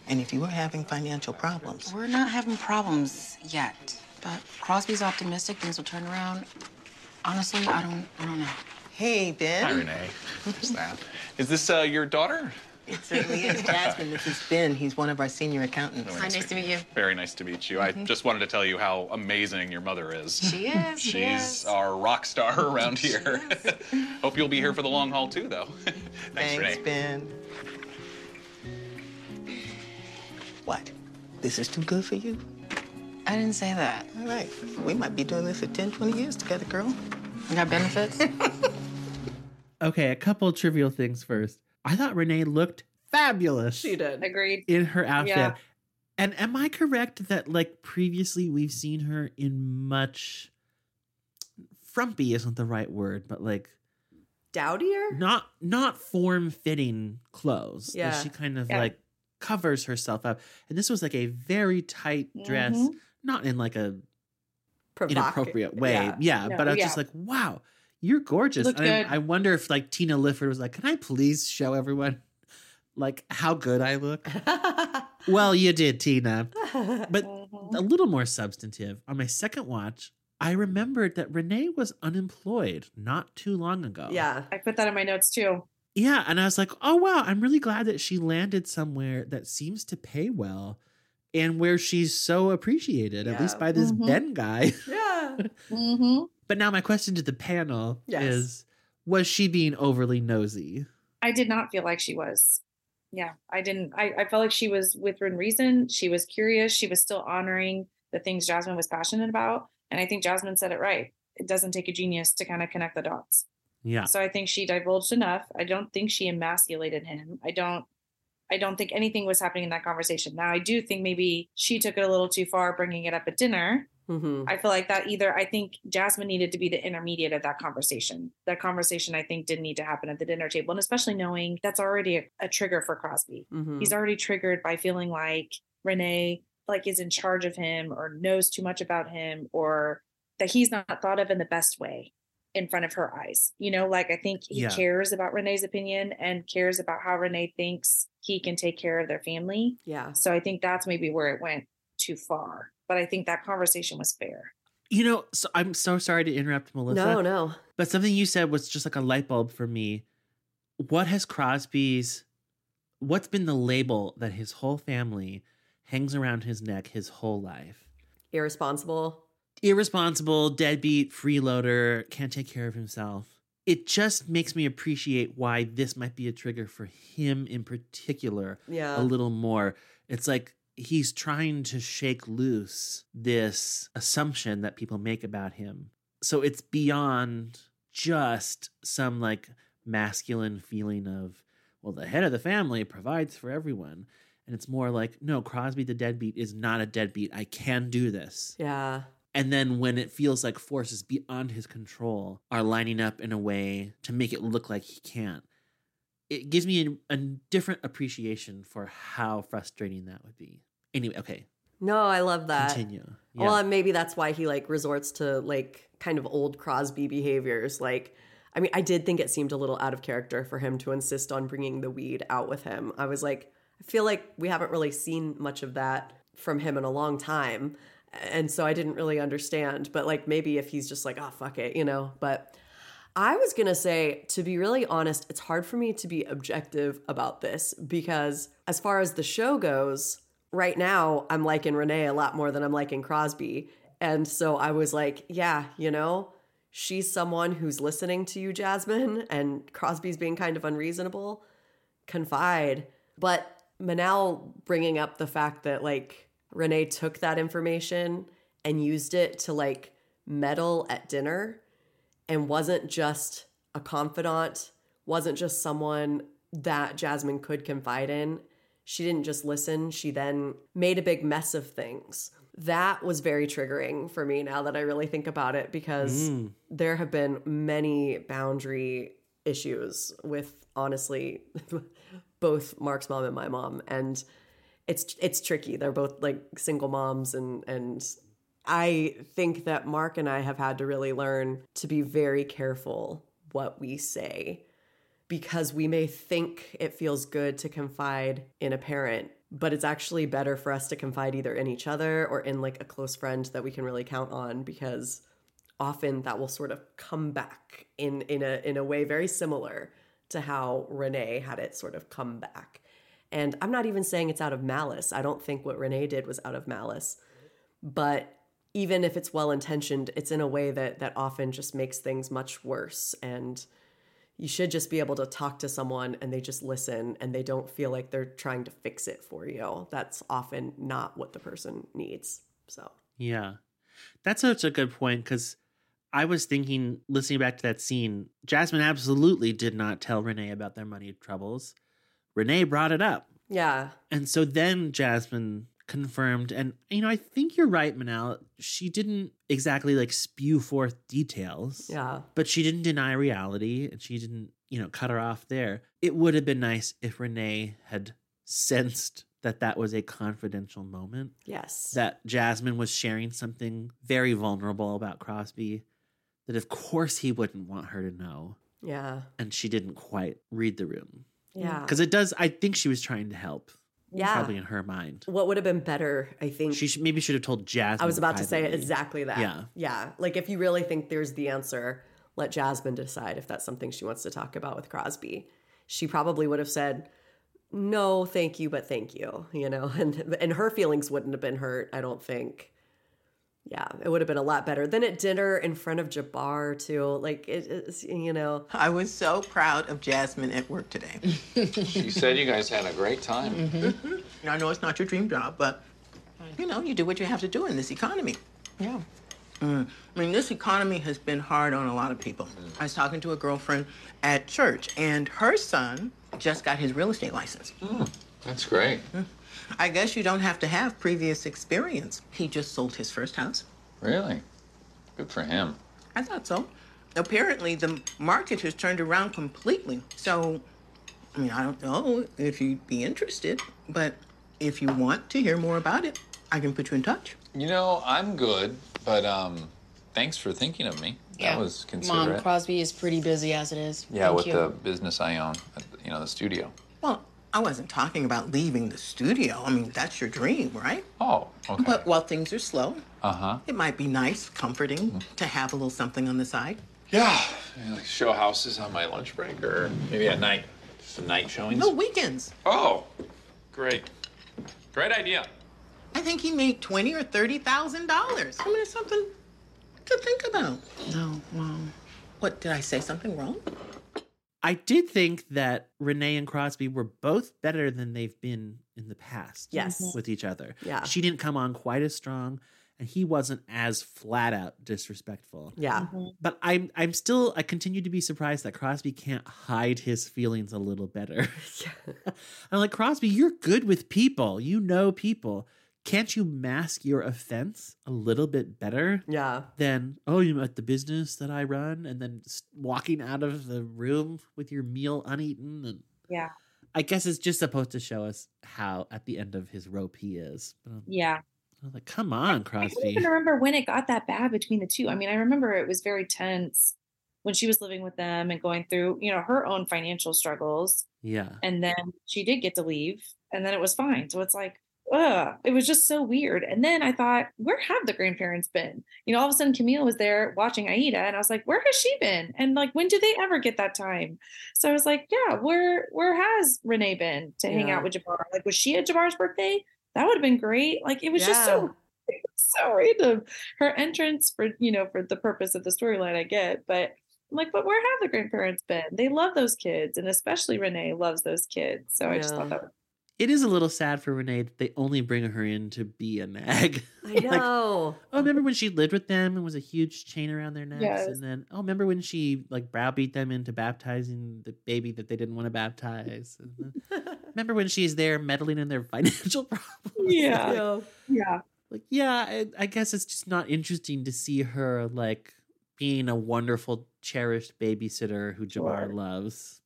L: And if you are having financial problems,
K: We're not having problems yet, but Crosby's optimistic things will turn around. Honestly, I don't. I don't know.
L: Hey, Ben.
M: Hi, Renee. Who's that? Is this uh, your daughter?
L: It certainly is. Jasmine, this is Ben. He's one of our senior accountants.
K: Hi, nice to meet you.
M: Very nice to meet you. I mm-hmm. just wanted to tell you how amazing your mother is.
K: She is, she
M: She's our rock star around here. Hope you'll be here for the long haul too, though. Thanks,
L: Thanks,
M: Renee.
L: Ben. What? This is too good for you?
K: I didn't say that.
L: All right. We might be doing this for 10, 20 years together, girl.
K: You got benefits?
A: Okay, a couple trivial things first. I thought Renee looked fabulous.
B: She did.
D: Agreed.
A: in her outfit.
D: Yeah.
A: And am I correct that like previously we've seen her in much frumpy isn't the right word, but like
B: Dowdier?
A: not not form fitting clothes. Like,
B: Yeah.
A: she kind of
B: Yeah.
A: like covers herself up. And this was like a very tight dress,
B: Mhm.
A: not in like a
B: Provoc-
A: inappropriate way.
B: yeah.
A: Yeah,
B: No,
A: but I was
B: yeah.
A: just like, wow, you're gorgeous. I. I wonder if like Tina Lifford was like, can I please show everyone like how good I look? well, you did, Tina. But a little more substantive. On my second watch, I remembered that Renee was unemployed not too long ago.
B: Yeah.
D: I put that in my notes too.
A: Yeah. And I was like, oh, wow, I'm really glad that she landed somewhere that seems to pay well and where she's so appreciated, at least by this
D: Mhm.
A: Ben guy.
B: Yeah.
D: Mm-hmm.
A: But now my question to the panel
D: Yes.
A: is was she being overly nosy?
D: I did not feel like she was. Yeah, I didn't. I, I felt like she was within reason. She was curious. She was still honoring the things Jasmine was passionate about. And I think Jasmine said it right. It doesn't take a genius to kind of connect the dots.
A: Yeah.
D: So I think she divulged enough. I don't think she emasculated him. I don't. I don't think anything was happening in that conversation. Now I do think maybe she took it a little too far, bringing it up at dinner.
B: Mm-hmm.
D: I feel like that either I think Jasmine needed to be the intermediate of that conversation. That conversation I think didn't need to happen at the dinner table. And especially knowing that's already a, a trigger for Crosby.
B: Mhm.
D: He's already triggered by feeling like Renee like is in charge of him or knows too much about him or that he's not thought of in the best way in front of her eyes. You know, like I think he
A: Yeah.
D: cares about Renee's opinion and cares about how Renee thinks he can take care of their family.
B: Yeah.
D: So I think that's maybe where it went too far. But I think that conversation was fair.
A: You know, so I'm so sorry to interrupt, Melissa.
B: No, no.
A: But something you said was just like a light bulb for me. What has Crosby's, what's been the label that his whole family hangs around his neck his whole life?
B: Irresponsible.
A: Irresponsible, deadbeat, freeloader, can't take care of himself. It just makes me appreciate why this might be a trigger for him in particular
B: Yeah.
A: a little more. It's like he's trying to shake loose this assumption that people make about him. So it's beyond just some like masculine feeling of, well, the head of the family provides for everyone. And it's more like, no, Crosby the deadbeat is not a deadbeat. I can do this.
B: Yeah.
A: And then when it feels like forces beyond his control are lining up in a way to make it look like he can't, it gives me a, a different appreciation for how frustrating that would be. Anyway, okay,
B: No, I love that.
A: continue.
B: Well,
A: Yeah.
B: and maybe that's why he like resorts to like kind of old Crosby behaviors. Like, I mean, I did think it seemed a little out of character for him to insist on bringing the weed out with him. I was like, I feel like we haven't really seen much of that from him in a long time. And so I didn't really understand. But like, maybe if he's just like, oh, fuck it, you know, but. I was going to say, to be really honest, it's hard for me to be objective about this because, as far as the show goes, right now I'm liking Renee a lot more than I'm liking Crosby. And so I was like, yeah, you know, she's someone who's listening to you, Jasmine, and Crosby's being kind of unreasonable. Confide. But Manal bringing up the fact that, like, Renee took that information and used it to, like, meddle at dinner and wasn't just a confidant, wasn't just someone that Jasmine could confide in. She didn't just listen, she then made a big mess of things. That was very triggering for me now that I really think about it because
A: Mm.
B: there have been many boundary issues with honestly both Mark's mom and my mom and it's it's tricky. They're both like single moms and and I think that Mark and I have had to really learn to be very careful what we say because we may think it feels good to confide in a parent, but it's actually better for us to confide either in each other or in like a close friend that we can really count on because often that will sort of come back in in a in a way very similar to how Renee had it sort of come back. And I'm not even saying it's out of malice. I don't think what Renee did was out of malice. But even if it's well intentioned, it's in a way that that often just makes things much worse. And you should just be able to talk to someone and they just listen and they don't feel like they're trying to fix it for you. That's often not what the person needs. So
A: Yeah. That's such a good point because I was thinking, listening back to that scene, Jasmine absolutely did not tell Renee about their money troubles. Renee brought it up.
B: yeah,
A: And so then Jasmine confirmed, and you know, I think you're right, Manal. She didn't exactly like spew forth details.
B: yeah,
A: But she didn't deny reality and she didn't, you know, cut her off there. It would have been nice if Renee had sensed that that was a confidential moment.
B: Yes,
A: that Jasmine was sharing something very vulnerable about Crosby that of course he wouldn't want her to know.
B: Yeah,
A: and she didn't quite read the room.
B: Yeah,
A: because it does I think she was trying to help
B: yeah.
A: probably in her mind
B: What would have been better, I think.
A: she should, maybe should have told Jasmine
B: I was about to say exactly that.
A: Yeah.
B: Yeah. Like if you really think there's the answer, let Jasmine decide if that's something she wants to talk about with Crosby. She probably would have said, "No, thank you, but thank you," you know, and and her feelings wouldn't have been hurt, I don't think. Yeah, it would have been a lot better. Then at dinner in front of Jabbar too. Like it's you know,
L: I was so proud of Jasmine at work today.
J: She said you guys had a great time.
L: Mm-hmm. I know it's not your dream job, but you know, you do what you have to do in this economy.
K: Yeah.
L: Mm. I mean, this economy has been hard on a lot of people. I was talking to a girlfriend at church, and her son just got his real estate license.
J: That's great.
L: I guess you don't have to have previous experience. He just sold his first house.
J: Really? Good for him.
L: I thought so. Apparently, the market has turned around completely. So, I mean, I don't know if you'd be interested, but if you want to hear more about it, I can put you in touch.
J: You know, I'm good, but um, thanks for thinking of me. Yeah. That was considerate.
K: Mom,
J: considerate.
K: Crosby is pretty busy as it is.
J: yeah,
K: Thank
J: with
K: you.
J: the business I own, at you know, the studio.
L: Well, I wasn't talking about leaving the studio. I mean, that's your dream, right?
J: Oh, okay.
L: But while things are slow,
J: Uh huh.
L: it might be nice, comforting to have a little something on the side.
J: Yeah, maybe like show houses on my lunch break, or maybe at night, some night showings.
L: No weekends.
J: Oh, great, great idea.
L: I think he made twenty or thirty thousand dollars. I mean, it's something to think about.
K: No, Mom.
L: What did I say? Something wrong?
A: I did think that Renee and Crosby were both better than they've been in the past.
B: Yes. Mm-hmm.
A: With each other.
B: Yeah.
A: She didn't come on quite as strong and he wasn't as flat out disrespectful.
B: yeah. Mm-hmm.
A: But I'm I'm still I continue to be surprised that Crosby can't hide his feelings a little better. I'm like, Crosby, you're good with people. You know people. Can't you mask your offense a little bit better
B: Yeah.
A: than, oh, you at the business that I run and then walking out of the room with your meal uneaten? And
D: Yeah.
A: I guess it's just supposed to show us how at the end of his rope he is. But
D: Yeah.
A: I'm like, come on,
D: I don't
A: Crosby.
D: even remember when it got that bad between the two. I mean, I remember it was very tense when she was living with them and going through, you know, her own financial struggles.
A: Yeah.
D: And then she did get to leave and then it was fine. So it's like, ugh, it was just so weird. And then I thought, where have the grandparents been? You know, all of a sudden Camille was there watching Aida and I was like, where has she been? And like, when do they ever get that time? So I was like, yeah, where, where has Renee been to hang out with Jabbar? Like, was she at Jabbar's birthday? That would have been great. Like, it was just so it was so random. Her entrance for you know for the purpose of the storyline, I get, but I'm like, but where have the grandparents been? They love those kids, and especially Renee loves those kids. So I just thought that. Was,
A: It is a little sad for Renee that they only bring her in to be a nag.
B: I
A: Like, oh,
B: know.
A: oh, remember when she lived with them and was a huge chain around their necks?
D: Yes.
A: And then, oh, remember when she like browbeat them into baptizing the baby that they didn't want to baptize? And then, remember when she's there meddling in their financial problems?
D: yeah,
B: Yeah.
D: yeah,
A: like yeah I, I guess it's just not interesting to see her like being a wonderful cherished babysitter who Jabbar
D: Sure.
A: loves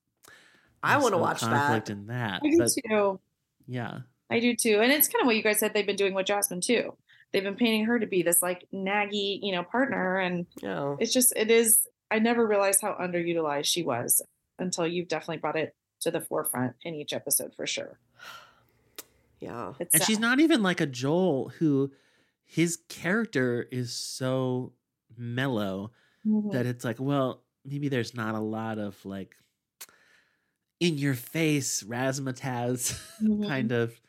B: I want to
A: no
B: watch
A: conflict
B: that.
A: in that
D: I do
A: but
D: too.
A: Yeah
D: I do too, and it's kind of what you guys said they've been doing with Jasmine too. They've been painting her to be this like naggy, you know, partner, and
B: Yeah.
D: it's just it is. I never realized how underutilized she was until you've definitely brought it to the forefront in each episode for sure.
B: Yeah.
D: It's
A: and she's not even like a Joel who his character is so mellow
D: Mhm.
A: that it's like, well, maybe there's not a lot of like in your face razzmatazz
D: Mhm.
A: kind of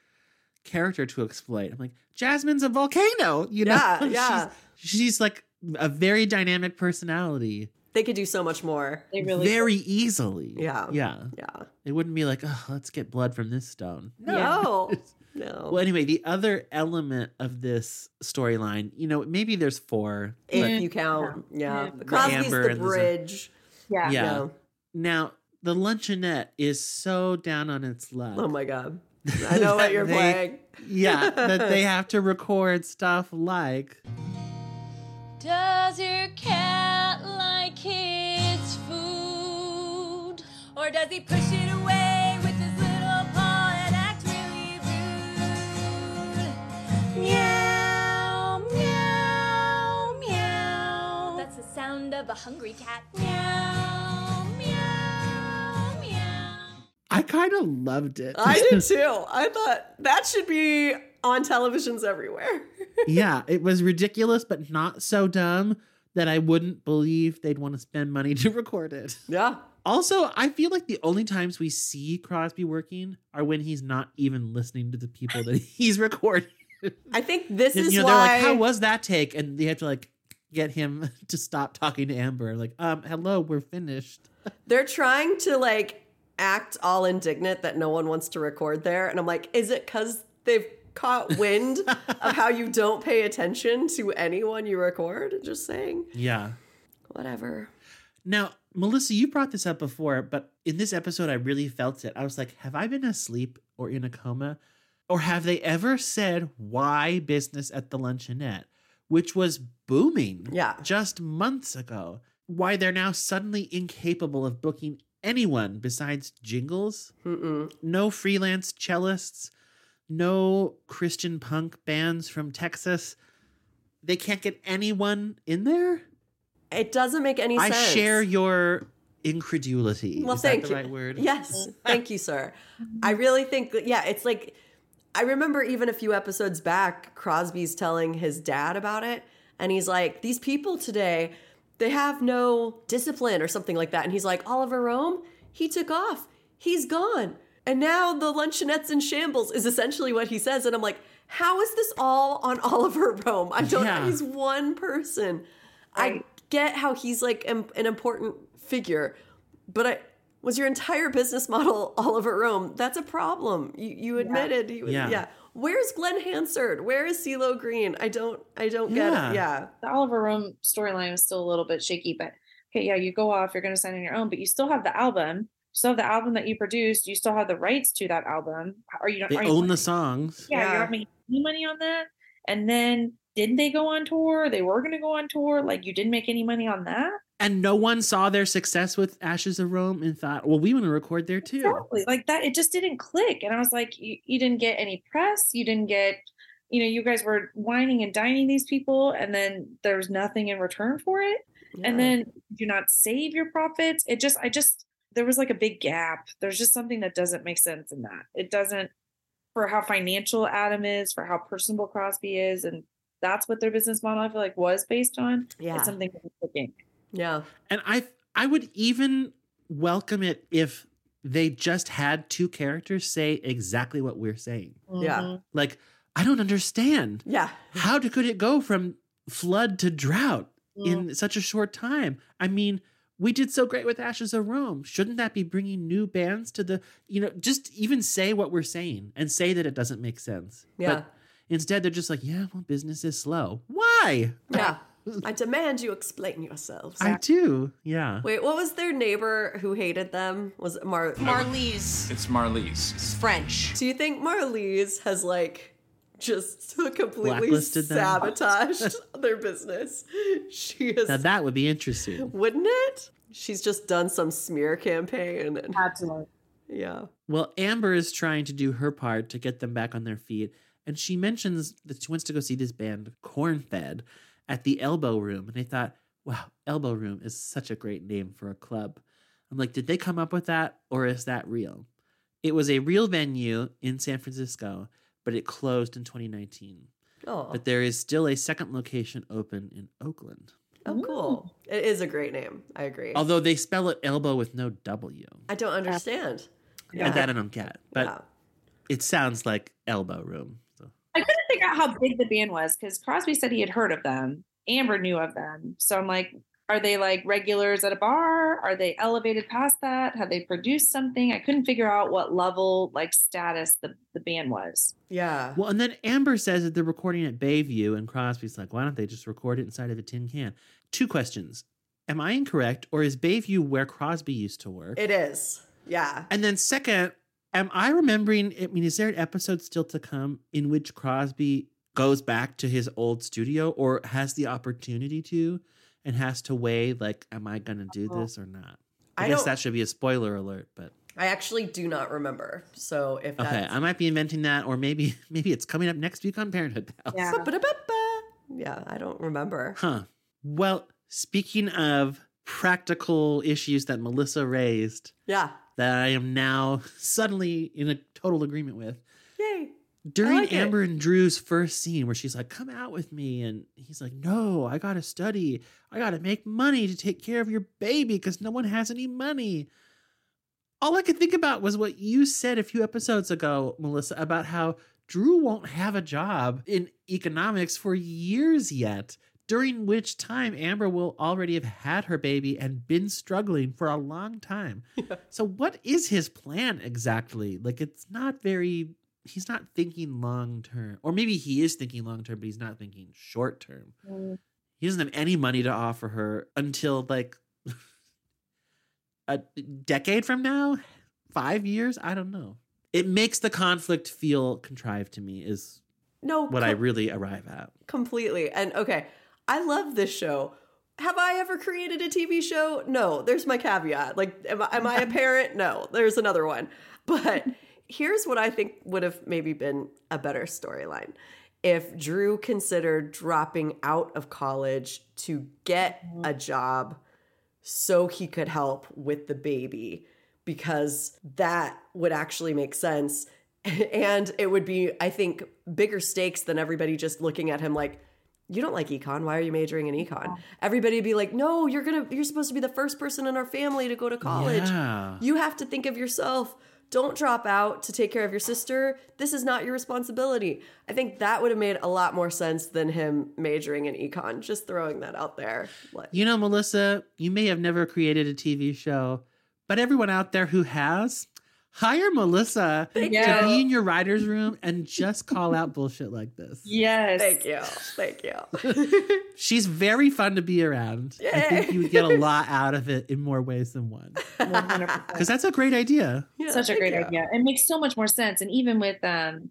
A: character to exploit. I'm like, Jasmine's a volcano, you know?
B: Yeah,
A: She's-
B: yeah.
A: She's, like a very dynamic personality.
B: They could do so much more.
D: They really
A: very easily.
B: Yeah.
A: Yeah.
B: Yeah.
A: It wouldn't be like, oh, let's get blood from this stone.
B: No. No.
A: Well, anyway, the other element of this storyline, you know, maybe there's four.
B: If you count. Yeah.
D: Yeah.
B: The Crosby's
A: Amber
B: the
A: and the
B: bridge.
D: Yeah.
A: yeah.
B: Yeah.
A: Now, the luncheonette is so down on its luck.
B: Oh my god. I know what you're
A: they-
B: playing.
A: Yeah, that they have to record stuff like
N: Does your cat like his food? Or does he push it away with his little paw and act really rude? Meow, meow, meow. That's the sound of a hungry cat. Meow, meow,
A: I kind of loved it.
B: I did too. I thought that should be on televisions everywhere.
A: yeah, it was ridiculous, but not so dumb that I wouldn't believe they'd want to spend money to record it.
B: Yeah.
A: Also, I feel like the only times we see Crosby working are when he's not even listening to the people that he's recording.
B: I think this
A: And,
B: is
A: you know,
B: why
A: they're like, "How was that take?" And they have to like get him to stop talking to Amber. Like, um, hello, we're finished.
B: they're trying to like act all indignant that no one wants to record there. And I'm like, is it because they've caught wind of how you don't pay attention to anyone you record? Just saying.
A: Yeah.
B: Whatever.
A: Now, Melissa, you brought this up before, but in this episode, I really felt it. I was like, have I been asleep or in a coma? Or have they ever said why business at the luncheonette, which was booming
B: Yeah.
A: just months ago? Why they're now suddenly incapable of booking anyone besides jingles?
B: Mm-mm.
A: No freelance cellists, no Christian punk bands from Texas. They can't get anyone in there?
B: It doesn't make any
A: I
B: sense.
A: I share your incredulity.
B: Well,
A: Is
B: thank
A: that the
B: you.
A: right word?
B: Yes, thank you, sir. I really think that yeah, it's like I remember even a few episodes back, Crosby's telling his dad about it, and he's like, "These people today, they have no discipline or something like that." And he's like, "Oliver Rome, he took off, he's gone, and now the luncheonette's in shambles." Is essentially what he says, and I'm like, "How is this all on Oliver Rome? I don't.
A: Yeah.
B: He's one person. I get how he's like an, an important figure, but I was your entire business model Oliver Rome. That's a problem. You you admitted he was
A: Yeah.
B: yeah. Where's Glen Hansard? Where is CeeLo Green? I don't I don't get
A: Yeah.
B: it. Yeah.
D: The Oliver Rome storyline is still a little bit shaky, but okay, yeah, you go off, you're going to sign on your own, but you still have the album. You still have the album that you produced. You still have the rights to that album. Are you?
A: They
D: are you
A: own the songs.
D: Yeah,
B: Yeah.
D: you're not making any money on that. And then didn't they go on tour? They were going to go on tour. Like you didn't make any money on that.
A: And no one saw their success with Ashes of Rome and thought, well, we want to record there too.
D: Exactly. Like that, it just didn't click. And I was like, you, you didn't get any press. You didn't get, you know, you guys were wining and dining these people, and then there's nothing in return for it. And
B: Yeah.
D: then do not save your profits. It just, I just, there was like a big gap. There's just something that doesn't make sense in that. It doesn't, for how financial Adam is, for how personable Crosby is, and that's what their business model I feel like was based on.
B: Yeah.
D: It's something that's clicking.
B: Yeah.
A: And I I would even welcome it if they just had two characters say exactly what we're saying.
B: Yeah.
D: Mhm.
A: Like, I don't understand.
B: Yeah.
A: How do- could it go from flood to drought in such a short time? I mean, we did so great with Ashes of Rome. Shouldn't that be bringing new bands to the, you know, just even say what we're saying and say that it doesn't make sense.
B: Yeah.
A: But instead, they're just like, yeah, well, business is slow. Why?
B: Yeah. I demand you explain yourselves.
A: I do. Yeah.
B: Wait, what was their neighbor who hated them? Was it Mar
K: Marlise.
J: It's Marlise.
K: It's French.
B: Do you think Marlise has like just completely sabotaged their business? She has
A: Now that would be interesting.
B: wouldn't it? She's just done some smear campaign and
D: Absolutely.
B: yeah.
A: Well, Amber is trying to do her part to get them back on their feet, and she mentions that she wants to go see this band, Cornfed, at the Elbow Room. And I thought, wow, Elbow Room is such a great name for a club. I'm like, did they come up with that, or is that real? It was a real venue in San Francisco, but it closed in 2019.
B: Oh.
A: But there is still a second location open in Oakland.
B: Oh, cool. It is a great name. I agree.
A: Although they spell it elbow with no W.
B: I don't understand.
A: And that I don't get. But
B: Yeah.
A: it sounds like elbow room. So.
D: I couldn't figure out how big the band was because Crosby said he had heard of them. Amber knew of them. So I'm like, are they like regulars at a bar? Are they elevated past that? Have they produced something? I couldn't figure out what level, like status the, the band was.
B: Yeah.
A: Well, and then Amber says that they're recording at Bayview, and Crosby's like, why don't they just record it inside of a tin can? Two questions. Am I incorrect, or is Bayview where Crosby used to work?
B: It is. Yeah.
A: And then second, am I remembering? I mean, is there an episode still to come in which Crosby goes back to his old studio, or has the opportunity to, and has to weigh like, am I going to do oh. this or not? I,
B: I
A: guess that should be a spoiler alert, but
B: I actually do not remember. So if that's
A: okay, I might be inventing that, or maybe maybe it's coming up next week on Parenthood Pals.
B: yeah. Yeah, I don't remember.
A: Huh. Well, speaking of practical issues that Melissa raised,
B: Yeah.
A: That I am now suddenly in a total agreement with.
B: Yay.
A: During
B: like it.
A: Amber and Drew's first scene, where she's like, "Come out with me," and he's like, "No, I gotta study. I gotta make money to take care of your baby because no one has any money." All I could think about was what you said a few episodes ago, Melissa, about how Drew won't have a job in economics for years yet. During which time Amber will already have had her baby and been struggling for a long time. So, what is his plan exactly? Like, it's not very he's not thinking long term. Or maybe he is thinking long term but he's not thinking short term. Mm. He doesn't have any money to offer her until like a decade from now? Five years? I don't know. It makes the conflict feel contrived to me is
B: No,
A: what i really arrive at.
B: Completely. And okay, I love this show. Have I ever created a TV show? No. There's my caveat. Like, am I, am I a parent? No. There's another one. But here's what I think would have maybe been a better storyline. If Drew considered dropping out of college to get a mm-hmm. job so he could help with the baby, because that would actually make sense. And it would be, I think, bigger stakes than everybody just looking at him like, you don't like econ. Why are you majoring in econ? Everybody would be like, no, you're gonna, you're supposed to be the first person in our family to go to college.
A: Yeah.
B: You have to think of yourself. Don't drop out to take care of your sister. This is not your responsibility. I think that would have made a lot more sense than him majoring in econ. Just throwing that out there.
A: You know melissa you may have never created a tv show but everyone out there who has hire melissa
B: Thank
A: to
B: you.
A: be in your writer's room and just call out bullshit like this
D: Yes.
B: Thank you. Thank you.
A: She's very fun to be around. I think you would get a lot out of it in more ways than one. Because that's a great idea.
D: Such a great idea. It makes so much more sense. And even with um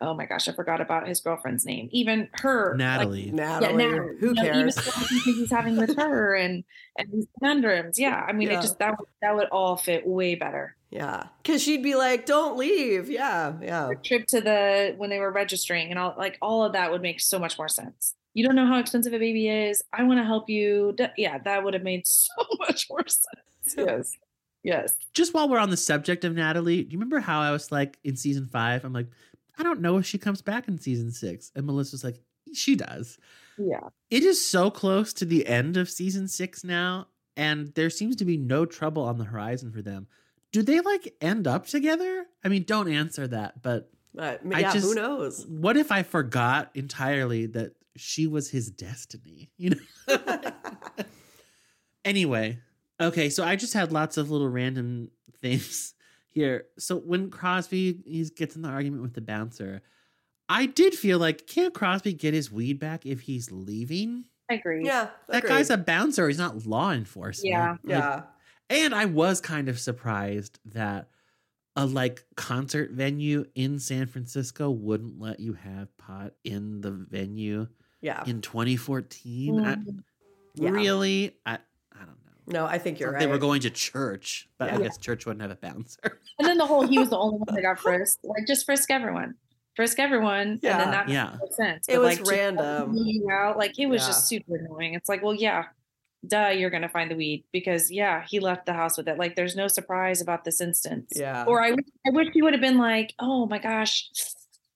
D: oh my gosh, I forgot about his girlfriend's name. Even her like-
A: Natalie.
B: Natalie. Who
D: you know, even the conversations he's having with her and and these conundrums. Yeah. I mean
B: Yeah.
D: it just that would that would all fit way better.
B: Yeah. Cause she'd be like, don't leave. Yeah. Yeah.
D: Trip to the when they were registering and all like all of that would make so much more sense. You don't know how expensive a baby is. I want to help you. Yeah, that would have made so much more sense. Yes. Yes.
A: Just while we're on the subject of Natalie, do you remember how I was like in season five? I'm like, I don't know if she comes back in season six. And Melissa's like, she does.
D: Yeah.
A: It is so close to the end of season six now, and there seems to be no trouble on the horizon for them. Do they like end up together? I mean, don't answer that, but
B: But
A: I
B: yeah, who knows?
A: what if I forgot entirely that she was his destiny? You know. anyway, okay, so I just had lots of little random things here. So when Crosby he gets in the argument with the bouncer, I did feel like can't Crosby get his weed back if he's leaving?
D: I agree.
B: Yeah.
A: That
B: agreed.
A: guy's a bouncer. He's not law enforcement.
D: Yeah.
A: Like,
B: Yeah.
A: and I was kind of surprised that a like concert venue in San Francisco wouldn't let you have pot in the venue
B: Yeah.
A: in 2014. I-
B: Mm. Yeah.
A: Really? I I don't know.
B: No, I think you're
A: Thought
B: right.
A: They were going to church, but I guess church wouldn't have a bouncer.
D: And then the whole he was the only one that got frisked. Like just frisk everyone. Frisk everyone. And
B: Yeah.
D: then that
A: Yeah.
D: makes sense.
B: It
D: But,
B: was
D: like,
B: random.
D: you out, like it was
B: Yeah.
D: just super annoying. It's like, well, yeah, duh, you're gonna find the weed because yeah, he left the house with it. Like there's no surprise about this instance.
B: Yeah.
D: Or I I wish he would have been like, oh my gosh,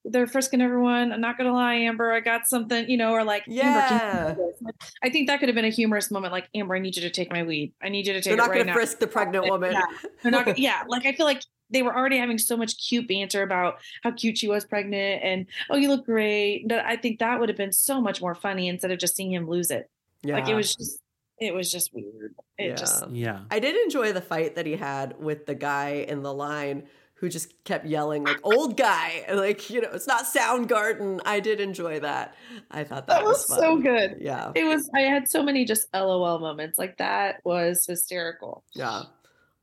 D: they're frisking everyone. I'm not gonna lie, Amber, I got something, you know, or like, Amber, can you do this? I think that could have been a humorous moment. Like, Amber, I need you to take my weed. I need you to take
B: They're
D: it
B: not
D: right
B: going to
D: now.
B: frisk the pregnant woman.
D: Yeah, they're not. gonna- yeah, like I feel like they were already having so much cute banter about how cute she was pregnant and oh, you look great. That I think that would have been so much more funny instead of just seeing him lose it. Yeah. Like it was just, it was just weird. It just,
A: Yeah.
B: I did enjoy the fight that he had with the guy in the line who just kept yelling like old guy like you know it's not Soundgarden. I did enjoy that. I thought that,
D: that was
B: fun.
D: so good.
B: Yeah.
D: It was. I had so many just LOL moments. Like that was hysterical.
B: Yeah.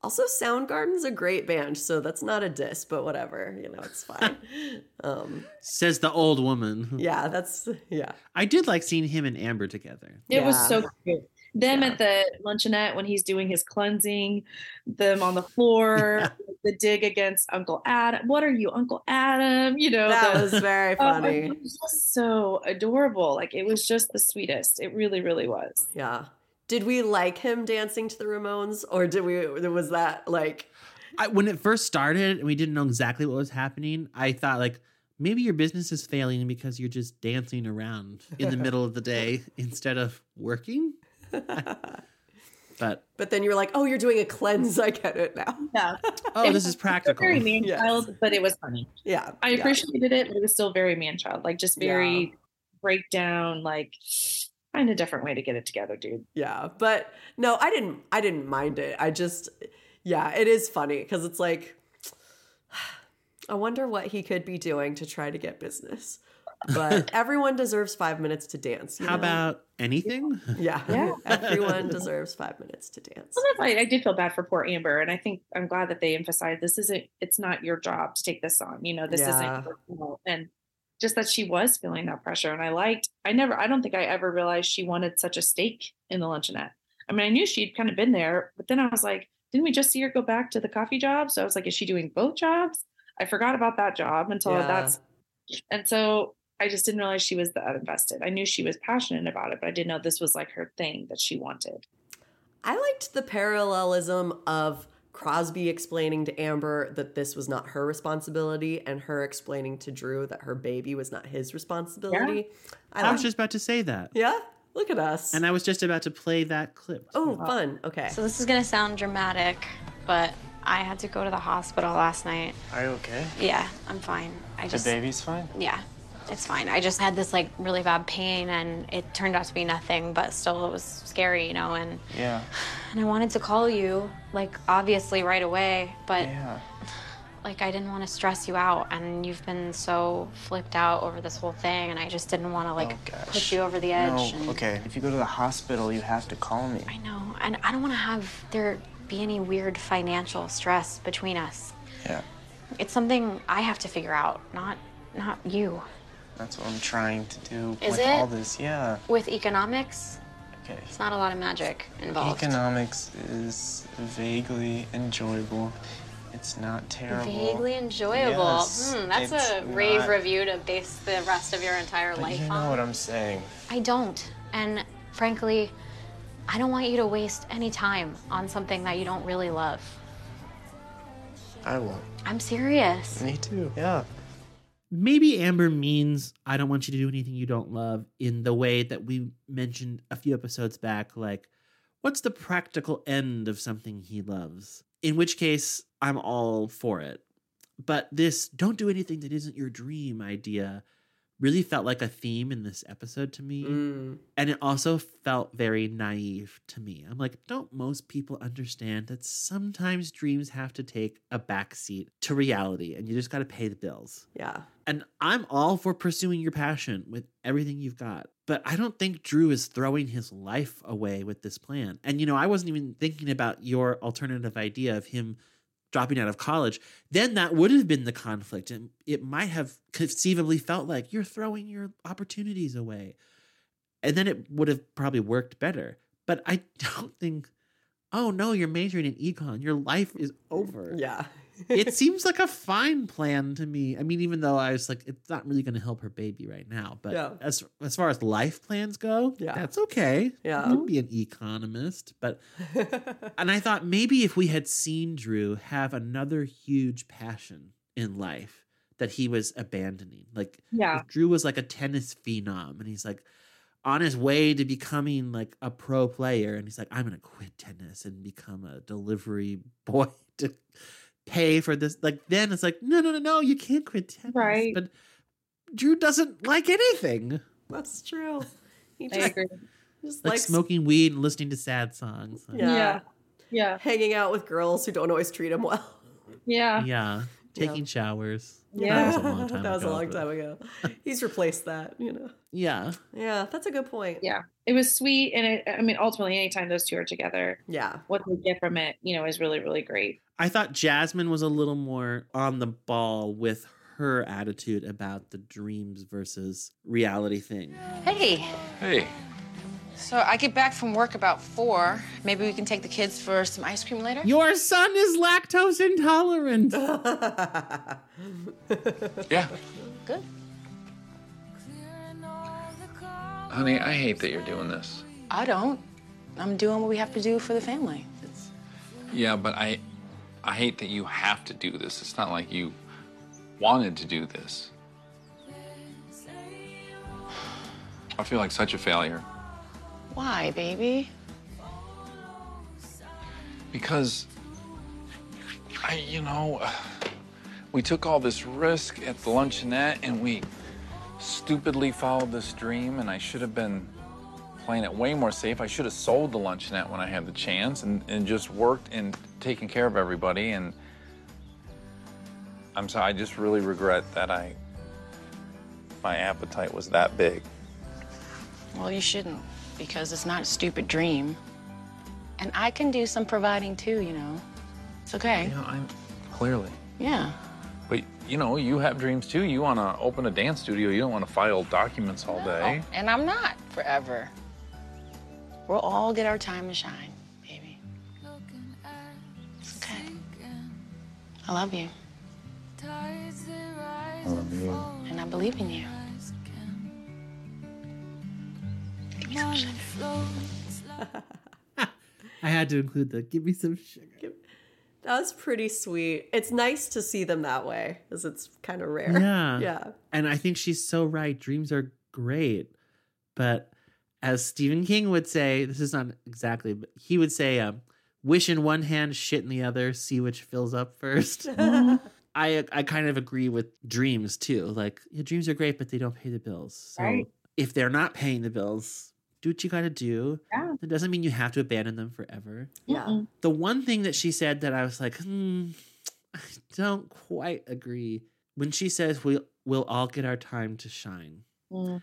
B: Also, Soundgarden's a great band, so that's not a diss, but whatever, you know, it's fine. um,
A: Says the old woman.
B: yeah, that's yeah.
A: I did like seeing him and Amber together.
D: It was so cute. Them at the luncheonette when he's doing his cleansing, them on the floor, the dig against Uncle Adam. What are you, Uncle Adam? You know,
B: That
D: the-
B: was very
D: Oh,
B: funny.
D: it was just so adorable. Like it was just the sweetest. It really, really was.
B: Yeah. Did we like him dancing to the Ramones, or did we? Was that like?
A: I, when it first started and we didn't know exactly what was happening, I thought like maybe your business is failing because you're just dancing around in the middle of the day instead of working. but
B: But then you were like, "Oh, you're doing a cleanse. I get it now."
D: Yeah.
A: oh, this is practical.
D: Very man child, but it was funny.
B: Yeah.
D: I
B: yeah.
D: appreciated it, but it was still very man child. Like just very breakdown, like find a different way to get it together, dude.
B: Yeah, but no, I didn't. I didn't mind it. I just, yeah, it is funny because it's like, I wonder what he could be doing to try to get business. But everyone deserves five minutes to dance.
A: How
B: know?
A: about anything?
B: Yeah,
D: Yeah.
B: everyone deserves five minutes to dance.
D: Well, that's why I did feel bad for poor Amber, and I think I'm glad that they emphasized this isn't. It's not your job to take this on. You know, this
B: Yeah.
D: isn't. Your. And just that she was feeling that pressure, and I liked. I never. I don't think I ever realized she wanted such a stake in the luncheonette. I mean, I knew she'd kind of been there, but then I was like, didn't we just see her go back to the coffee job? So I was like, is she doing both jobs? I forgot about that job until
B: Yeah.
D: that's. And so I just didn't realize she was that invested. I knew she was passionate about it, but I didn't know this was like her thing that she wanted.
B: I liked the parallelism of Crosby explaining to Amber that this was not her responsibility, and her explaining to Drew that her baby was not his responsibility.
A: I, was just about to say that.
B: yeah. Look at us.
A: And I was just about to play that clip.
B: oh, fun. Okay.
O: So this is gonna sound dramatic, but I had to go to the hospital last night.
P: Are you okay?
O: Yeah, I'm fine. I just
P: the baby's fine?
O: Yeah, it's fine. I just had this like really bad pain and it turned out to be nothing, but still it was scary, you know, and
P: Yeah.
O: and I wanted to call you, like obviously right away, but
P: Yeah.
O: like I didn't want to stress you out and you've been so flipped out over this whole thing and I just didn't want to like oh, push you over the edge
P: No,
O: and
P: okay. If you go to the hospital, you have to call me.
O: I know, and I don't want to have there be any weird financial stress between us.
P: Yeah.
O: It's something I have to figure out, not not you.
P: That's what I'm trying to do
O: Is
P: with
O: it?
P: all this. Yeah.
O: With economics,
P: Okay.
O: it's not a lot of magic involved.
P: Economics is vaguely enjoyable. It's not terrible.
O: Vaguely enjoyable.
P: Yes,
O: hmm, that's a rave
P: not-
O: review to base the rest of your entire
P: But
O: life
P: you know
O: on.
P: what I'm saying.
O: I don't. And frankly, I don't want you to waste any time on something that you don't really love.
P: I won't.
O: I'm serious.
P: Me too. Yeah.
A: Maybe Amber means I don't want you to do anything you don't love in the way that we mentioned a few episodes back. Like, what's the practical end of something he loves? In which case, I'm all for it. But this don't do anything that isn't your dream idea really felt like a theme in this episode to me.
B: Mm.
A: And it also felt very naive to me. I'm like, don't most people understand that sometimes dreams have to take a backseat to reality and you just got to pay the bills?
B: Yeah.
A: And I'm all for pursuing your passion with everything you've got. But I don't think Drew is throwing his life away with this plan. And, you know, I wasn't even thinking about your alternative idea of him dropping out of college. Then that would have been the conflict. And it might have conceivably felt like you're throwing your opportunities away. And then it would have probably worked better. But I don't think, oh no, you're majoring in econ. Your life is over.
B: Yeah.
A: It seems like a fine plan to me. I mean, even though I was like, it's not really going to help her baby right now. But
B: Yeah.
A: as as far as life plans go,
B: Yeah.
A: that's okay.
B: Yeah.
A: you can be an economist. But and I thought maybe if we had seen Drew have another huge passion in life, that he was abandoning. Like
D: Yeah.
A: Drew was like a tennis phenom and he's like on his way to becoming like a pro player and he's like I'm going to quit tennis and become a delivery boy to pay for this like then it's like no no no no you can't quit tennis.
D: Right.
A: But Drew doesn't like anything.
B: That's true. He
D: I
B: just,
D: agree.
B: just
A: Like
B: likes
A: smoking weed and listening to sad songs. Like,
B: Yeah.
D: Yeah. Yeah.
B: hanging out with girls who don't always treat him well.
D: Yeah.
A: Yeah. Taking showers.
B: Yeah,
A: That was a long time
B: that was a
A: ago,
B: long
A: but-
B: time ago. He's replaced that, you know.
A: Yeah.
B: Yeah, that's a good point.
D: Yeah. It was sweet. And it, I mean, ultimately, anytime those two are together,
B: Yeah.
D: what they get from it, you know, is really, really great.
A: I thought Jasmine was a little more on the ball with her attitude about the dreams versus reality thing.
K: Hey.
J: Hey.
K: So I get back from work about four. Maybe we can take the kids for some ice cream later?
A: Your son is lactose intolerant.
J: Yeah.
K: Good.
J: Honey, I hate that you're doing this.
K: I don't. I'm doing what we have to do for the family. It's,
J: Yeah, but I I hate that you have to do this. It's not like you wanted to do this. I feel like such a failure
K: why, baby?
J: because I, you know, we took all this risk at the luncheonette and we stupidly followed this dream and I should have been playing it way more safe. I should have sold the luncheonette when I had the chance and, and just worked and taken care of everybody and I'm sorry, I just really regret that I my appetite was that big.
K: Well, you shouldn't, because it's not a stupid dream. And I can do some providing too, you know. It's okay.
J: Yeah, I'm clearly.
K: Yeah.
J: But you know, you have dreams too. You want to open a dance studio. You don't want to file documents all day.
K: And I'm not forever. We'll all get our time to shine, baby. It's okay. I love you.
J: I love you.
K: And I believe in you. Give me some sugar.
A: I had to include the give me some sugar.
B: That's pretty sweet. It's nice to see them that way, as it's kind of rare.
A: Yeah.
B: Yeah.
A: And I think she's so right. Dreams are great. But as Stephen King would say, this is not exactly, but he would say, um, wish in one hand, shit in the other, see which fills up first. I I kind of agree with dreams too. Like yeah, dreams are great, but they don't pay the bills. So
D: Right.
A: if they're not paying the bills, do what you got to do.
D: Yeah.
A: That doesn't mean you have to abandon them forever.
B: Yeah.
A: The one thing that she said that I was like, hmm, I don't quite agree. When she says we'll we'll all get our time to shine.
D: Mm.
A: I'm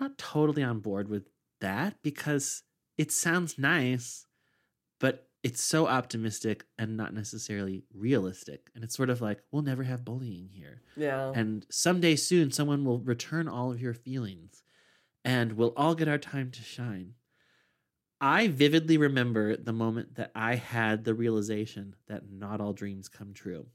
A: not totally on board with that because it sounds nice, but it's so optimistic and not necessarily realistic. And it's sort of like, we'll never have bullying here.
B: Yeah.
A: And someday soon, someone will return all of your feelings and we'll all get our time to shine. I vividly remember the moment that I had the realization that not all dreams come true.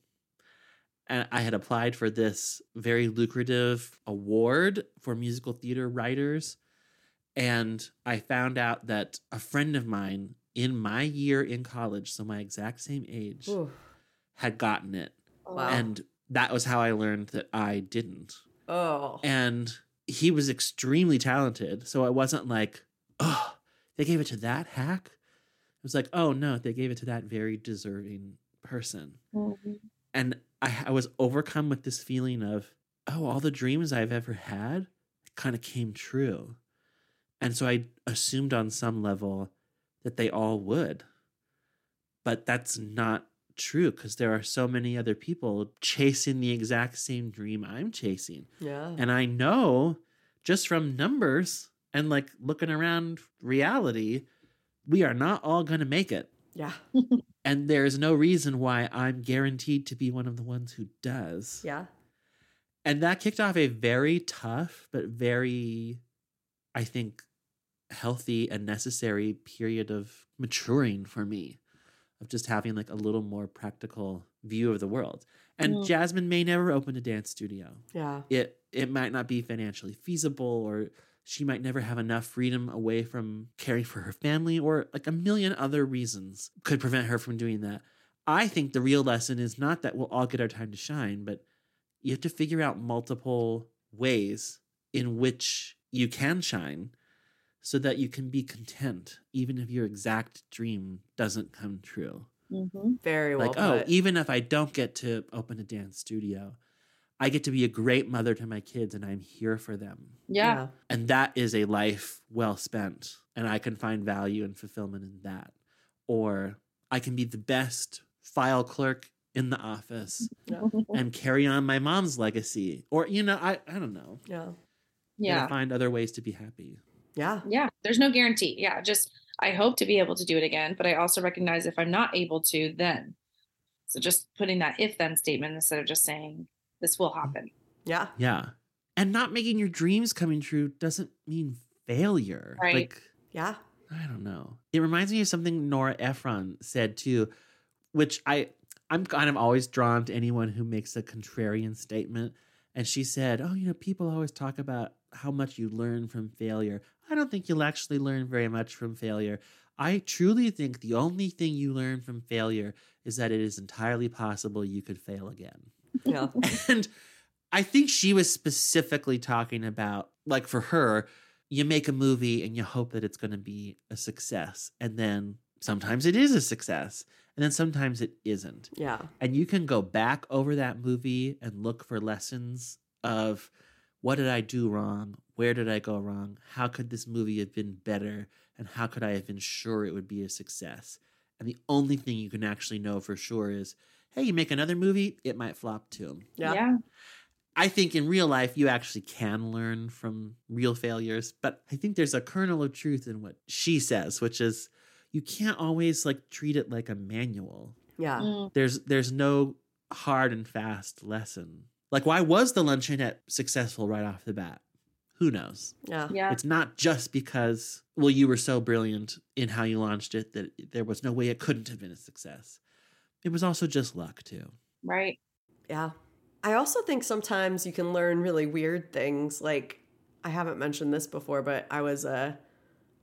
A: And I had applied for this very lucrative award for musical theater writers. And I found out that a friend of mine in my year in college, so my exact same age,
B: Ooh.
A: had gotten it.
B: Wow.
A: And that was how I learned that I didn't.
B: Oh.
A: And he was extremely talented. So I wasn't like, oh, they gave it to that hack. It was like, oh no, they gave it to that very deserving person.
D: Mm-hmm.
A: And I, I was overcome with this feeling of, oh, all the dreams I've ever had kind of came true. And so I assumed on some level that they all would. But that's not true because there are so many other people chasing the exact same dream I'm chasing.
B: Yeah.
A: And I know just from numbers and like looking around reality, we are not all going to make it.
B: Yeah.
A: And there's no reason why I'm guaranteed to be one of the ones who does.
B: Yeah.
A: And that kicked off a very tough, but very, I think, healthy and necessary period of maturing for me, of just having like a little more practical view of the world. And
B: Mm.
A: Jasmine may never open a dance studio.
B: Yeah.
A: It it might not be financially feasible or she might never have enough freedom away from caring for her family or like a million other reasons could prevent her from doing that. I think the real lesson is not that we'll all get our time to shine, but you have to figure out multiple ways in which you can shine so that you can be content even if your exact dream doesn't come true.
D: Mm-hmm.
B: Very well
A: Like, oh, even if I don't get to open a dance studio, I get to be a great mother to my kids and I'm here for them.
D: Yeah.
A: And that is a life well spent. And I can find value and fulfillment in that. Or I can be the best file clerk in the office and carry on my mom's legacy. Or, you know, I, I don't know.
B: Yeah.
D: Yeah.
A: find other ways to be happy.
B: Yeah.
D: Yeah. There's no guarantee. Yeah. Just, I hope to be able to do it again, but I also recognize if I'm not able to, then. So just putting that if then statement instead of just saying this will mm. happen.
B: Yeah.
A: Yeah. And not making your dreams coming true doesn't mean failure.
D: Right.
A: Like,
B: yeah.
A: I don't know. It reminds me of something Nora Ephron said too, which I I'm kind of always drawn to anyone who makes a contrarian statement. And she said, "Oh, you know, people always talk about how much you learn from failure. I don't think you'll actually learn very much from failure. I truly think the only thing you learn from failure is that it is entirely possible you could fail again."
B: Yeah.
A: And I think she was specifically talking about, like, for her, you make a movie and you hope that it's going to be a success. And then sometimes it is a success. And then sometimes it isn't.
B: Yeah.
A: And you can go back over that movie and look for lessons of what did I do wrong? Where did I go wrong? How could this movie have been better? And how could I have been sure it would be a success? And the only thing you can actually know for sure is hey, you make another movie, it might flop too.
B: Yeah.
D: Yeah.
A: I think in real life, you actually can learn from real failures, but I think there's a kernel of truth in what she says, which is you can't always like treat it like a manual.
B: Yeah.
D: Mm.
A: There's there's no hard and fast lesson. Like why was the luncheonette successful right off the bat? Who knows?
B: Yeah.
D: Yeah.
A: It's not just because well you were so brilliant in how you launched it that there was no way it couldn't have been a success. It was also just luck too.
D: Right.
B: Yeah. I also think sometimes you can learn really weird things. Like, I haven't mentioned this before, but I was a,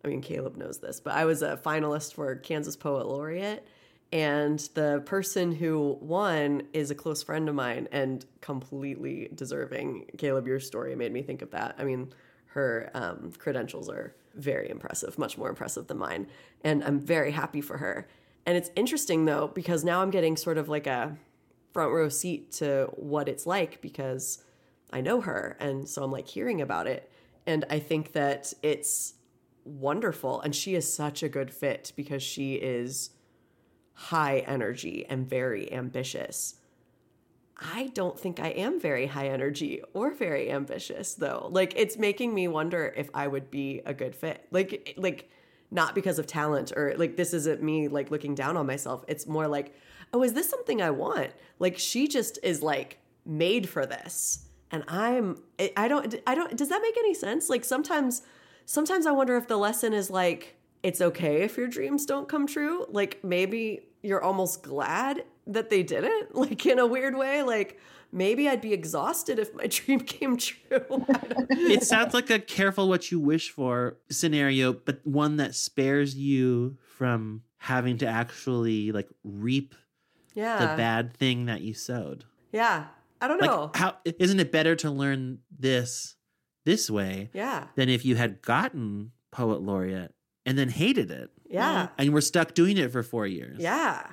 B: I mean, Caleb knows this, but I was a finalist for Kansas Poet Laureate. And the person who won is a close friend of mine and completely deserving. Caleb, your story made me think of that. I mean, her um, credentials are very impressive, much more impressive than mine. And I'm very happy for her. And it's interesting though, because now I'm getting sort of like a front row seat to what it's like because I know her. And so I'm like hearing about it. And I think that it's wonderful. And she is such a good fit because she is high energy and very ambitious. I don't think I am very high energy or very ambitious though. Like it's making me wonder if I would be a good fit. Like like not because of talent or like this isn't me like looking down on myself. It's more like, "Oh, is this something I want?" Like she just is like made for this. And I'm I don't I don't does that make any sense? Like sometimes sometimes I wonder if the lesson is like it's okay if your dreams don't come true. Like maybe you're almost glad that they didn't, like in a weird way. Like maybe I'd be exhausted if my dream came true.
A: it sounds like a careful what you wish for scenario, but one that spares you from having to actually like reap
B: yeah.
A: the bad thing that you sowed.
B: Yeah. I don't
A: Like
B: know.
A: how isn't it better to learn this this way
B: yeah.
A: than if you had gotten poet laureate and then hated it
B: Yeah.
A: and we're stuck doing it for 4 years.
B: Yeah.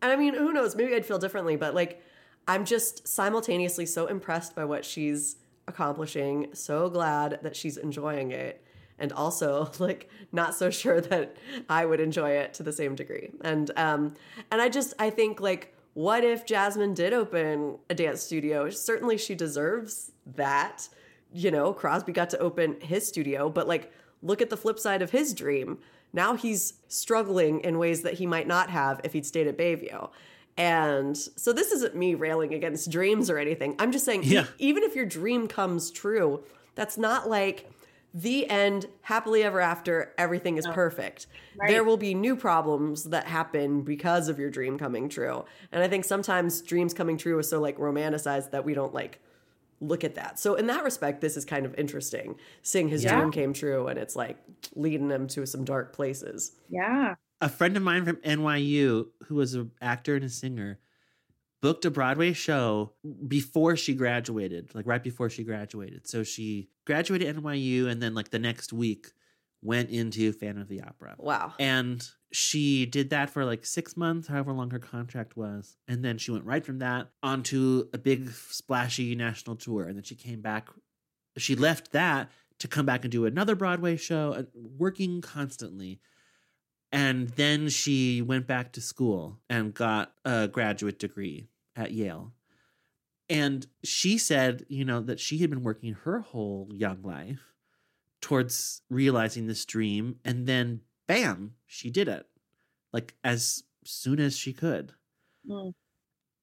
B: And I mean, who knows? Maybe I'd feel differently, but like, I'm just simultaneously so impressed by what she's accomplishing, so glad that she's enjoying it, and also like not so sure that I would enjoy it to the same degree. And um, and I just I think like, what if Jasmine did open a dance studio? Certainly, she deserves that. You know, Crosby got to open his studio, but like, look at the flip side of his dream. Now he's struggling in ways that he might not have if he'd stayed at Bayview. And so this isn't me railing against dreams or anything. I'm just saying, e- even if your dream comes true, that's not like the end, happily ever after, everything is perfect.
D: Right.
B: There will be new problems that happen because of your dream coming true. And I think sometimes dreams coming true is so like romanticized that we don't like look at that. So in that respect, this is kind of interesting. Seeing his
D: Yeah.
B: dream came true and it's like leading him to some dark places.
D: Yeah.
A: a friend of mine from NYU who was an actor and a singer booked a Broadway show before she graduated, like right before she graduated. So she graduated NYU and then like the next week went into Phantom of the Opera.
B: Wow.
A: And she did that for like six months, however long her contract was. And then she went right from that onto a big splashy national tour. And then she came back. She left that to come back and do another Broadway show, uh, working constantly. And then she went back to school and got a graduate degree at Yale. And she said, you know, that she had been working her whole young life towards realizing this dream. And then, bam, she did it like as soon as she could.
B: Mm.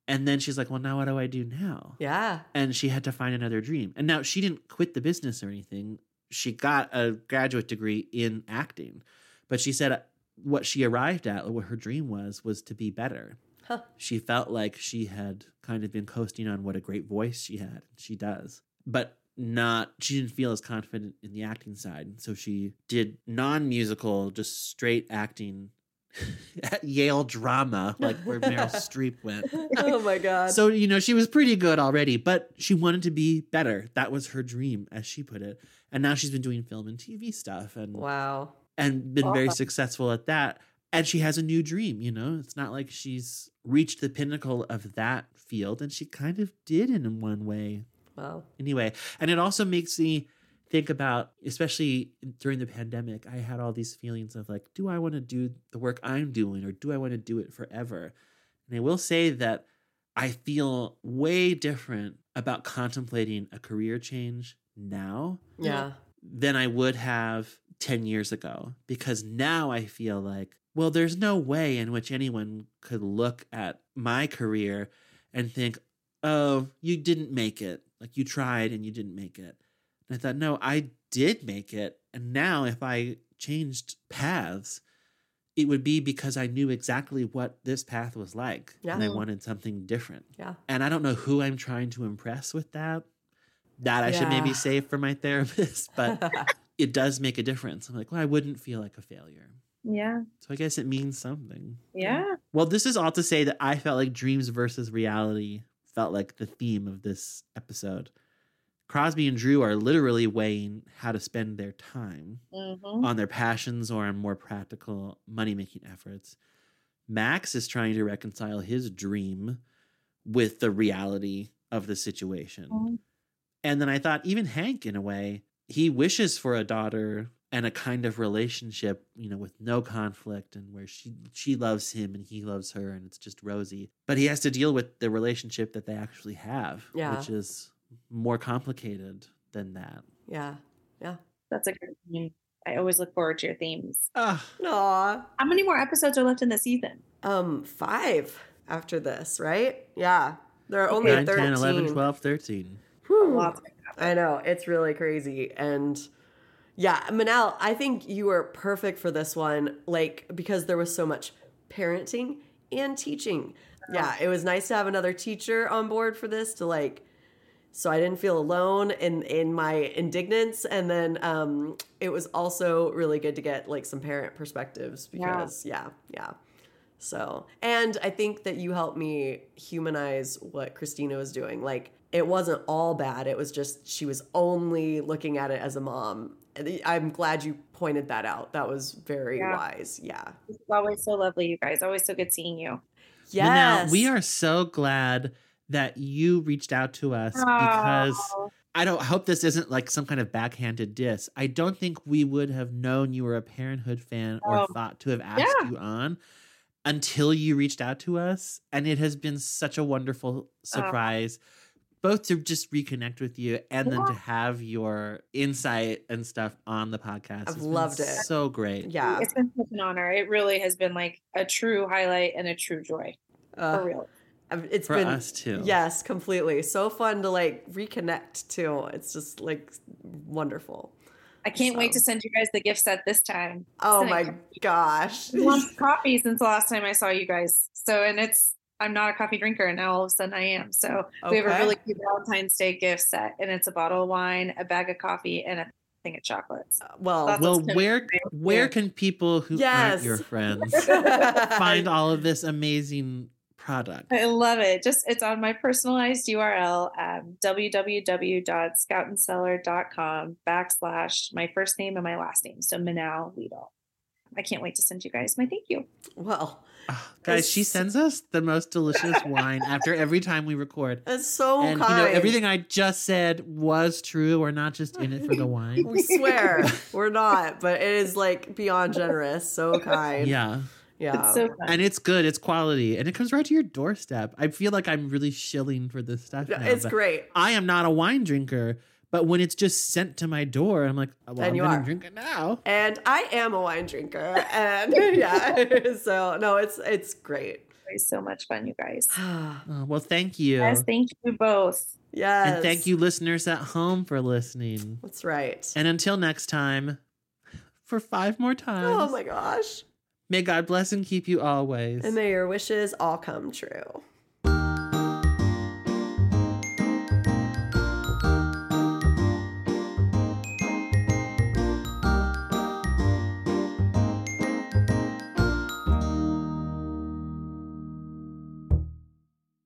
A: And then she's like, well, now what do I do now?
B: Yeah.
A: And she had to find another dream. And now she didn't quit the business or anything. She got a graduate degree in acting. But she said what she arrived at, what her dream was, was to be better.
B: Huh.
A: She felt like she had kind of been coasting on what a great voice she had. She does. But not she didn't feel as confident in the acting side. So she did non-musical, just straight acting at Yale drama, like where Meryl Streep went.
B: oh my god.
A: So, you know, she was pretty good already, but she wanted to be better. That was her dream, as she put it. And now she's been doing film and TV stuff and
B: wow.
A: And been very successful at that. And she has a new dream, you know? It's not like she's reached the pinnacle of that field, and she kind of did in one way.
B: Wow.
A: Anyway, and it also makes me think about, especially during the pandemic, I had all these feelings of like, do I want to do the work I'm doing or do I want to do it forever? And I will say that I feel way different about contemplating a career change now
B: Yeah.
A: than I would have 10 years ago because now I feel like, well, there's no way in which anyone could look at my career and think, oh, you didn't make it. Like you tried and you didn't make it. And I thought, no, I did make it. And now if I changed paths, it would be because I knew exactly what this path was like. And I wanted something different.
B: Yeah.
A: And I don't know who I'm trying to impress with that. That I should maybe
B: Yeah.
A: save for my therapist, but it does make a difference. I'm like, well, I wouldn't feel like a failure.
D: Yeah.
A: So I guess it means something.
D: Yeah.
A: Well, this is all to say that I felt like dreams versus reality felt like the theme of this episode. Crosby and Drew are literally weighing how to spend their time
D: Mhm.
A: on their passions or on more practical money making efforts. Max is trying to reconcile his dream with the reality of the situation.
D: Mhm.
A: And then I thought, even Hank, in a way, he wishes for a daughter and a kind of relationship, you know, with no conflict and where she she loves him and he loves her and it's just rosy. But he has to deal with the relationship that they actually have,
B: Yeah.
A: which is more complicated than that.
B: Yeah. Yeah.
D: That's a good theme. I always look forward to your themes.
B: Aw.
D: How many more episodes are left in the season?
B: Um, five after this, right? Yeah. There are only
A: 9,
B: 13.
A: 10, 11, 12, 13.
B: Whew. I know. It's really crazy. And yeah, Manal, I think you were perfect for this one, like, because there was so much parenting and teaching. Yeah, it was nice to have another teacher on board for this to like so I didn't feel alone in in my indignance and then um it was also really good to get like some parent perspectives
D: Yeah.
B: because yeah, yeah. So, and I think that you helped me humanize what Christina was doing. Like, it wasn't all bad. It was just she was only looking at it as a mom. And I'm glad you pointed that out. That was very
D: Yeah.
B: wise. Yeah.
D: It's always so lovely, you guys. Always so good seeing you.
B: Yes.
A: But now we are so glad that you reached out to us because
D: Oh.
A: I don't I hope this isn't like some kind of backhanded diss. I don't think we would have known you were a Parenthood fan or
D: Oh.
A: thought to have asked
D: Yeah.
A: you on until you reached out to us. And it has been such a wonderful surprise. Both to just reconnect with you and then to have your insight and stuff on the podcast.
B: I've
A: It's been
B: loved it.
A: So great.
B: Yeah.
D: It's been such an honor. It really has been like a true highlight and a true joy.
B: Uh,
D: For real.
B: I've- It's
A: For
B: been
A: us, too.
B: Yes, completely. So fun to like reconnect too. It's just like wonderful.
D: I can't wait to send you guys the gift set this time.
B: Oh
D: Sending
B: my gosh.
D: I want coffee since the last time I saw you guys. So, and it's, I'm not a coffee drinker, and now all of a sudden I am. So, we have a really cute Valentine's Day gift set, and it's a bottle of wine, a bag of coffee, and a thing of chocolates.
B: Well,
D: That's
A: Well, where where can people who
B: Yes.
A: aren't your friends find all of this amazing product.
D: I love it. Just it's on my personalized URL, um, www.scoutandcellar.com backslash my first name and my last name. So Manal Lidl. I can't wait to send you guys my thank you.
B: Well,
A: Guys, she sends us the most delicious wine after every time we record.
B: That's so
A: and
B: kind.
A: you know everything I just said was true. We're not just in it for the wine.
B: we swear we're not, but it is like beyond generous. So kind.
A: Yeah.
B: Yeah.
A: and it's good. It's quality, and it comes right to your doorstep. I feel like I'm really shilling for this stuff.
B: Yeah,
A: now,
B: it's great.
A: I am not a wine drinker, but when it's just sent to my door, I'm like, well,
B: and
A: I'm
B: you
A: gonna
B: are.
A: drink it now.
B: And I am a wine drinker. And yeah. so no, it's it's great.
D: It's so much fun, you guys.
A: Oh, well, thank you.
D: Yes, thank you both.
B: Yes.
A: And thank you, listeners at home, for listening.
B: That's right.
A: And until next time, for five more times.
B: Oh my gosh.
A: May God bless and keep you always.
B: And may your wishes all come true.